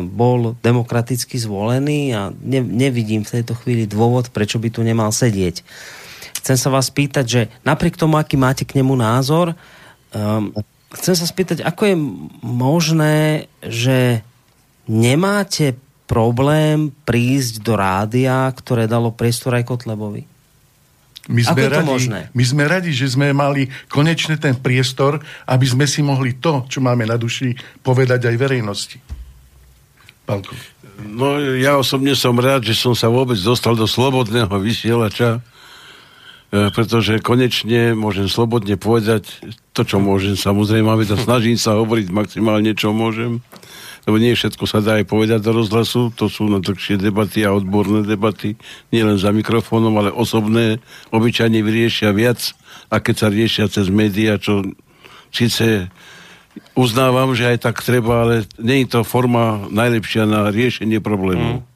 bol demokraticky zvolený a ne, nevidím v tejto chvíli dôvod, prečo by tu nemal sedieť. Chcem sa vás pýtať, že napriek tomu, aký máte k nemu názor, um, chcem sa spýtať, ako je možné, že nemáte problém prísť do rádia, ktoré dalo priestor aj Kotlebovi? My sme, radi, možné? my sme radi, že sme mali konečne ten priestor, aby sme si mohli to, čo máme na duši, povedať aj verejnosti. Pálko. No ja osobne som rád, že som sa vôbec dostal do slobodného vysielača, e, pretože konečne môžem slobodne povedať to, čo môžem. Samozrejme, to snažím sa hovoriť maximálne, čo môžem lebo nie všetko sa dá aj povedať do rozhlasu, to sú na dlhšie debaty a odborné debaty, nielen za mikrofónom, ale osobné, obyčajne vyriešia viac, a keď sa riešia cez médiá, čo síce uznávam, že aj tak treba, ale nie je to forma najlepšia na riešenie problémov. Mm.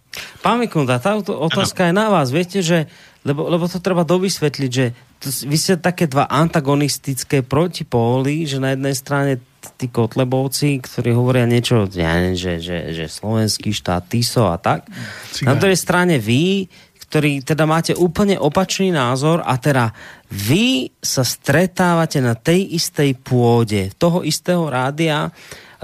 Pán Mikunda, tá otázka ano. je na vás. Viete, že, lebo, lebo to treba dovysvetliť, že to, vy ste také dva antagonistické protipóly, že na jednej strane tí kotlebovci, ktorí hovoria niečo, ja neviem, že, že, že slovenský štát, TISO a tak. Cigán. Na druhej strane vy, ktorí teda máte úplne opačný názor a teda vy sa stretávate na tej istej pôde toho istého rádia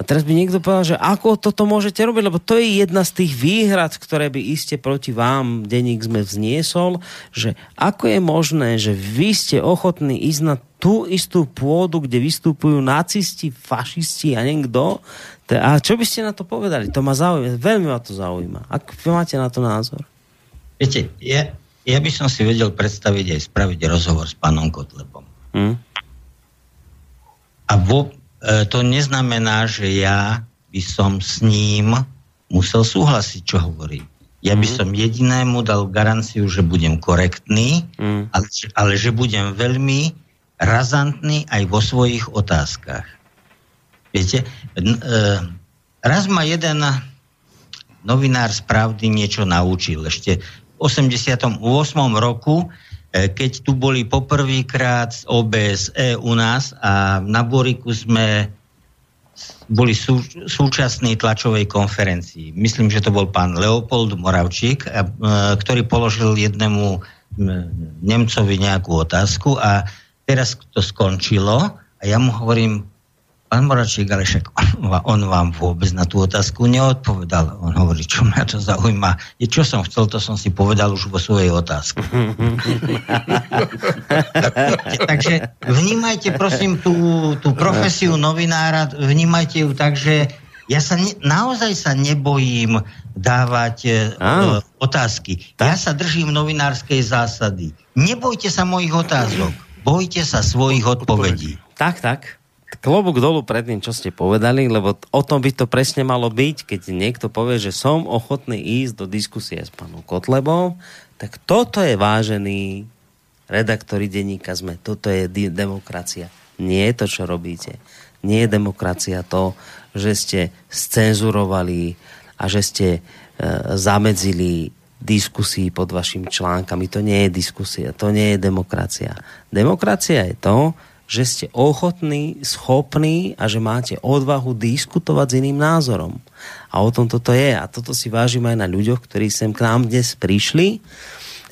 a teraz by niekto povedal, že ako toto môžete robiť, lebo to je jedna z tých výhrad, ktoré by iste proti vám denník sme vzniesol, že ako je možné, že vy ste ochotní ísť na tú istú pôdu, kde vystupujú nacisti, fašisti a niekto. A čo by ste na to povedali? To ma zaujíma, veľmi ma to zaujíma. Ak máte na to názor? Viete, ja, ja by som si vedel predstaviť aj spraviť rozhovor s pánom Kotlebom. Hmm. A vo, to neznamená, že ja by som s ním musel súhlasiť, čo hovorí. Ja by mm. som jedinému dal garanciu, že budem korektný, mm. ale, ale že budem veľmi razantný aj vo svojich otázkach. Viete, e, raz ma jeden novinár z pravdy niečo naučil. Ešte v 88. roku E, keď tu boli poprvýkrát z OBSE u nás a na Boriku sme boli sú, súčasní tlačovej konferencii. Myslím, že to bol pán Leopold Moravčík, e, ktorý položil jednému Nemcovi nejakú otázku a teraz to skončilo a ja mu hovorím, Pán Moračík, ale však on, on vám vôbec na tú otázku neodpovedal. On hovorí, čo mňa to zaujíma. Je, čo som chcel, to som si povedal už vo svojej otázke. <laughs> Takže vnímajte prosím tú, tú profesiu novinára, vnímajte ju tak, že ja sa ne, naozaj sa nebojím dávať uh, otázky. Ja sa držím novinárskej zásady. Nebojte sa mojich otázok. Bojte sa svojich odpovedí. Tak, tak klobúk dolu pred tým, čo ste povedali, lebo o tom by to presne malo byť, keď niekto povie, že som ochotný ísť do diskusie s pánom Kotlebom, tak toto je vážený redaktori denníka sme. Toto je di- demokracia. Nie je to, čo robíte. Nie je demokracia to, že ste scenzurovali a že ste e, zamedzili diskusii pod vašimi článkami. To nie je diskusia, to nie je demokracia. Demokracia je to, že ste ochotní, schopní a že máte odvahu diskutovať s iným názorom. A o tom toto je. A toto si vážim aj na ľuďoch, ktorí sem k nám dnes prišli,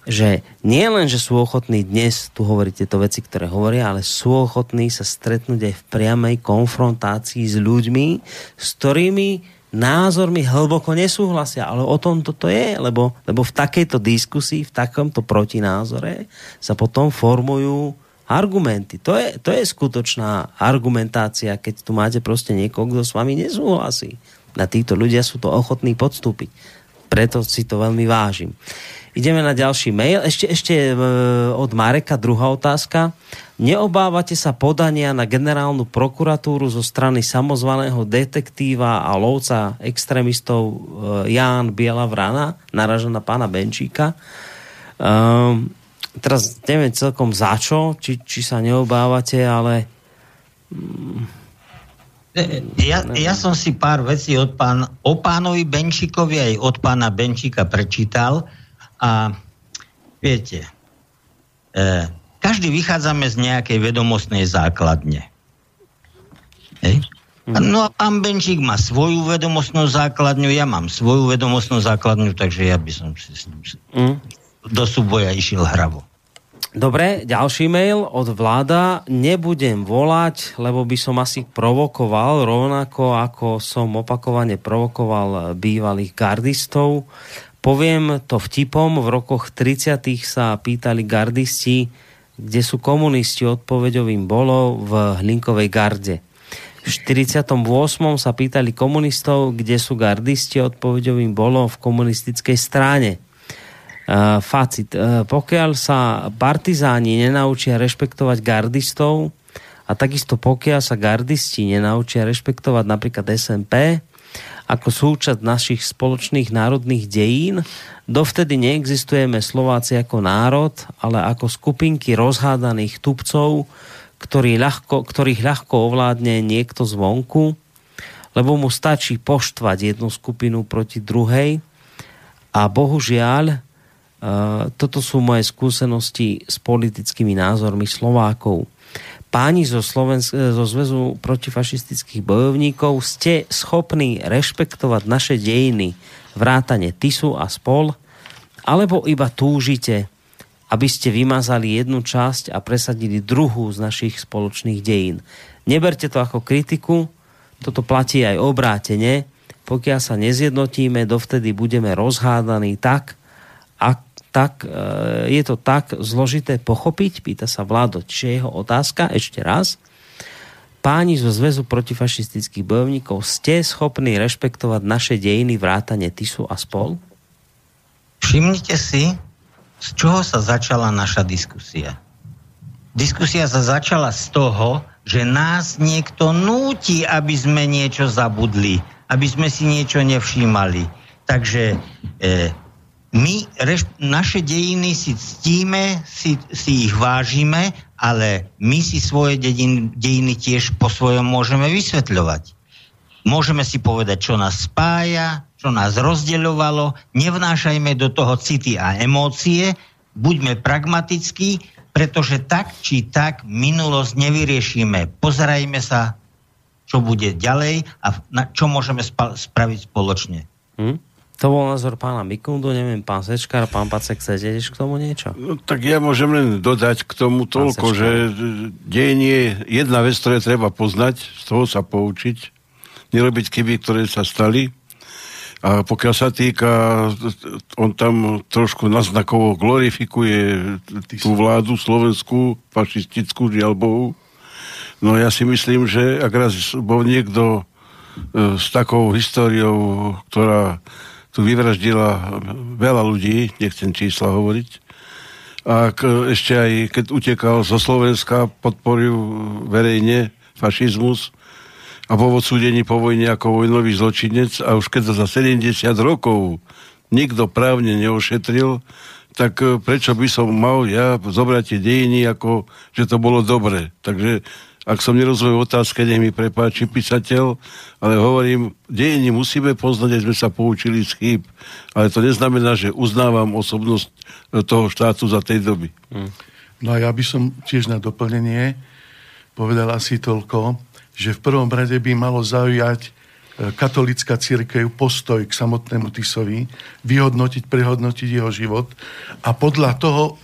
že nie len, že sú ochotní dnes tu hovoriť tieto veci, ktoré hovoria, ale sú ochotní sa stretnúť aj v priamej konfrontácii s ľuďmi, s ktorými názormi hlboko nesúhlasia, ale o tom toto je, lebo, lebo v takejto diskusii, v takomto protinázore sa potom formujú argumenty. To je, to je skutočná argumentácia, keď tu máte proste niekoho, kto s vami nesúhlasí. Na títo ľudia sú to ochotní podstúpiť. Preto si to veľmi vážim. Ideme na ďalší mail. Ešte, ešte e, od Mareka druhá otázka. Neobávate sa podania na generálnu prokuratúru zo strany samozvaného detektíva a lovca extrémistov e, Ján Biela Vrana, naraža na pána Benčíka. Um, teraz neviem celkom za čo, či, či sa neobávate, ale... Ja, ja som si pár vecí od pán, o pánovi Benčíkovi aj od pána Benčíka prečítal a viete, e, každý vychádzame z nejakej vedomostnej základne. Hej? No a pán Benčík má svoju vedomostnú základňu, ja mám svoju vedomostnú základňu, takže ja by som si s ním mm. do súboja išiel hravo. Dobre, ďalší mail od vláda. Nebudem volať, lebo by som asi provokoval, rovnako ako som opakovane provokoval bývalých gardistov. Poviem to vtipom, v rokoch 30. sa pýtali gardisti, kde sú komunisti, odpoveďovým bolo v Hlinkovej garde. V 48. sa pýtali komunistov, kde sú gardisti, odpoveďovým bolo v komunistickej strane Uh, facit. Uh, pokiaľ sa partizáni nenaučia rešpektovať gardistov a takisto pokiaľ sa gardisti nenaučia rešpektovať napríklad SMP ako súčasť našich spoločných národných dejín, dovtedy neexistujeme Slováci ako národ, ale ako skupinky rozhádaných tupcov, ktorý ľahko, ktorých ľahko ovládne niekto zvonku, lebo mu stačí poštvať jednu skupinu proti druhej a bohužiaľ toto sú moje skúsenosti s politickými názormi Slovákov. Páni zo, Slovensk- zo Zväzu protifašistických bojovníkov, ste schopní rešpektovať naše dejiny, vrátane TISu a spol, alebo iba túžite, aby ste vymazali jednu časť a presadili druhú z našich spoločných dejín. Neberte to ako kritiku, toto platí aj obrátene. Pokiaľ sa nezjednotíme, dovtedy budeme rozhádaní tak, a tak e, je to tak zložité pochopiť, pýta sa Vlado. Čiže jeho otázka, ešte raz, páni zo Zväzu protifašistických bojovníkov, ste schopní rešpektovať naše dejiny vrátane Tisu a spol? Všimnite si, z čoho sa začala naša diskusia. Diskusia sa začala z toho, že nás niekto núti, aby sme niečo zabudli, aby sme si niečo nevšímali. Takže e, my reš, naše dejiny si ctíme, si, si ich vážime, ale my si svoje dejiny, dejiny tiež po svojom môžeme vysvetľovať. Môžeme si povedať, čo nás spája, čo nás rozdeľovalo, nevnášajme do toho city a emócie, buďme pragmatickí, pretože tak či tak minulosť nevyriešime. Pozerajme sa, čo bude ďalej a na, čo môžeme spa- spraviť spoločne. Hm? To bol názor pána Mikundu, neviem, pán Sečkar, pán Pacek, chcete k tomu niečo? No, tak ja môžem len dodať k tomu toľko, že deň je jedna vec, ktoré treba poznať, z toho sa poučiť, nerobiť chyby, ktoré sa stali, a pokiaľ sa týka, on tam trošku naznakovo glorifikuje tú vládu slovenskú, fašistickú, žiaľ Bohu. No ja si myslím, že ak raz bol niekto e, s takou históriou, ktorá tu vyvraždila veľa ľudí, nechcem čísla hovoriť, a ešte aj keď utekal zo Slovenska, podporil verejne fašizmus, a po odsúdení po vojne ako vojnový zločinec a už keď za 70 rokov nikto právne neošetril, tak e, prečo by som mal ja zobrať tie dejiny ako, že to bolo dobre. Takže ak som nerozumel otázke, nech mi prepáči písateľ, ale hovorím, dejiny musíme poznať, že sme sa poučili z chýb. Ale to neznamená, že uznávam osobnosť toho štátu za tej doby. Hm. No a ja by som tiež na doplnenie povedal asi toľko, že v prvom rade by malo zaujať e, katolická církev postoj k samotnému Tisovi, vyhodnotiť, prehodnotiť jeho život a podľa toho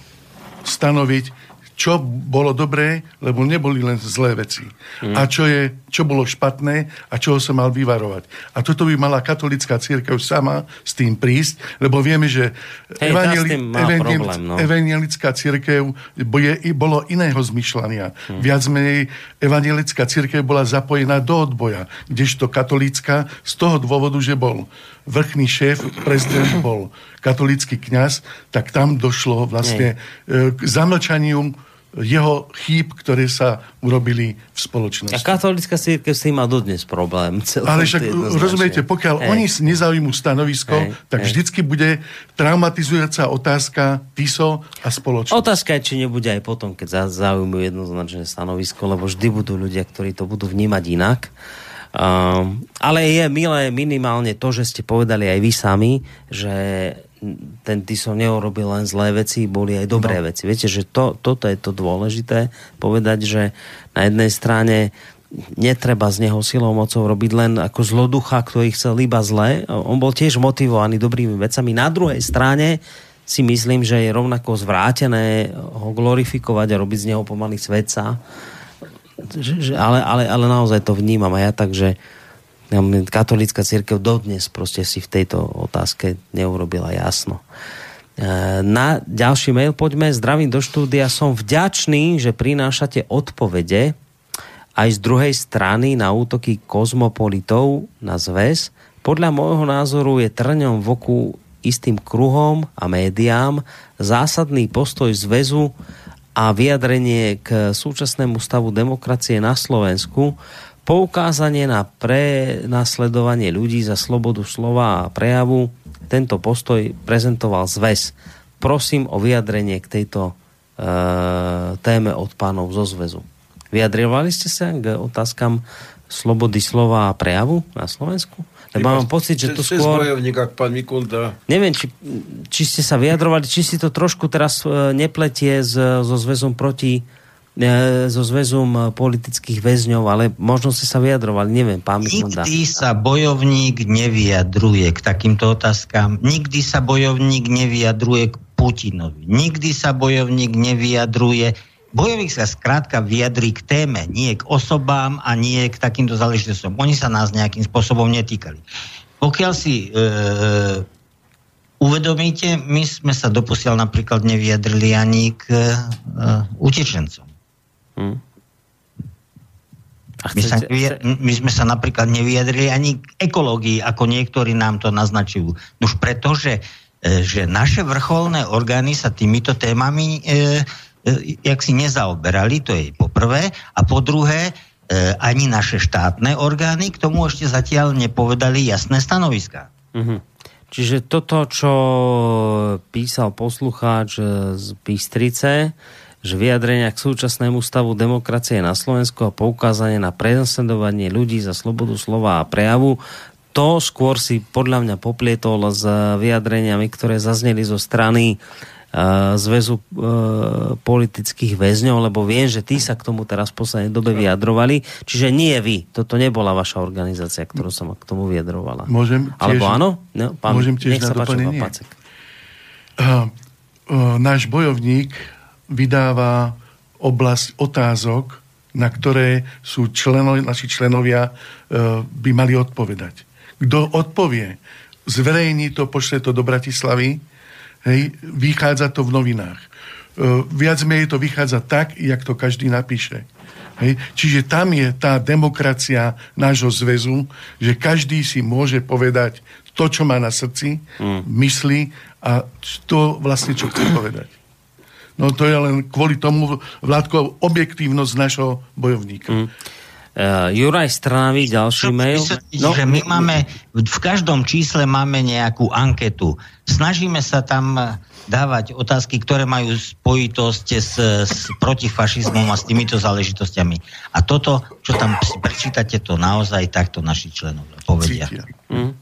stanoviť, čo bolo dobré, lebo neboli len zlé veci. Mm. A čo, je, čo bolo špatné a čoho sa mal vyvarovať. A toto by mala katolická církev sama s tým prísť, lebo vieme, že Hej, evangeli- evangeli- problém, no. evangelická církev je, bolo iného zmyšľania. Mm. Viac menej evangelická církev bola zapojená do odboja, kdežto katolícka z toho dôvodu, že bol vrchný šéf, prezident bol katolícky kňaz, tak tam došlo vlastne Nie. k zamlčaniu jeho chýb, ktoré sa urobili v spoločnosti. A katolická církev s tým má dodnes problém. Ale však rozumiete, pokiaľ Hej. oni nezaujmú stanovisko, Hej. tak Hej. vždycky bude traumatizujúca otázka TISO a spoločnosť. Otázka je, či nebude aj potom, keď zaujmú jednoznačné stanovisko, lebo vždy budú ľudia, ktorí to budú vnímať inak. Um, ale je milé minimálne to, že ste povedali aj vy sami, že ten Tiso neurobil len zlé veci, boli aj dobré no. veci. Viete, že to, toto je to dôležité povedať, že na jednej strane netreba z neho silou mocou robiť len ako zloducha, ktorý chcel iba zle. On bol tiež motivovaný dobrými vecami. Na druhej strane si myslím, že je rovnako zvrátené ho glorifikovať a robiť z neho pomaly svetca že, že, ale, ale, ale naozaj to vnímam a ja tak, že katolická církev dodnes proste si v tejto otázke neurobila jasno. E, na ďalší mail poďme. Zdravím do štúdia. Som vďačný, že prinášate odpovede aj z druhej strany na útoky kozmopolitov na zväz. Podľa môjho názoru je trňom v oku istým kruhom a médiám zásadný postoj zväzu a vyjadrenie k súčasnému stavu demokracie na Slovensku, poukázanie na prenasledovanie ľudí za slobodu slova a prejavu, tento postoj prezentoval zväz. Prosím o vyjadrenie k tejto e, téme od pánov zo zväzu. Vyjadrovali ste sa k otázkam slobody slova a prejavu na Slovensku? Lebo mám pocit, že to skôr... bojovník, ak pán Mikunda. Neviem, či, či ste sa vyjadrovali, či si to trošku teraz e, nepletie so zväzom proti so zväzom politických väzňov, ale možno ste sa vyjadrovali, neviem, pán Nikdy sa bojovník nevyjadruje k takýmto otázkam, nikdy sa bojovník nevyjadruje k Putinovi, nikdy sa bojovník nevyjadruje Bojovník sa skrátka vyjadrí k téme, nie k osobám a nie k takýmto záležitostiam. Oni sa nás nejakým spôsobom netýkali. Pokiaľ si e, uvedomíte, my sme sa doposiaľ napríklad nevyjadrili ani k e, utečencom. Hmm. My, sa my sme sa napríklad nevyjadrili ani k ekológii, ako niektorí nám to naznačujú. Už preto, že, e, že naše vrcholné orgány sa týmito témami E, jak si nezaoberali, to je po prvé, a po druhé, e, ani naše štátne orgány k tomu ešte zatiaľ nepovedali jasné stanoviská. Mm-hmm. Čiže toto, čo písal poslucháč z Bystrice, že vyjadrenia k súčasnému stavu demokracie na Slovensku a poukázanie na prenasledovanie ľudí za slobodu slova a prejavu, to skôr si podľa mňa poplietol s vyjadreniami, ktoré zazneli zo strany zväzu e, politických väzňov, lebo viem, že tí sa k tomu teraz v poslednej dobe vyjadrovali. Čiže nie vy. Toto nebola vaša organizácia, ktorú sa k tomu vyjadrovala. Môžem tiež, Alebo áno? No, pán, môžem tiež nech sa páči, uh, uh, náš bojovník vydáva oblasť otázok, na ktoré sú členo, naši členovia uh, by mali odpovedať. Kto odpovie, zverejní to, pošle to do Bratislavy, Hej, vychádza to v novinách. E, viac menej to vychádza tak, jak to každý napíše. Hej. Čiže tam je tá demokracia nášho zväzu, že každý si môže povedať to, čo má na srdci, mm. myslí a to vlastne, čo chce povedať. No to je len kvôli tomu, Vládko, objektívnosť našho bojovníka. Mm. Uh, Juraj Strnavý, ďalší mail. No. Že my máme, v každom čísle máme nejakú anketu. Snažíme sa tam eh, dávať otázky, ktoré majú spojitosť s, s protifašizmom a s týmito záležitostiami. A toto, čo tam si prečítate, to naozaj takto naši členovia povedia. Mm.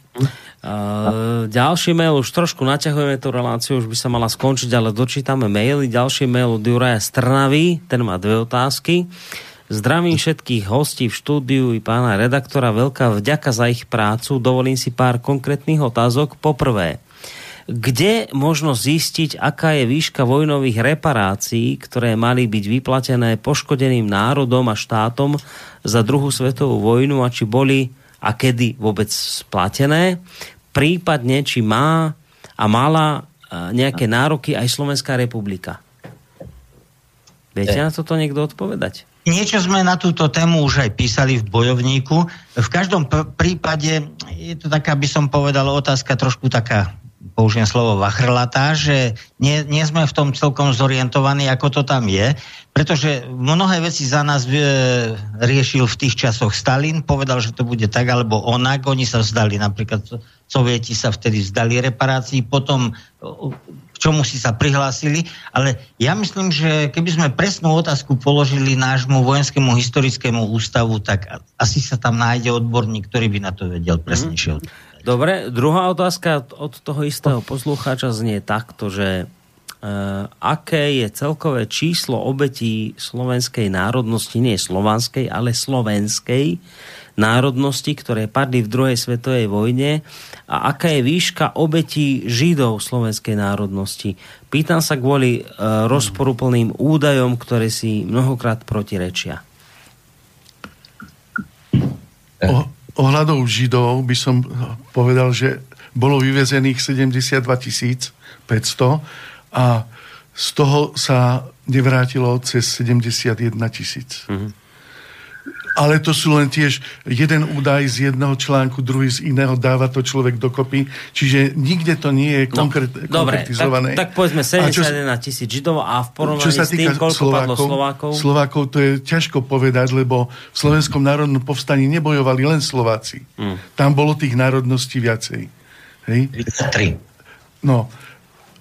Uh, ďalší mail, už trošku naťahujeme tú reláciu, už by sa mala skončiť, ale dočítame maily. Ďalší mail od Juraja Strnavy, ten má dve otázky. Uh, Zdravím všetkých hostí v štúdiu i pána redaktora. Veľká vďaka za ich prácu. Dovolím si pár konkrétnych otázok. Poprvé, kde možno zistiť, aká je výška vojnových reparácií, ktoré mali byť vyplatené poškodeným národom a štátom za druhú svetovú vojnu a či boli a kedy vôbec splatené, prípadne či má a mala nejaké nároky aj Slovenská republika. Viete na toto niekto odpovedať? Niečo sme na túto tému už aj písali v bojovníku. V každom pr- prípade je to taká, by som povedal, otázka trošku taká, použijem slovo vachrlatá, že nie, nie sme v tom celkom zorientovaní, ako to tam je, pretože mnohé veci za nás e, riešil v tých časoch Stalin, povedal, že to bude tak alebo onak, oni sa vzdali, napríklad Sovieti sa vtedy vzdali reparácií, potom čomu si sa prihlásili, ale ja myslím, že keby sme presnú otázku položili nášmu vojenskému historickému ústavu, tak asi sa tam nájde odborník, ktorý by na to vedel presnejšie mm. Dobre, druhá otázka od toho istého poslucháča znie takto, že Uh, aké je celkové číslo obetí slovenskej národnosti, nie slovanskej, ale slovenskej národnosti, ktoré padli v druhej svetovej vojne a aká je výška obetí Židov slovenskej národnosti. Pýtam sa kvôli e, rozporuplným údajom, ktoré si mnohokrát protirečia. O, ohľadov Židov by som povedal, že bolo vyvezených 72 500 a z toho sa nevrátilo cez 71 tisíc. Mm-hmm ale to sú len tiež jeden údaj z jedného článku, druhý z iného, dáva to človek dokopy, čiže nikde to nie je konkrét, no, dobre, konkretizované. Tak, tak povedzme 71 tisíc Židov a v porovnaní čo sa s tým, koľko Slovákov, padlo Slovákov? Slovákov to je ťažko povedať, lebo v Slovenskom národnom povstaní nebojovali len Slováci. Hmm. Tam bolo tých národností viacej. Hej? 33. No,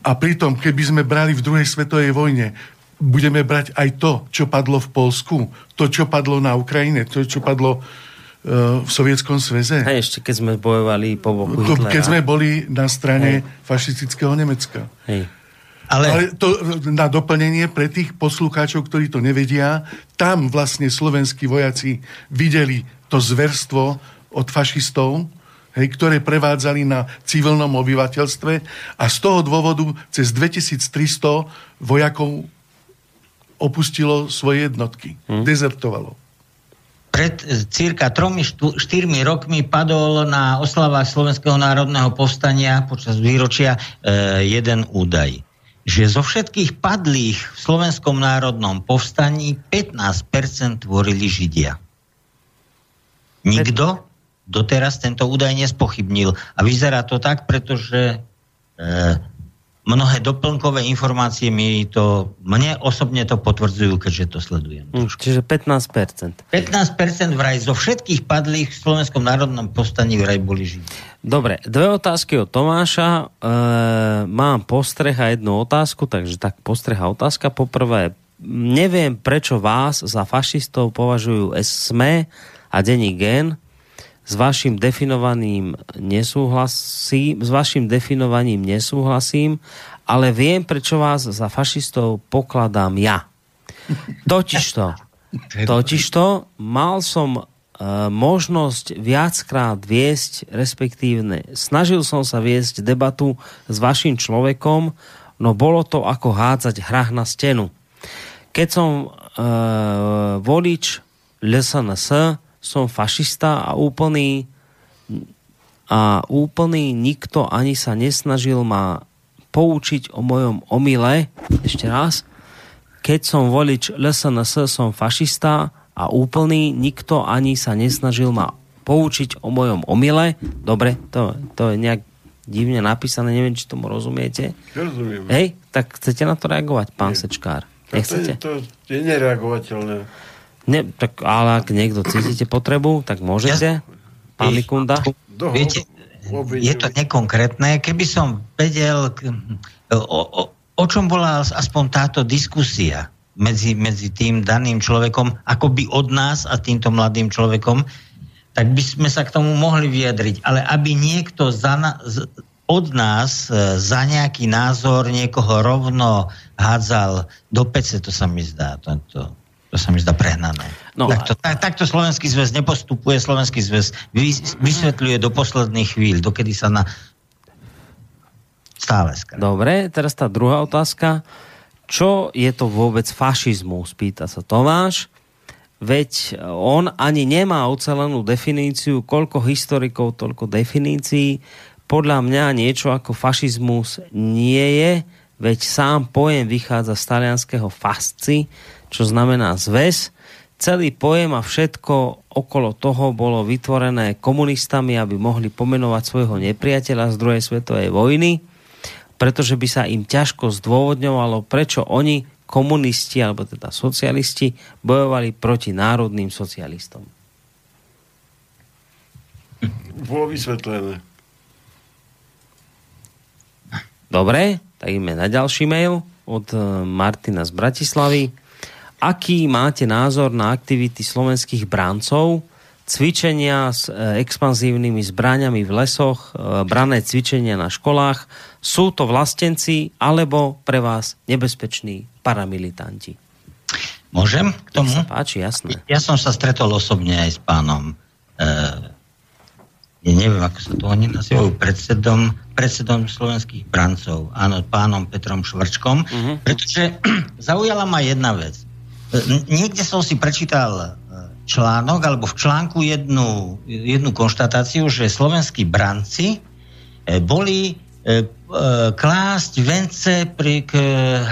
a pritom, keby sme brali v druhej svetovej vojne budeme brať aj to, čo padlo v Polsku, to, čo padlo na Ukrajine, to, čo padlo uh, v Sovietskom sveze. Hej, ešte keď sme bojovali po boku to, Keď sme boli na strane Hej. fašistického Nemecka. Hej. Ale... Ale to na doplnenie pre tých poslucháčov, ktorí to nevedia, tam vlastne slovenskí vojaci videli to zverstvo od fašistov, hej, ktoré prevádzali na civilnom obyvateľstve a z toho dôvodu cez 2300 vojakov opustilo svoje jednotky, hmm. dezertovalo. Pred e, cirka 3-4 rokmi padol na oslavách Slovenského národného povstania počas výročia e, jeden údaj že zo všetkých padlých v Slovenskom národnom povstaní 15% tvorili Židia. Nikto doteraz tento údaj nespochybnil. A vyzerá to tak, pretože e, mnohé doplnkové informácie mi to, mne osobne to potvrdzujú, keďže to sledujem. Hm, čiže 15%. 15% vraj zo všetkých padlých v Slovenskom národnom postaní vraj boli živí. Dobre, dve otázky od Tomáša. E, mám postreh a jednu otázku, takže tak postreh a otázka. Poprvé, neviem, prečo vás za fašistov považujú SME a denní gen s vašim definovaným nesúhlasím, s vašim definovaním nesúhlasím, ale viem, prečo vás za fašistov pokladám ja. Totižto, totižto mal som e, možnosť viackrát viesť, respektívne snažil som sa viesť debatu s vašim človekom, no bolo to ako hádzať hrách na stenu. Keď som e, volič LSNS, som fašista a úplný a úplný nikto ani sa nesnažil ma poučiť o mojom omyle. Ešte raz. Keď som volič LSNS, som fašista a úplný nikto ani sa nesnažil ma poučiť o mojom omyle. Dobre, to, to je nejak divne napísané, neviem, či tomu rozumiete. Rozumiem. Hej, tak chcete na to reagovať, pán Nie. Sečkár? Nechcete? To, to je nereagovateľné. Ne, tak, ale ak niekto cítite potrebu, tak môžete. Pán Mikunda. Viete, je to nekonkrétne. Keby som vedel, o, o, o čom bola aspoň táto diskusia medzi, medzi tým daným človekom, akoby od nás a týmto mladým človekom, tak by sme sa k tomu mohli vyjadriť. Ale aby niekto za na, od nás e, za nejaký názor niekoho rovno hádzal do pece, to sa mi zdá. To, to, to sa mi zdá prehnané. No, takto, tak, takto Slovenský zväz nepostupuje, Slovenský zväz vysvetľuje do posledných chvíľ, dokedy sa na... Stále skrátka. Dobre, teraz tá druhá otázka. Čo je to vôbec fašizmus? Pýta sa Tomáš. Veď on ani nemá ucelenú definíciu, koľko historikov, toľko definícií. Podľa mňa niečo ako fašizmus nie je, veď sám pojem vychádza z talianského fasci, čo znamená zväz. Celý pojem a všetko okolo toho bolo vytvorené komunistami, aby mohli pomenovať svojho nepriateľa z druhej svetovej vojny, pretože by sa im ťažko zdôvodňovalo, prečo oni, komunisti alebo teda socialisti, bojovali proti národným socialistom. Bolo vysvetlené. Dobre, tak ideme na ďalší mail od eh, Martina z Bratislavy. Aký máte názor na aktivity slovenských bráncov, cvičenia s e, expanzívnymi zbraňami v lesoch, e, brané cvičenia na školách? Sú to vlastenci alebo pre vás nebezpeční paramilitanti? Môžem k tomu? sa páči, jasné. Ja som sa stretol osobne aj s pánom e, ja neviem, ako sa to oni nazývajú, predsedom, predsedom slovenských brancov, áno, pánom Petrom Švrčkom, uh-huh. pretože <clears throat> zaujala ma jedna vec. Niekde som si prečítal e, článok, alebo v článku jednu, jednu konštatáciu, že slovenskí branci e, boli e, klásť vence pri k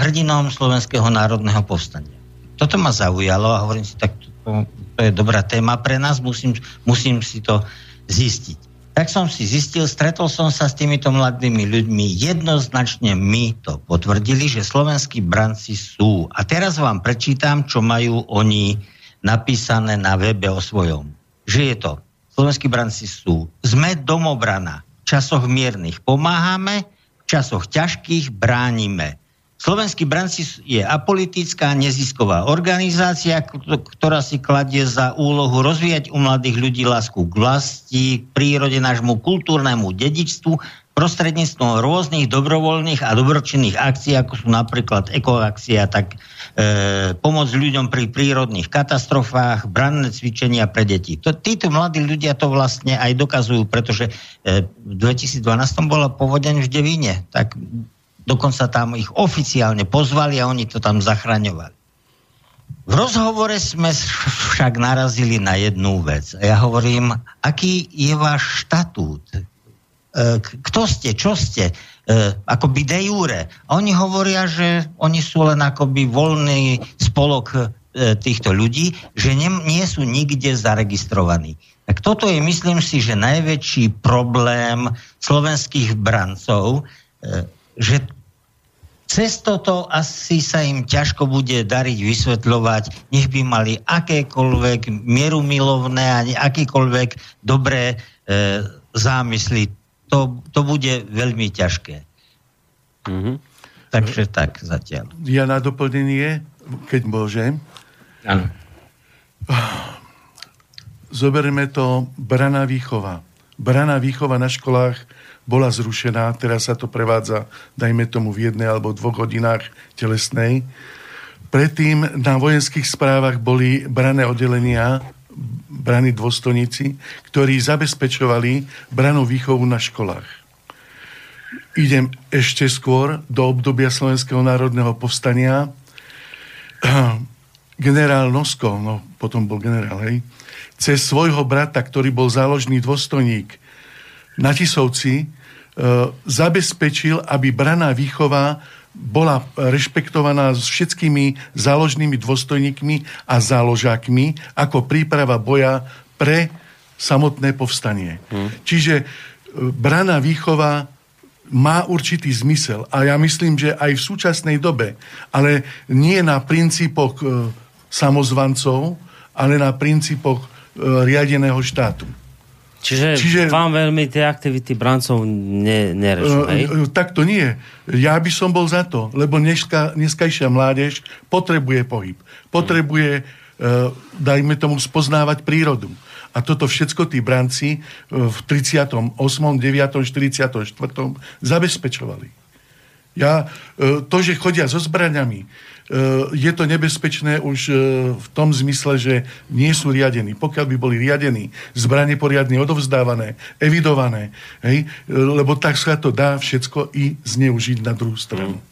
hrdinom Slovenského národného povstania. Toto ma zaujalo a hovorím si, tak to, to je dobrá téma pre nás, musím, musím si to zistiť tak som si zistil, stretol som sa s týmito mladými ľuďmi, jednoznačne mi to potvrdili, že slovenskí branci sú. A teraz vám prečítam, čo majú oni napísané na webe o svojom. Že je to, slovenskí branci sú, sme domobrana, v časoch miernych pomáhame, v časoch ťažkých bránime. Slovenský branci je apolitická nezisková organizácia, ktorá si kladie za úlohu rozvíjať u mladých ľudí lásku k vlasti, k prírode, nášmu kultúrnemu dedičstvu, prostredníctvom rôznych dobrovoľných a dobročinných akcií, ako sú napríklad ekoakcia, tak e, pomoc ľuďom pri prírodných katastrofách, branné cvičenia pre deti. To, títo mladí ľudia to vlastne aj dokazujú, pretože e, v 2012 bola povodeň v Devíne, tak dokonca tam ich oficiálne pozvali a oni to tam zachraňovali. V rozhovore sme však narazili na jednu vec. Ja hovorím, aký je váš štatút? E, kto ste, čo ste? E, akoby de jure. A oni hovoria, že oni sú len akoby voľný spolok e, týchto ľudí, že nie, sú nikde zaregistrovaní. Tak toto je, myslím si, že najväčší problém slovenských brancov, že cez toto asi sa im ťažko bude dariť vysvetľovať, nech by mali akékoľvek mierumilovné a akýkoľvek dobré e, zámysly. To, to bude veľmi ťažké. Mm-hmm. Takže tak zatiaľ. Ja na doplnenie, keď môžem. Áno. Zoberme to Brana výchova. Brana výchova na školách bola zrušená, teraz sa to prevádza, dajme tomu v jednej alebo dvoch hodinách telesnej. Predtým na vojenských správach boli brané oddelenia, brany dôstojníci, ktorí zabezpečovali branú výchovu na školách. Idem ešte skôr do obdobia Slovenského národného povstania. Generál Nosko, no potom bol generál, hej, cez svojho brata, ktorý bol záložný dôstojník na Tisovci, E, zabezpečil, aby braná výchova bola rešpektovaná s všetkými záložnými dôstojníkmi a záložákmi ako príprava boja pre samotné povstanie. Hmm. Čiže e, braná výchova má určitý zmysel a ja myslím, že aj v súčasnej dobe, ale nie na princípoch e, samozvancov, ale na princípoch riadeného štátu. Čiže, Čiže vám veľmi tie aktivity brancov ne, nerešú, hej? Uh, tak to nie. Ja by som bol za to, lebo dneska, dneskajšia mládež potrebuje pohyb. Potrebuje, uh, dajme tomu, spoznávať prírodu. A toto všetko tí branci v 38., 9., 44. zabezpečovali. Ja, to, že chodia so zbraňami, je to nebezpečné už eh, v tom zmysle, že nie sú riadení. Pokiaľ by boli riadení, zbranie poriadne odovzdávané, evidované, hej, eh, lebo tak sa to dá všetko i zneužiť na druhú stranu.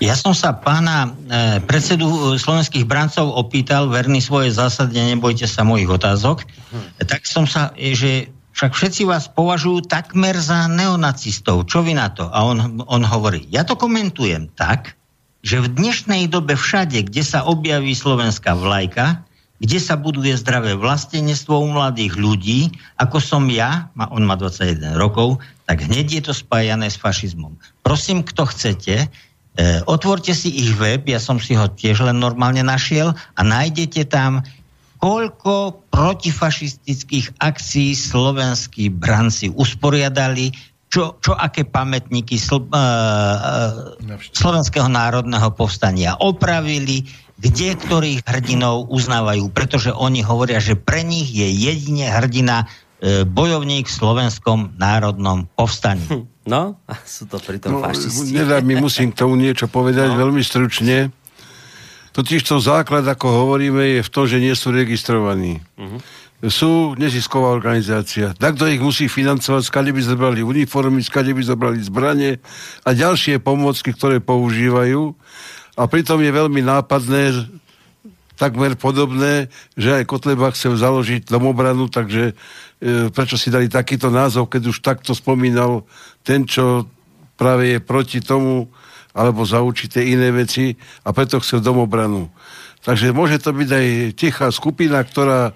Ja som sa pána e, predsedu slovenských brancov opýtal, verný svoje zásade, nebojte sa mojich otázok, hm. tak som sa, že však všetci vás považujú takmer za neonacistov. Čo vy na to? A on, on hovorí, ja to komentujem tak, že v dnešnej dobe všade, kde sa objaví slovenská vlajka, kde sa buduje zdravé vlastenectvo u mladých ľudí, ako som ja, on má 21 rokov, tak hneď je to spájané s fašizmom. Prosím, kto chcete, e, otvorte si ich web, ja som si ho tiež len normálne našiel a nájdete tam, koľko protifašistických akcií slovenskí branci usporiadali, čo, čo aké pamätníky sl, uh, uh, Slovenského národného povstania opravili, kde ktorých hrdinov uznávajú, pretože oni hovoria, že pre nich je jedine hrdina uh, bojovník v Slovenskom národnom povstaní. Hm, no, a sú to pritom no, fašisti. Nedá mi, musím k tomu niečo povedať no. veľmi stručne. Totiž to základ, ako hovoríme, je v tom, že nie sú registrovaní. Uh-huh sú nezisková organizácia. Takto ich musí financovať, skade by zobrali uniformy, skade by zobrali zbranie a ďalšie pomôcky, ktoré používajú. A pritom je veľmi nápadné, takmer podobné, že aj Kotleba chcel založiť domobranu, takže e, prečo si dali takýto názov, keď už takto spomínal ten, čo práve je proti tomu, alebo za určité iné veci a preto chcel domobranu. Takže môže to byť aj tichá skupina, ktorá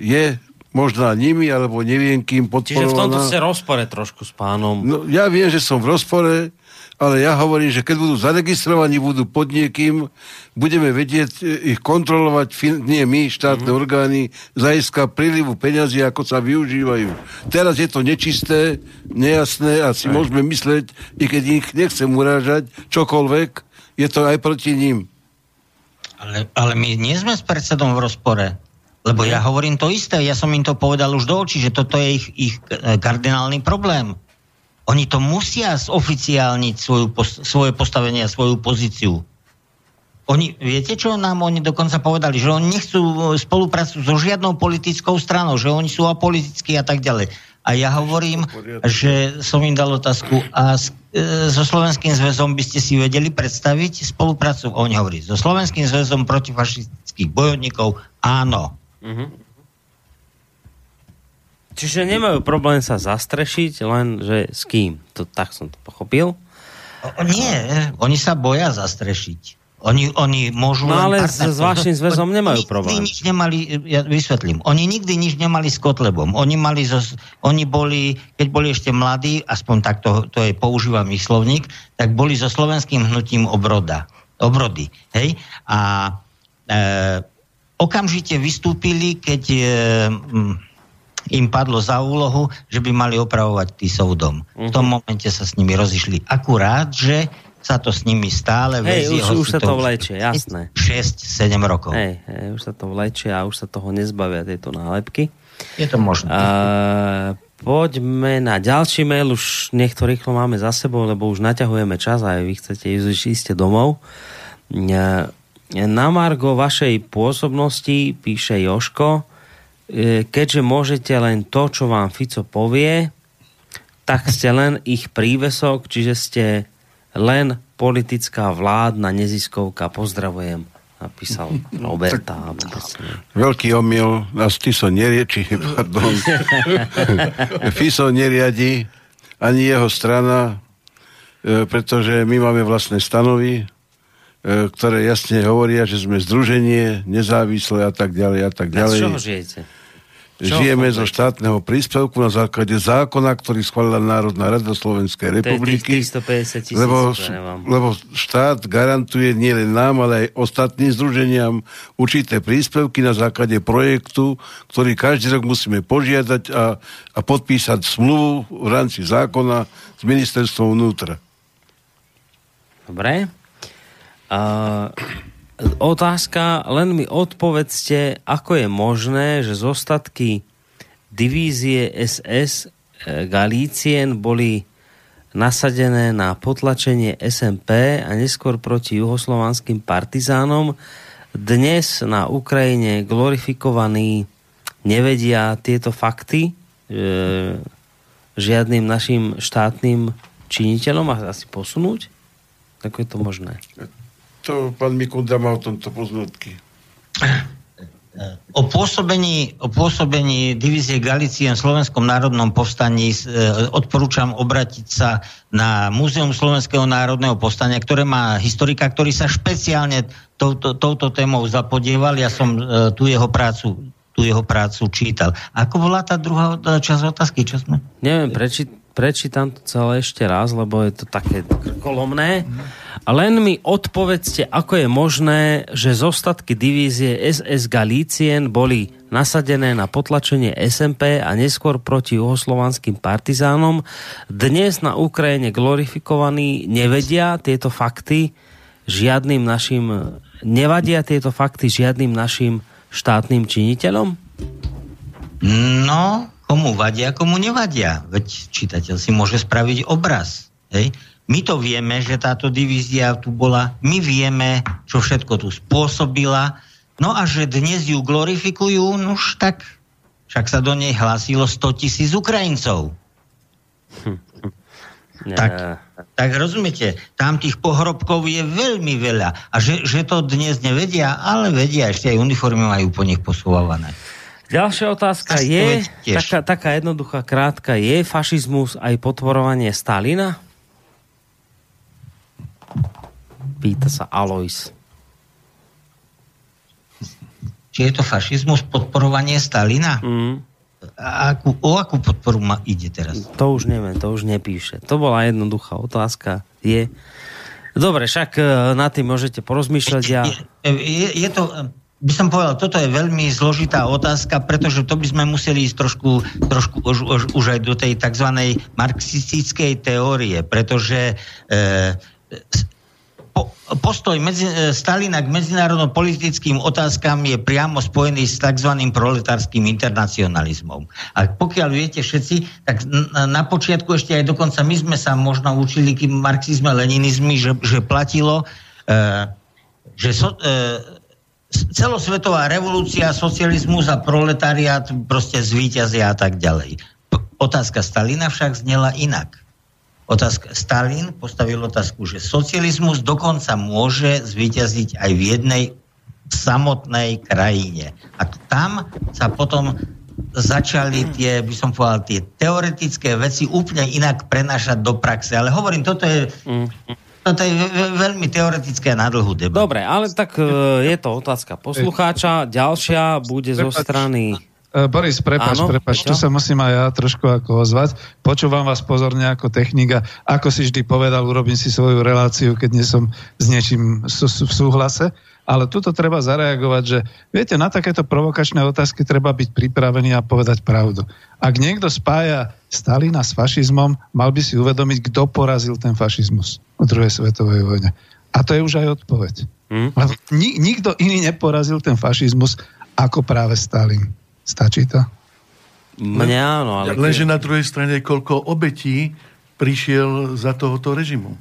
je možná nimi, alebo neviem kým podporovaná. Čiže v tomto ste rozpore trošku s pánom. No, ja viem, že som v rozpore, ale ja hovorím, že keď budú zaregistrovaní, budú pod niekým, budeme vedieť e, ich kontrolovať, nie my, štátne mm-hmm. orgány, zajiska prílivu peňazí, ako sa využívajú. Teraz je to nečisté, nejasné a si aj. môžeme mysleť, i keď ich nechcem urážať, čokoľvek, je to aj proti ním. Ale, ale my nie sme s predsedom v rozpore. Lebo ja hovorím to isté, ja som im to povedal už do očí, že toto je ich, ich kardinálny problém. Oni to musia zoficiálniť svoju, svoje postavenie a svoju pozíciu. Oni, viete, čo nám oni dokonca povedali? Že oni nechcú spoluprácu so žiadnou politickou stranou, že oni sú apolitickí a tak ďalej. A ja hovorím, že som im dal otázku, a s, e, so Slovenským zväzom by ste si vedeli predstaviť spoluprácu? Oni hovorí, so Slovenským zväzom protifašistických bojovníkov áno. Mm-hmm. Čiže nemajú problém sa zastrešiť, len že s kým? To, tak som to pochopil. O, nie, oni sa boja zastrešiť. Oni, oni môžu... No ale s, s vašim zväzom nemajú problém. Nič nemali, ja vysvetlím, oni nikdy nič nemali s Kotlebom. Oni, mali zo, oni boli, keď boli ešte mladí, aspoň tak to, to je používam ich slovník, tak boli so slovenským hnutím obroda. Obrody. Hej? A e, okamžite vystúpili, keď e, im padlo za úlohu, že by mali opravovať Tisov dom. Uh-huh. V tom mhm. momente sa s nimi rozišli. Akurát, že sa to s nimi stále vezie. Hej, už, už sa to vlečie, jasné. 6-7 rokov. Hej, hej, už sa to vlečie a už sa toho nezbavia tieto nálepky. Je to možné. A, poďme na ďalší mail, už nech to rýchlo máme za sebou, lebo už naťahujeme čas a vy chcete ísť iste domov. Na Margo vašej pôsobnosti píše Joško, e, keďže môžete len to, čo vám Fico povie, tak ste len ich prívesok, čiže ste len politická vládna neziskovka. Pozdravujem napísal <laughs> Roberta. Veľký omyl, nás Tiso nerieči, <laughs> pardon. <laughs> Fiso neriadi, ani jeho strana, e, pretože my máme vlastné stanovy, ktoré jasne hovoria, že sme združenie, nezávislé a tak ďalej a tak ďalej. A z čoho žijete? Žijeme zo štátneho príspevku na základe zákona, ktorý schválila Národná rada Slovenskej republiky. lebo, lebo štát garantuje nielen nám, ale aj ostatným združeniam určité príspevky na základe projektu, ktorý každý rok musíme požiadať a, a podpísať smluvu v rámci zákona s ministerstvom vnútra. Dobre. Uh, otázka, len mi odpovedzte, ako je možné, že zostatky divízie SS e, Galícien boli nasadené na potlačenie SMP a neskôr proti juhoslovanským partizánom. Dnes na Ukrajine glorifikovaní nevedia tieto fakty e, žiadnym našim štátnym činiteľom a asi posunúť? Ako je to možné? To pán Mikunda má o tomto poznatky. O pôsobení, o pôsobení divízie Galicien v Slovenskom národnom povstaní e, odporúčam obratiť sa na Múzeum Slovenského národného povstania, ktoré má historika, ktorý sa špeciálne touto, touto témou zapodieval. Ja som e, tu jeho prácu tú jeho prácu čítal. Ako bola tá druhá časť otázky? Čo sme? Neviem, preči, prečítam to celé ešte raz, lebo je to také kolomné. A len mi odpovedzte, ako je možné, že zostatky divízie SS Galícien boli nasadené na potlačenie SMP a neskôr proti juhoslovanským partizánom. Dnes na Ukrajine glorifikovaní nevedia tieto fakty žiadnym našim, nevadia tieto fakty žiadnym našim štátnym činiteľom? No, komu vadia, komu nevadia. Veď čitateľ si môže spraviť obraz. Hej? My to vieme, že táto divízia tu bola, my vieme, čo všetko tu spôsobila, no a že dnes ju glorifikujú, už tak však sa do nej hlásilo 100 tisíc Ukrajincov. Hm. <laughs> Tak, tak rozumiete, tam tých pohrobkov je veľmi veľa. A že, že to dnes nevedia, ale vedia, ešte aj uniformy majú po nich posúvané. Ďalšia otázka je, taká, taká jednoduchá, krátka, je fašizmus aj potvorovanie Stalina? Pýta sa Alois. Či je to fašizmus podporovanie Stalina? Mm. A akú, o akú podporu ma ide teraz? To už neviem, to už nepíše. To bola jednoduchá otázka. Je... Dobre, však e, na tým môžete porozmýšľať. Ja... Je, je, je to by som povedal, toto je veľmi zložitá otázka, pretože to by sme museli ísť trošku, trošku už, už, už aj do tej tzv. marxistickej teórie, pretože e, po, postoj medzi, e, Stalina k medzinárodno-politickým otázkam je priamo spojený s tzv. proletárským internacionalizmom. A pokiaľ viete všetci, tak na, počiatku ešte aj dokonca my sme sa možno učili kým marxizme, leninizmy, že, že platilo, e, že so, e, celosvetová revolúcia, socializmus a proletariat proste zvíťazia a tak ďalej. Otázka Stalina však znela inak otázka. Stalin postavil otázku, že socializmus dokonca môže zvíťaziť aj v jednej samotnej krajine. A tam sa potom začali tie, by som povedal, tie teoretické veci úplne inak prenášať do praxe. Ale hovorím, toto je, toto je veľmi teoretické na dlhú debatu. Dobre, ale tak e, je to otázka poslucháča. Ďalšia bude zo strany Boris, prepač, Áno, prepač, tu sa musím aj ja trošku ako ozvať. Počúvam vás pozorne ako technika. Ako si vždy povedal, urobím si svoju reláciu, keď nie som s niečím v súhlase. Ale tuto treba zareagovať, že viete, na takéto provokačné otázky treba byť pripravený a povedať pravdu. Ak niekto spája Stalina s fašizmom, mal by si uvedomiť, kto porazil ten fašizmus v druhej svetovej vojne. A to je už aj odpoveď. Hmm. nikto iný neporazil ten fašizmus ako práve Stalin. Stačí to? Mne áno, ale... Lenže na druhej strane, koľko obetí prišiel za tohoto režimu.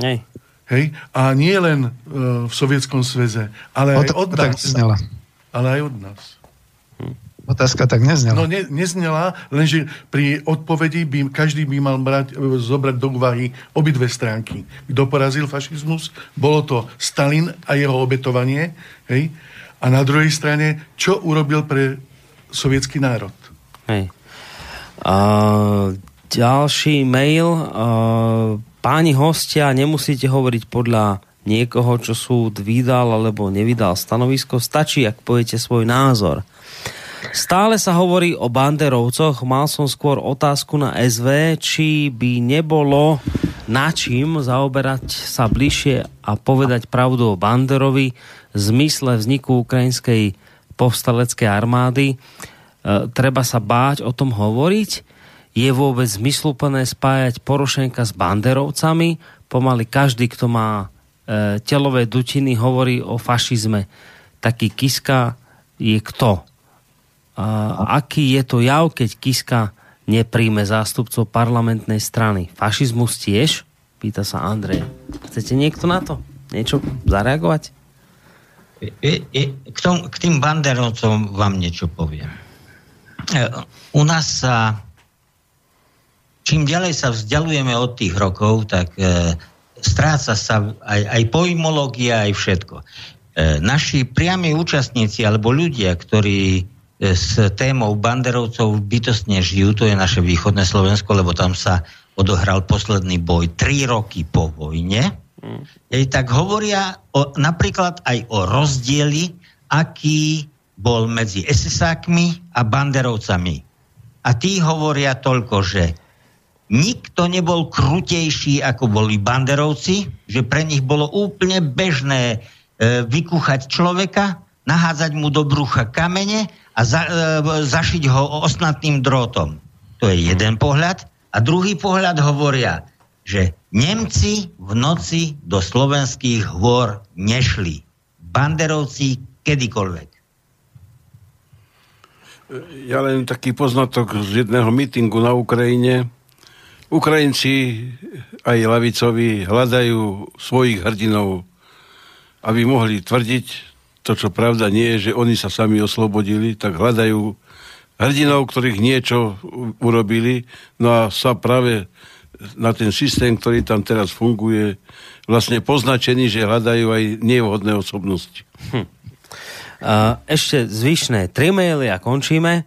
Hej. Hej? A nie len uh, v Sovietskom sveze, ale aj od nás. Ale aj od nás. Hm. Otázka tak neznela. No ne, neznela, lenže pri odpovedi by každý by mal brať, e, zobrať do úvahy obidve stránky. Kto porazil fašizmus? Bolo to Stalin a jeho obetovanie. Hej? A na druhej strane, čo urobil pre sovietský národ? Hej. Uh, ďalší mail. Uh, páni hostia, nemusíte hovoriť podľa niekoho, čo súd vydal alebo nevydal stanovisko. Stačí, ak poviete svoj názor. Stále sa hovorí o banderovcoch. Mal som skôr otázku na SV, či by nebolo na čím zaoberať sa bližšie a povedať pravdu o Banderovi, zmysle vzniku ukrajinskej povstaleckej armády. E, treba sa báť o tom hovoriť? Je vôbec zmysluplné spájať Porošenka s banderovcami? Pomaly každý, kto má e, telové dutiny, hovorí o fašizme. Taký Kiska je kto? A aký je to jav, keď Kiska nepríjme zástupcov parlamentnej strany? Fašizmus tiež? Pýta sa Andrej. Chcete niekto na to? Niečo zareagovať? I, i, k, tom, k tým banderovcom vám niečo poviem. E, u nás sa čím ďalej sa vzdialujeme od tých rokov, tak e, stráca sa aj, aj pojmológia, aj všetko. E, naši priami účastníci alebo ľudia, ktorí e, s témou banderovcov bytostne žijú, to je naše východné Slovensko, lebo tam sa odohral posledný boj tri roky po vojne, Mm. tak hovoria o, napríklad aj o rozdieli, aký bol medzi SS-ákmi a banderovcami. A tí hovoria toľko, že nikto nebol krutejší, ako boli banderovci, že pre nich bolo úplne bežné e, vykúchať človeka, nahádzať mu do brucha kamene a za, e, zašiť ho osnatným drôtom. To je jeden pohľad. A druhý pohľad hovoria, že Nemci v noci do slovenských hôr nešli. Banderovci kedykoľvek. Ja len taký poznatok z jedného mítingu na Ukrajine. Ukrajinci aj lavicovi hľadajú svojich hrdinov, aby mohli tvrdiť to, čo pravda nie je, že oni sa sami oslobodili, tak hľadajú hrdinov, ktorých niečo urobili, no a sa práve na ten systém, ktorý tam teraz funguje, vlastne poznačený, že hľadajú aj nevhodné osobnosti. Hm. Ešte zvyšné tri maily a končíme.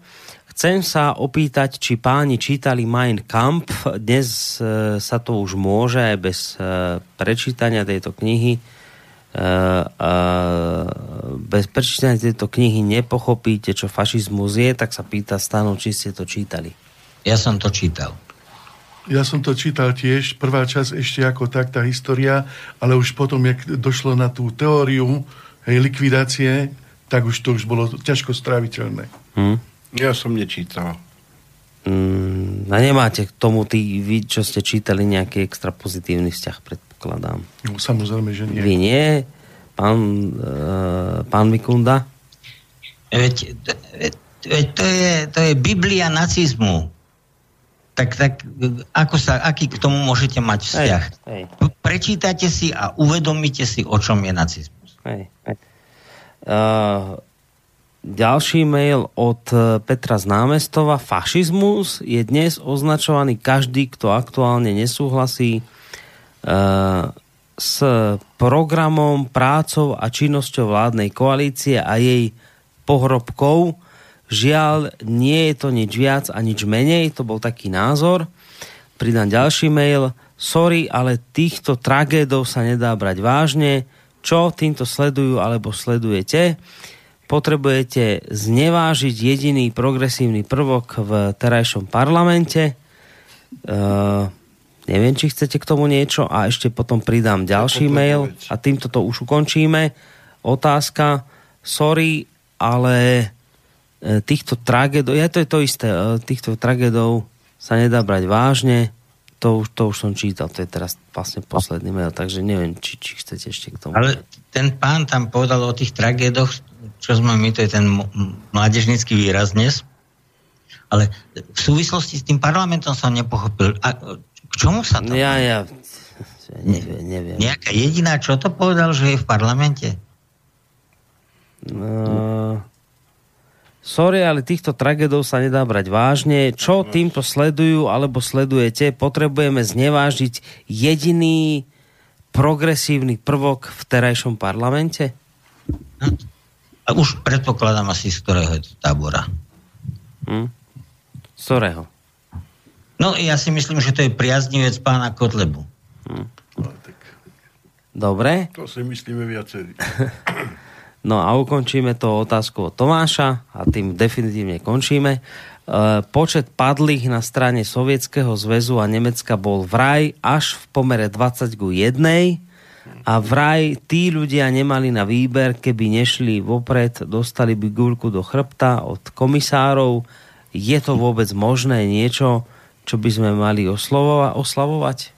Chcem sa opýtať, či páni čítali Mein Kampf. Dnes e, sa to už môže aj bez e, prečítania tejto knihy. E, bez prečítania tejto knihy nepochopíte, čo fašizmus je, tak sa pýta Stanov, či ste to čítali. Ja som to čítal. Ja som to čítal tiež, prvá časť ešte ako tak, tá história, ale už potom, jak došlo na tú teóriu hej, likvidácie, tak už to už bolo ťažko stráviteľné. Hmm. Ja som nečítal. Mm, a nemáte k tomu, tí, vy, čo ste čítali, nejaký extra pozitívny vzťah, predpokladám? predpokladám. No, samozrejme, že nie. Vy nie, pán, e, pán Mikunda? Veď, veď to, je, to je Biblia nacizmu. Tak, tak ako sa, aký k tomu môžete mať vzťah? Hej, hej. Prečítate si a uvedomíte si, o čom je nacizmus. Hej, hej. Uh, ďalší mail od e, Petra z námestova. Fašizmus je dnes označovaný každý, kto aktuálne nesúhlasí uh, s programom, prácou a činnosťou vládnej koalície a jej pohrobkou. Žiaľ, nie je to nič viac a nič menej, to bol taký názor. Pridám ďalší mail. Sorry, ale týchto tragédov sa nedá brať vážne. Čo týmto sledujú alebo sledujete? Potrebujete znevážiť jediný progresívny prvok v terajšom parlamente. Uh, neviem, či chcete k tomu niečo a ešte potom pridám ďalší mail a týmto to už ukončíme. Otázka, sorry, ale týchto tragédov, ja to je to isté, e, týchto tragédov sa nedá brať vážne, to už, to už som čítal, to je teraz vlastne posledný mail, takže neviem, či, či chcete ešte k tomu. Ale ten pán tam povedal o tých tragédoch, čo sme my, to je ten mládežnický výraz dnes, ale v súvislosti s tým parlamentom som nepochopil, a k čomu sa to... Ja, ja, neviem, neviem. Nejaká jediná, čo to povedal, že je v parlamente? No, sorry, ale týchto tragédov sa nedá brať vážne. Čo týmto sledujú alebo sledujete? Potrebujeme znevážiť jediný progresívny prvok v terajšom parlamente? No, a už predpokladám asi z ktorého je to tábora. Hm? Z ktorého? No ja si myslím, že to je priaznivec pána Kotlebu. Hm. Dobre. to si myslíme viacerí. <laughs> No a ukončíme to otázkou od Tomáša a tým definitívne končíme. E, počet padlých na strane Sovietskeho zväzu a Nemecka bol vraj až v pomere 20 ku 1 a vraj tí ľudia nemali na výber, keby nešli vopred, dostali by guľku do chrbta od komisárov. Je to vôbec možné niečo, čo by sme mali oslovova- oslavovať?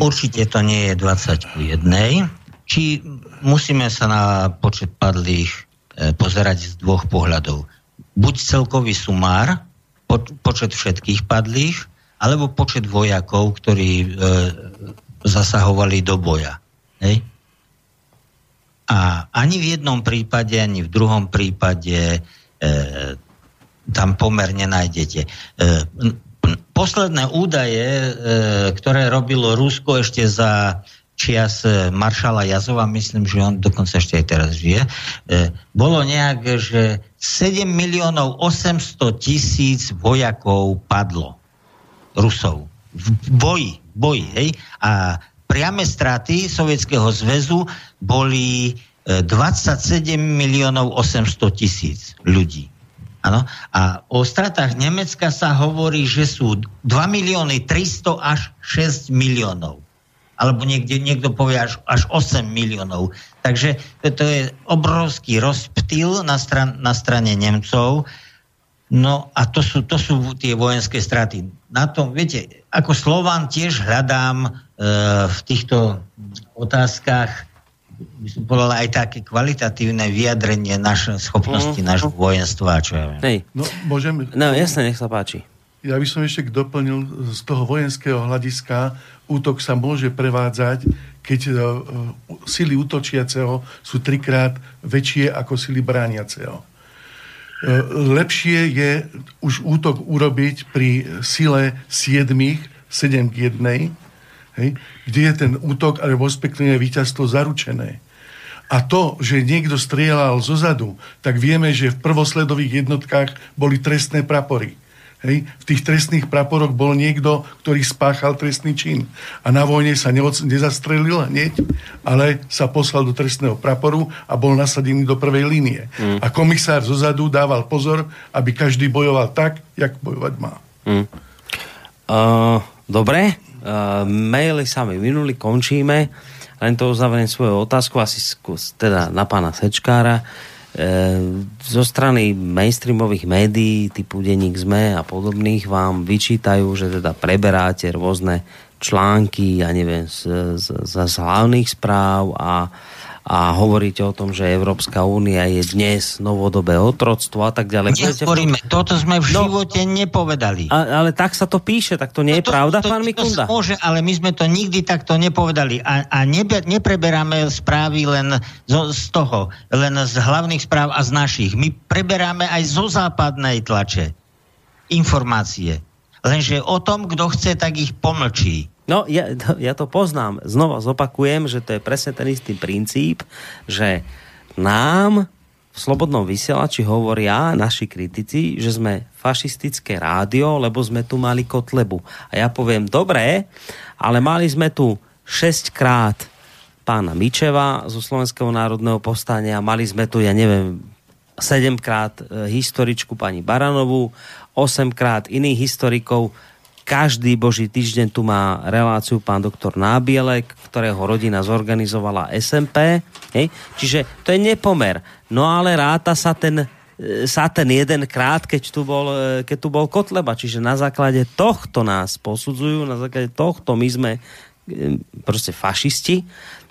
Určite to nie je 20 ku 1. Či musíme sa na počet padlých e, pozerať z dvoch pohľadov. Buď celkový sumár, po, počet všetkých padlých, alebo počet vojakov, ktorí e, zasahovali do boja. Hej? A ani v jednom prípade, ani v druhom prípade e, tam pomerne nájdete. E, posledné údaje, e, ktoré robilo Rusko ešte za čias e, maršala Jazova, myslím, že on dokonca ešte aj teraz žije, e, bolo nejak, že 7 miliónov 800 tisíc vojakov padlo. Rusov. V boji, boji, hej? A priame straty Sovietskeho zväzu boli 27 e, miliónov 800 tisíc ľudí. Ano? A o stratách Nemecka sa hovorí, že sú 2 milióny 300 až 6 miliónov alebo niekde, niekto povie až, až 8 miliónov. Takže to je obrovský rozptýl na, stran, na strane Nemcov. No a to sú, to sú tie vojenské straty. Na tom, viete, ako Slován tiež hľadám e, v týchto otázkach by som povedal aj také kvalitatívne vyjadrenie našej schopnosti mm. nášho vojenstva, čo ja viem. Hej. No, môžem... No, jasne, nech sa páči. Ja by som ešte doplnil z toho vojenského hľadiska útok sa môže prevádzať, keď uh, sily útočiaceho sú trikrát väčšie ako sily brániaceho. Uh, lepšie je už útok urobiť pri sile 7, 7 k 1, hej, kde je ten útok, alebo respektíve víťazstvo zaručené. A to, že niekto strieľal zo zadu, tak vieme, že v prvosledových jednotkách boli trestné prapory Hej. V tých trestných praporoch bol niekto, ktorý spáchal trestný čin. A na vojne sa nezastrelil hneď, ale sa poslal do trestného praporu a bol nasadený do prvej línie. Mm. A komisár zozadu dával pozor, aby každý bojoval tak, jak bojovať má. Mm. Uh, dobre, uh, maily sa mi minuli, končíme. Len to uzavriem svoju otázku, asi skús, teda na pána Sečkára. Zo strany mainstreamových médií typu Denník ZME a podobných vám vyčítajú, že teda preberáte rôzne články, ja neviem, z, z, z hlavných správ a a hovoríte o tom, že Európska únia je dnes novodobé otroctvo a tak ďalej. Nesporíme, toto sme v no, živote nepovedali. A, ale tak sa to píše, tak to nie je no to, pravda, to, pán Mikunda? To môže, ale my sme to nikdy takto nepovedali a, a nebe, nepreberáme správy len zo, z toho, len z hlavných správ a z našich. My preberáme aj zo západnej tlače informácie. Lenže o tom, kto chce, tak ich pomlčí. No, ja, ja to poznám. Znova zopakujem, že to je presne ten istý princíp, že nám v Slobodnom vysielači hovoria naši kritici, že sme fašistické rádio, lebo sme tu mali Kotlebu. A ja poviem, dobre, ale mali sme tu 6 krát pána Mičeva zo Slovenského národného povstania, mali sme tu, ja neviem, 7 krát e, historičku pani Baranovú, 8 krát iných historikov, každý boží týždeň tu má reláciu pán doktor Nábielek, ktorého rodina zorganizovala SMP. Hej? Čiže to je nepomer. No ale ráta sa ten e, sa ten jeden krát, keď tu, bol, e, keď tu bol Kotleba. Čiže na základe tohto nás posudzujú, na základe tohto my sme e, proste fašisti.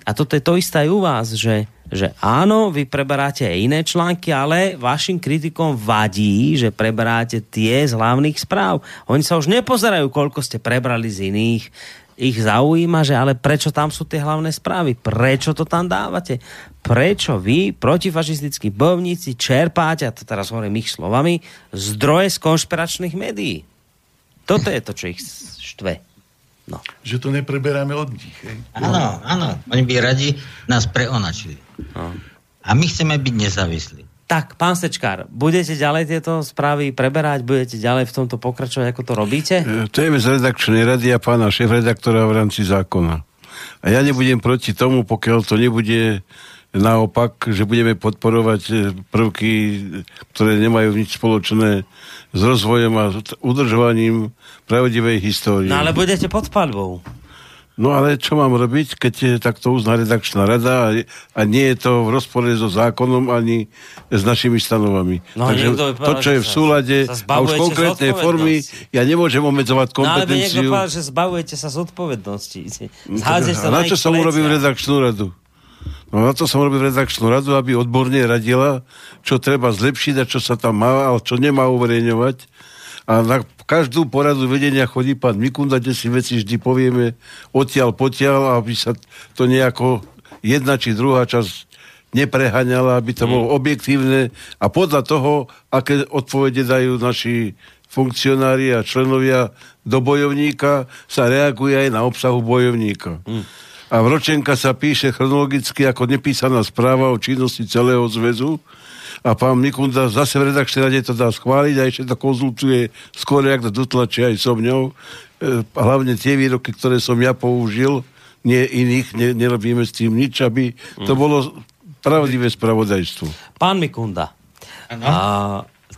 A toto je to isté aj u vás, že že áno, vy preberáte aj iné články, ale vašim kritikom vadí, že preberáte tie z hlavných správ. Oni sa už nepozerajú, koľko ste prebrali z iných. Ich zaujíma, že ale prečo tam sú tie hlavné správy? Prečo to tam dávate? Prečo vy, protifašistickí bojovníci, čerpáte, a to teraz hovorím ich slovami, zdroje z konšpiračných médií? Toto je to, čo ich štve. No. Že to nepreberáme od nich. Hej? Áno, áno. Oni by radi nás preonačili. No. A my chceme byť nezávislí. Tak, pán Sečkár, budete ďalej tieto správy preberať? Budete ďalej v tomto pokračovať, ako to robíte? E, to je z redakčnej rady a pána šéf-redaktora v rámci zákona. A ja nebudem proti tomu, pokiaľ to nebude naopak, že budeme podporovať e, prvky, ktoré nemajú nič spoločné s rozvojom a udržovaním pravdivej histórie. No ale budete pod palbou. No ale čo mám robiť, keď je takto uzná redakčná rada a, a nie je to v rozpore so zákonom ani s našimi stanovami. No, Takže to, čo je v súlade a už konkrétnej formy, ja nemôžem obmedzovať kompetenciu. No ale niekto povedal, že zbavujete sa zodpovednosti. sa a na čo som urobil redakčnú radu? No na to som robil redakčnú radu, aby odborne radila, čo treba zlepšiť a čo sa tam má, ale čo nemá uverejňovať a na každú poradu vedenia chodí pán Mikunda, kde si veci vždy povieme odtiaľ potiaľ, aby sa to nejako jedna či druhá časť neprehaňala, aby to bolo mm. objektívne a podľa toho, aké odpovede dajú naši funkcionári a členovia do bojovníka, sa reaguje aj na obsahu bojovníka. Mm. A vročenka sa píše chronologicky ako nepísaná správa o činnosti celého zväzu a pán Mikunda zase v redakčnej rade to dá schváliť a ešte to konzultuje skôr, jak to dotlačí aj so mňou. E, hlavne tie výroky, ktoré som ja použil, nie iných, ne, nerobíme s tým nič, aby to mm. bolo pravdivé spravodajstvo. Pán Mikunda, ano? a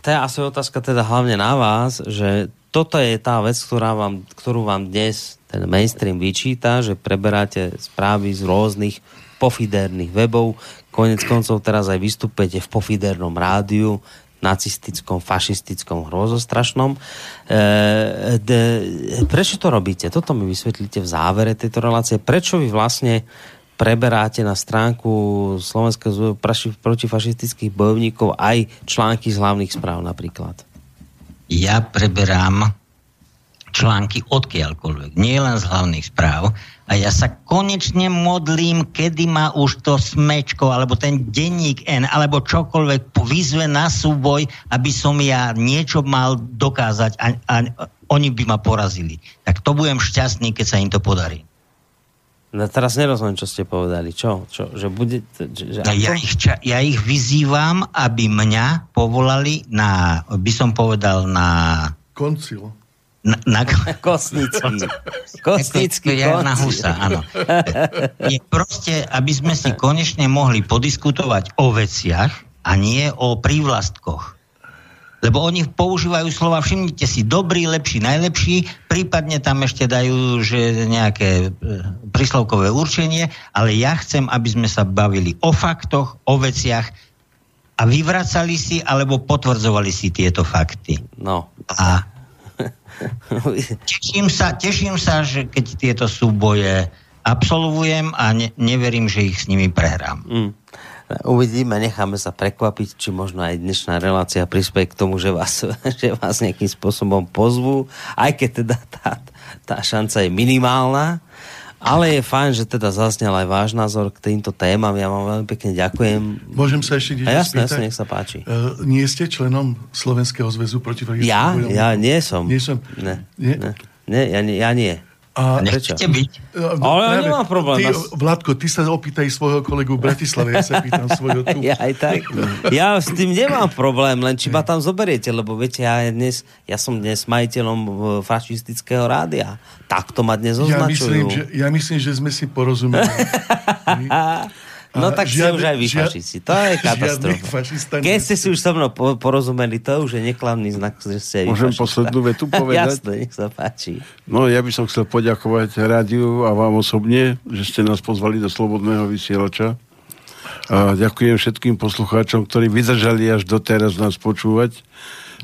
to je asi otázka teda hlavne na vás, že toto je tá vec, ktorá vám, ktorú vám dnes ten mainstream vyčíta, že preberáte správy z rôznych pofiderných webov, Konec koncov teraz aj vystupujete v pofidernom rádiu, nacistickom, fašistickom, hrozostrašnom. E, de, prečo to robíte? Toto mi vysvetlíte v závere tejto relácie. Prečo vy vlastne preberáte na stránku Slovenského protifašistických bojovníkov aj články z hlavných správ napríklad? Ja preberám články odkiaľkoľvek, nie len z hlavných správ, a ja sa konečne modlím, kedy ma už to smečko, alebo ten denník N, alebo čokoľvek vyzve na súboj, aby som ja niečo mal dokázať a, a oni by ma porazili. Tak to budem šťastný, keď sa im to podarí. No teraz nerozumiem, čo ste povedali. Čo? čo že bude, že no, ja, ich, ja ich vyzývam, aby mňa povolali na, by som povedal, na... Koncil na, na... <laughs> Kosnický. Kosnický na Husa, áno. Je proste, aby sme si konečne mohli podiskutovať o veciach a nie o prívlastkoch. Lebo oni používajú slova, všimnite si, dobrý, lepší, najlepší, prípadne tam ešte dajú, že nejaké e, príslovkové určenie, ale ja chcem, aby sme sa bavili o faktoch, o veciach, a vyvracali si alebo potvrdzovali si tieto fakty. No. A <laughs> teším sa, teším sa, že keď tieto súboje absolvujem a ne, neverím, že ich s nimi prehrám. Mm. Uvidíme, necháme sa prekvapiť, či možno aj dnešná relácia prispieje k tomu, že vás, <laughs> že vás nejakým spôsobom pozvú, aj keď teda tá, tá šanca je minimálna. Ale je fajn, že teda zaznel aj váš názor k týmto témam. Ja vám veľmi pekne ďakujem. Môžem sa ešte niečo jasne? Jasne, nech sa páči. Uh, nie ste členom Slovenského zväzu proti Ja? Ja nie som. Nie som. Ne. Nie? Ne. Nie, ja, ja nie. A Nechcete byť? Ale ja nemám problém. Ty, Vládko, ty sa opýtaj svojho kolegu v Bratislave, ja sa pýtam svojho tu. <laughs> Ja aj tak. Ja s tým nemám problém, len či ma tam zoberiete, lebo viete, ja, dnes, ja som dnes majiteľom fašistického rádia. Tak to ma dnes označujú. Ja myslím, že, ja myslím, že sme si porozumeli. <laughs> No tak žiadny, ste už aj vy fašisti. To je <laughs> katastrofa. Keď ste si už so mnou porozumeli, to už je neklamný znak, že ste Môžem fašista. poslednú vetu <laughs> povedať? Jasne, nech sa páči. No ja by som chcel poďakovať rádiu a vám osobne, že ste nás pozvali do Slobodného vysielača. A ďakujem všetkým poslucháčom, ktorí vydržali až doteraz nás počúvať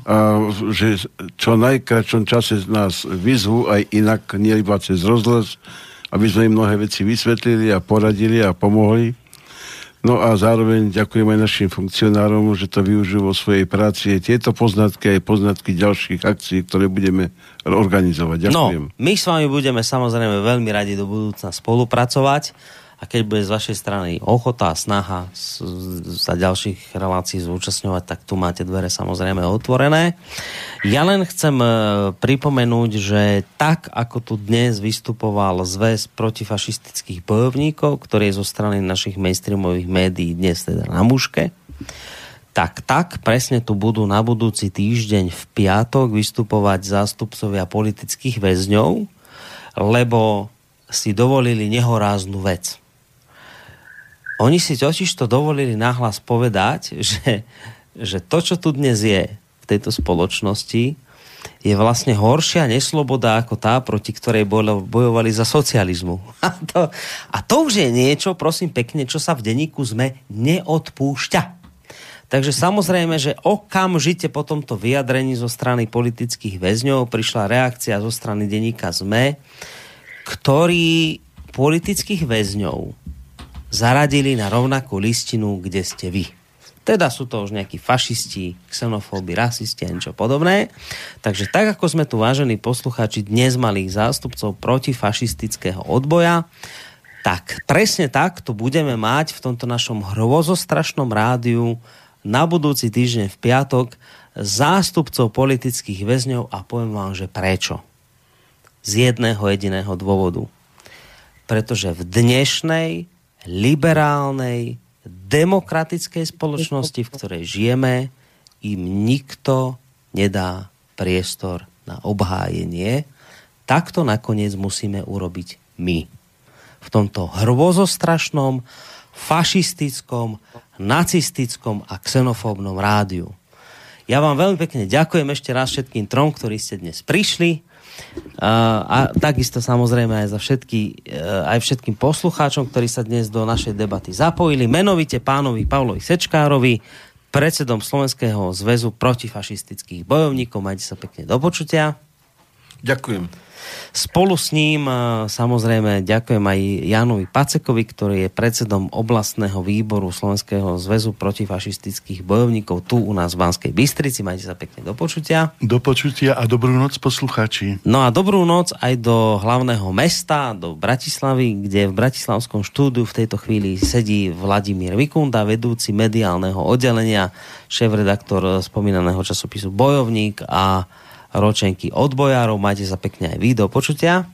a že čo najkračom čase nás vyzvu aj inak, nie iba cez rozhlas, aby sme im mnohé veci vysvetlili a poradili a pomohli. No a zároveň ďakujem aj našim funkcionárom, že to využijú vo svojej práci. Tieto poznatky aj poznatky ďalších akcií, ktoré budeme organizovať. Ďakujem. No, my s vami budeme samozrejme veľmi radi do budúcna spolupracovať a keď bude z vašej strany ochota a snaha sa ďalších relácií zúčastňovať, tak tu máte dvere samozrejme otvorené. Ja len chcem e, pripomenúť, že tak, ako tu dnes vystupoval zväz protifašistických bojovníkov, ktorý je zo strany našich mainstreamových médií dnes teda na muške, tak tak presne tu budú na budúci týždeň v piatok vystupovať zástupcovia politických väzňov, lebo si dovolili nehoráznu vec. Oni si totiž to dovolili nahlas povedať, že, že to, čo tu dnes je v tejto spoločnosti, je vlastne horšia nesloboda ako tá, proti ktorej bojovali za socializmu. <laughs> A to, a to už je niečo, prosím pekne, čo sa v denníku sme neodpúšťa. Takže samozrejme, že okamžite po tomto vyjadrení zo strany politických väzňov prišla reakcia zo strany denníka ZME, ktorý politických väzňov zaradili na rovnakú listinu, kde ste vy. Teda sú to už nejakí fašisti, xenofóby, rasisti a niečo podobné. Takže tak, ako sme tu, vážení poslucháči, dnes mali zástupcov protifašistického odboja, tak presne tak tu budeme mať v tomto našom hrozostrašnom rádiu na budúci týždeň v piatok zástupcov politických väzňov a poviem vám, že prečo. Z jedného jediného dôvodu. Pretože v dnešnej liberálnej, demokratickej spoločnosti, v ktorej žijeme, im nikto nedá priestor na obhájenie. Takto nakoniec musíme urobiť my. V tomto hrôzostrašnom, fašistickom, nacistickom a xenofóbnom rádiu. Ja vám veľmi pekne ďakujem ešte raz všetkým trom, ktorí ste dnes prišli a takisto samozrejme aj za všetky, e, aj všetkým poslucháčom, ktorí sa dnes do našej debaty zapojili, menovite pánovi Pavlovi Sečkárovi, predsedom Slovenského zväzu protifašistických bojovníkov. Majte sa pekne do počutia. Ďakujem. Spolu s ním samozrejme ďakujem aj Janovi Pacekovi, ktorý je predsedom oblastného výboru Slovenského zväzu protifašistických bojovníkov tu u nás v Banskej Bystrici. Majte sa pekne do počutia. Do počutia a dobrú noc poslucháči. No a dobrú noc aj do hlavného mesta, do Bratislavy, kde v Bratislavskom štúdiu v tejto chvíli sedí Vladimír Vikunda, vedúci mediálneho oddelenia, šéf-redaktor spomínaného časopisu Bojovník a ročenky od bojárov. Majte sa pekne aj vy. Do počutia.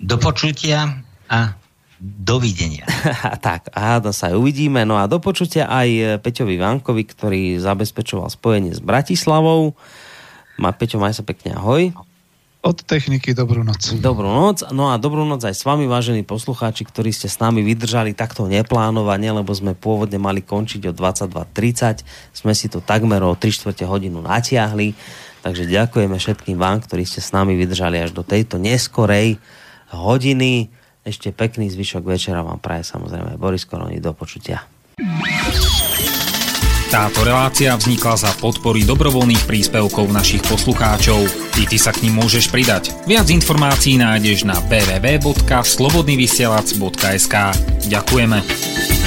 Do počutia a dovidenia. <laughs> tak, a sa aj uvidíme. No a do počutia aj Peťovi Vankovi, ktorý zabezpečoval spojenie s Bratislavou. Ma, Peťo, maj sa pekne ahoj. Od techniky dobrú noc. Dobrú noc. No a dobrú noc aj s vami, vážení poslucháči, ktorí ste s nami vydržali takto neplánovane, lebo sme pôvodne mali končiť o 22.30. Sme si to takmer o 3 čtvrte hodinu natiahli. Takže ďakujeme všetkým vám, ktorí ste s nami vydržali až do tejto neskorej hodiny. Ešte pekný zvyšok večera vám praje samozrejme Boris Koroni. Do počutia. Táto relácia vznikla za podpory dobrovoľných príspevkov našich poslucháčov. Ty, ty sa k ním môžeš pridať. Viac informácií nájdeš na www.slobodnyvysielac.sk Ďakujeme.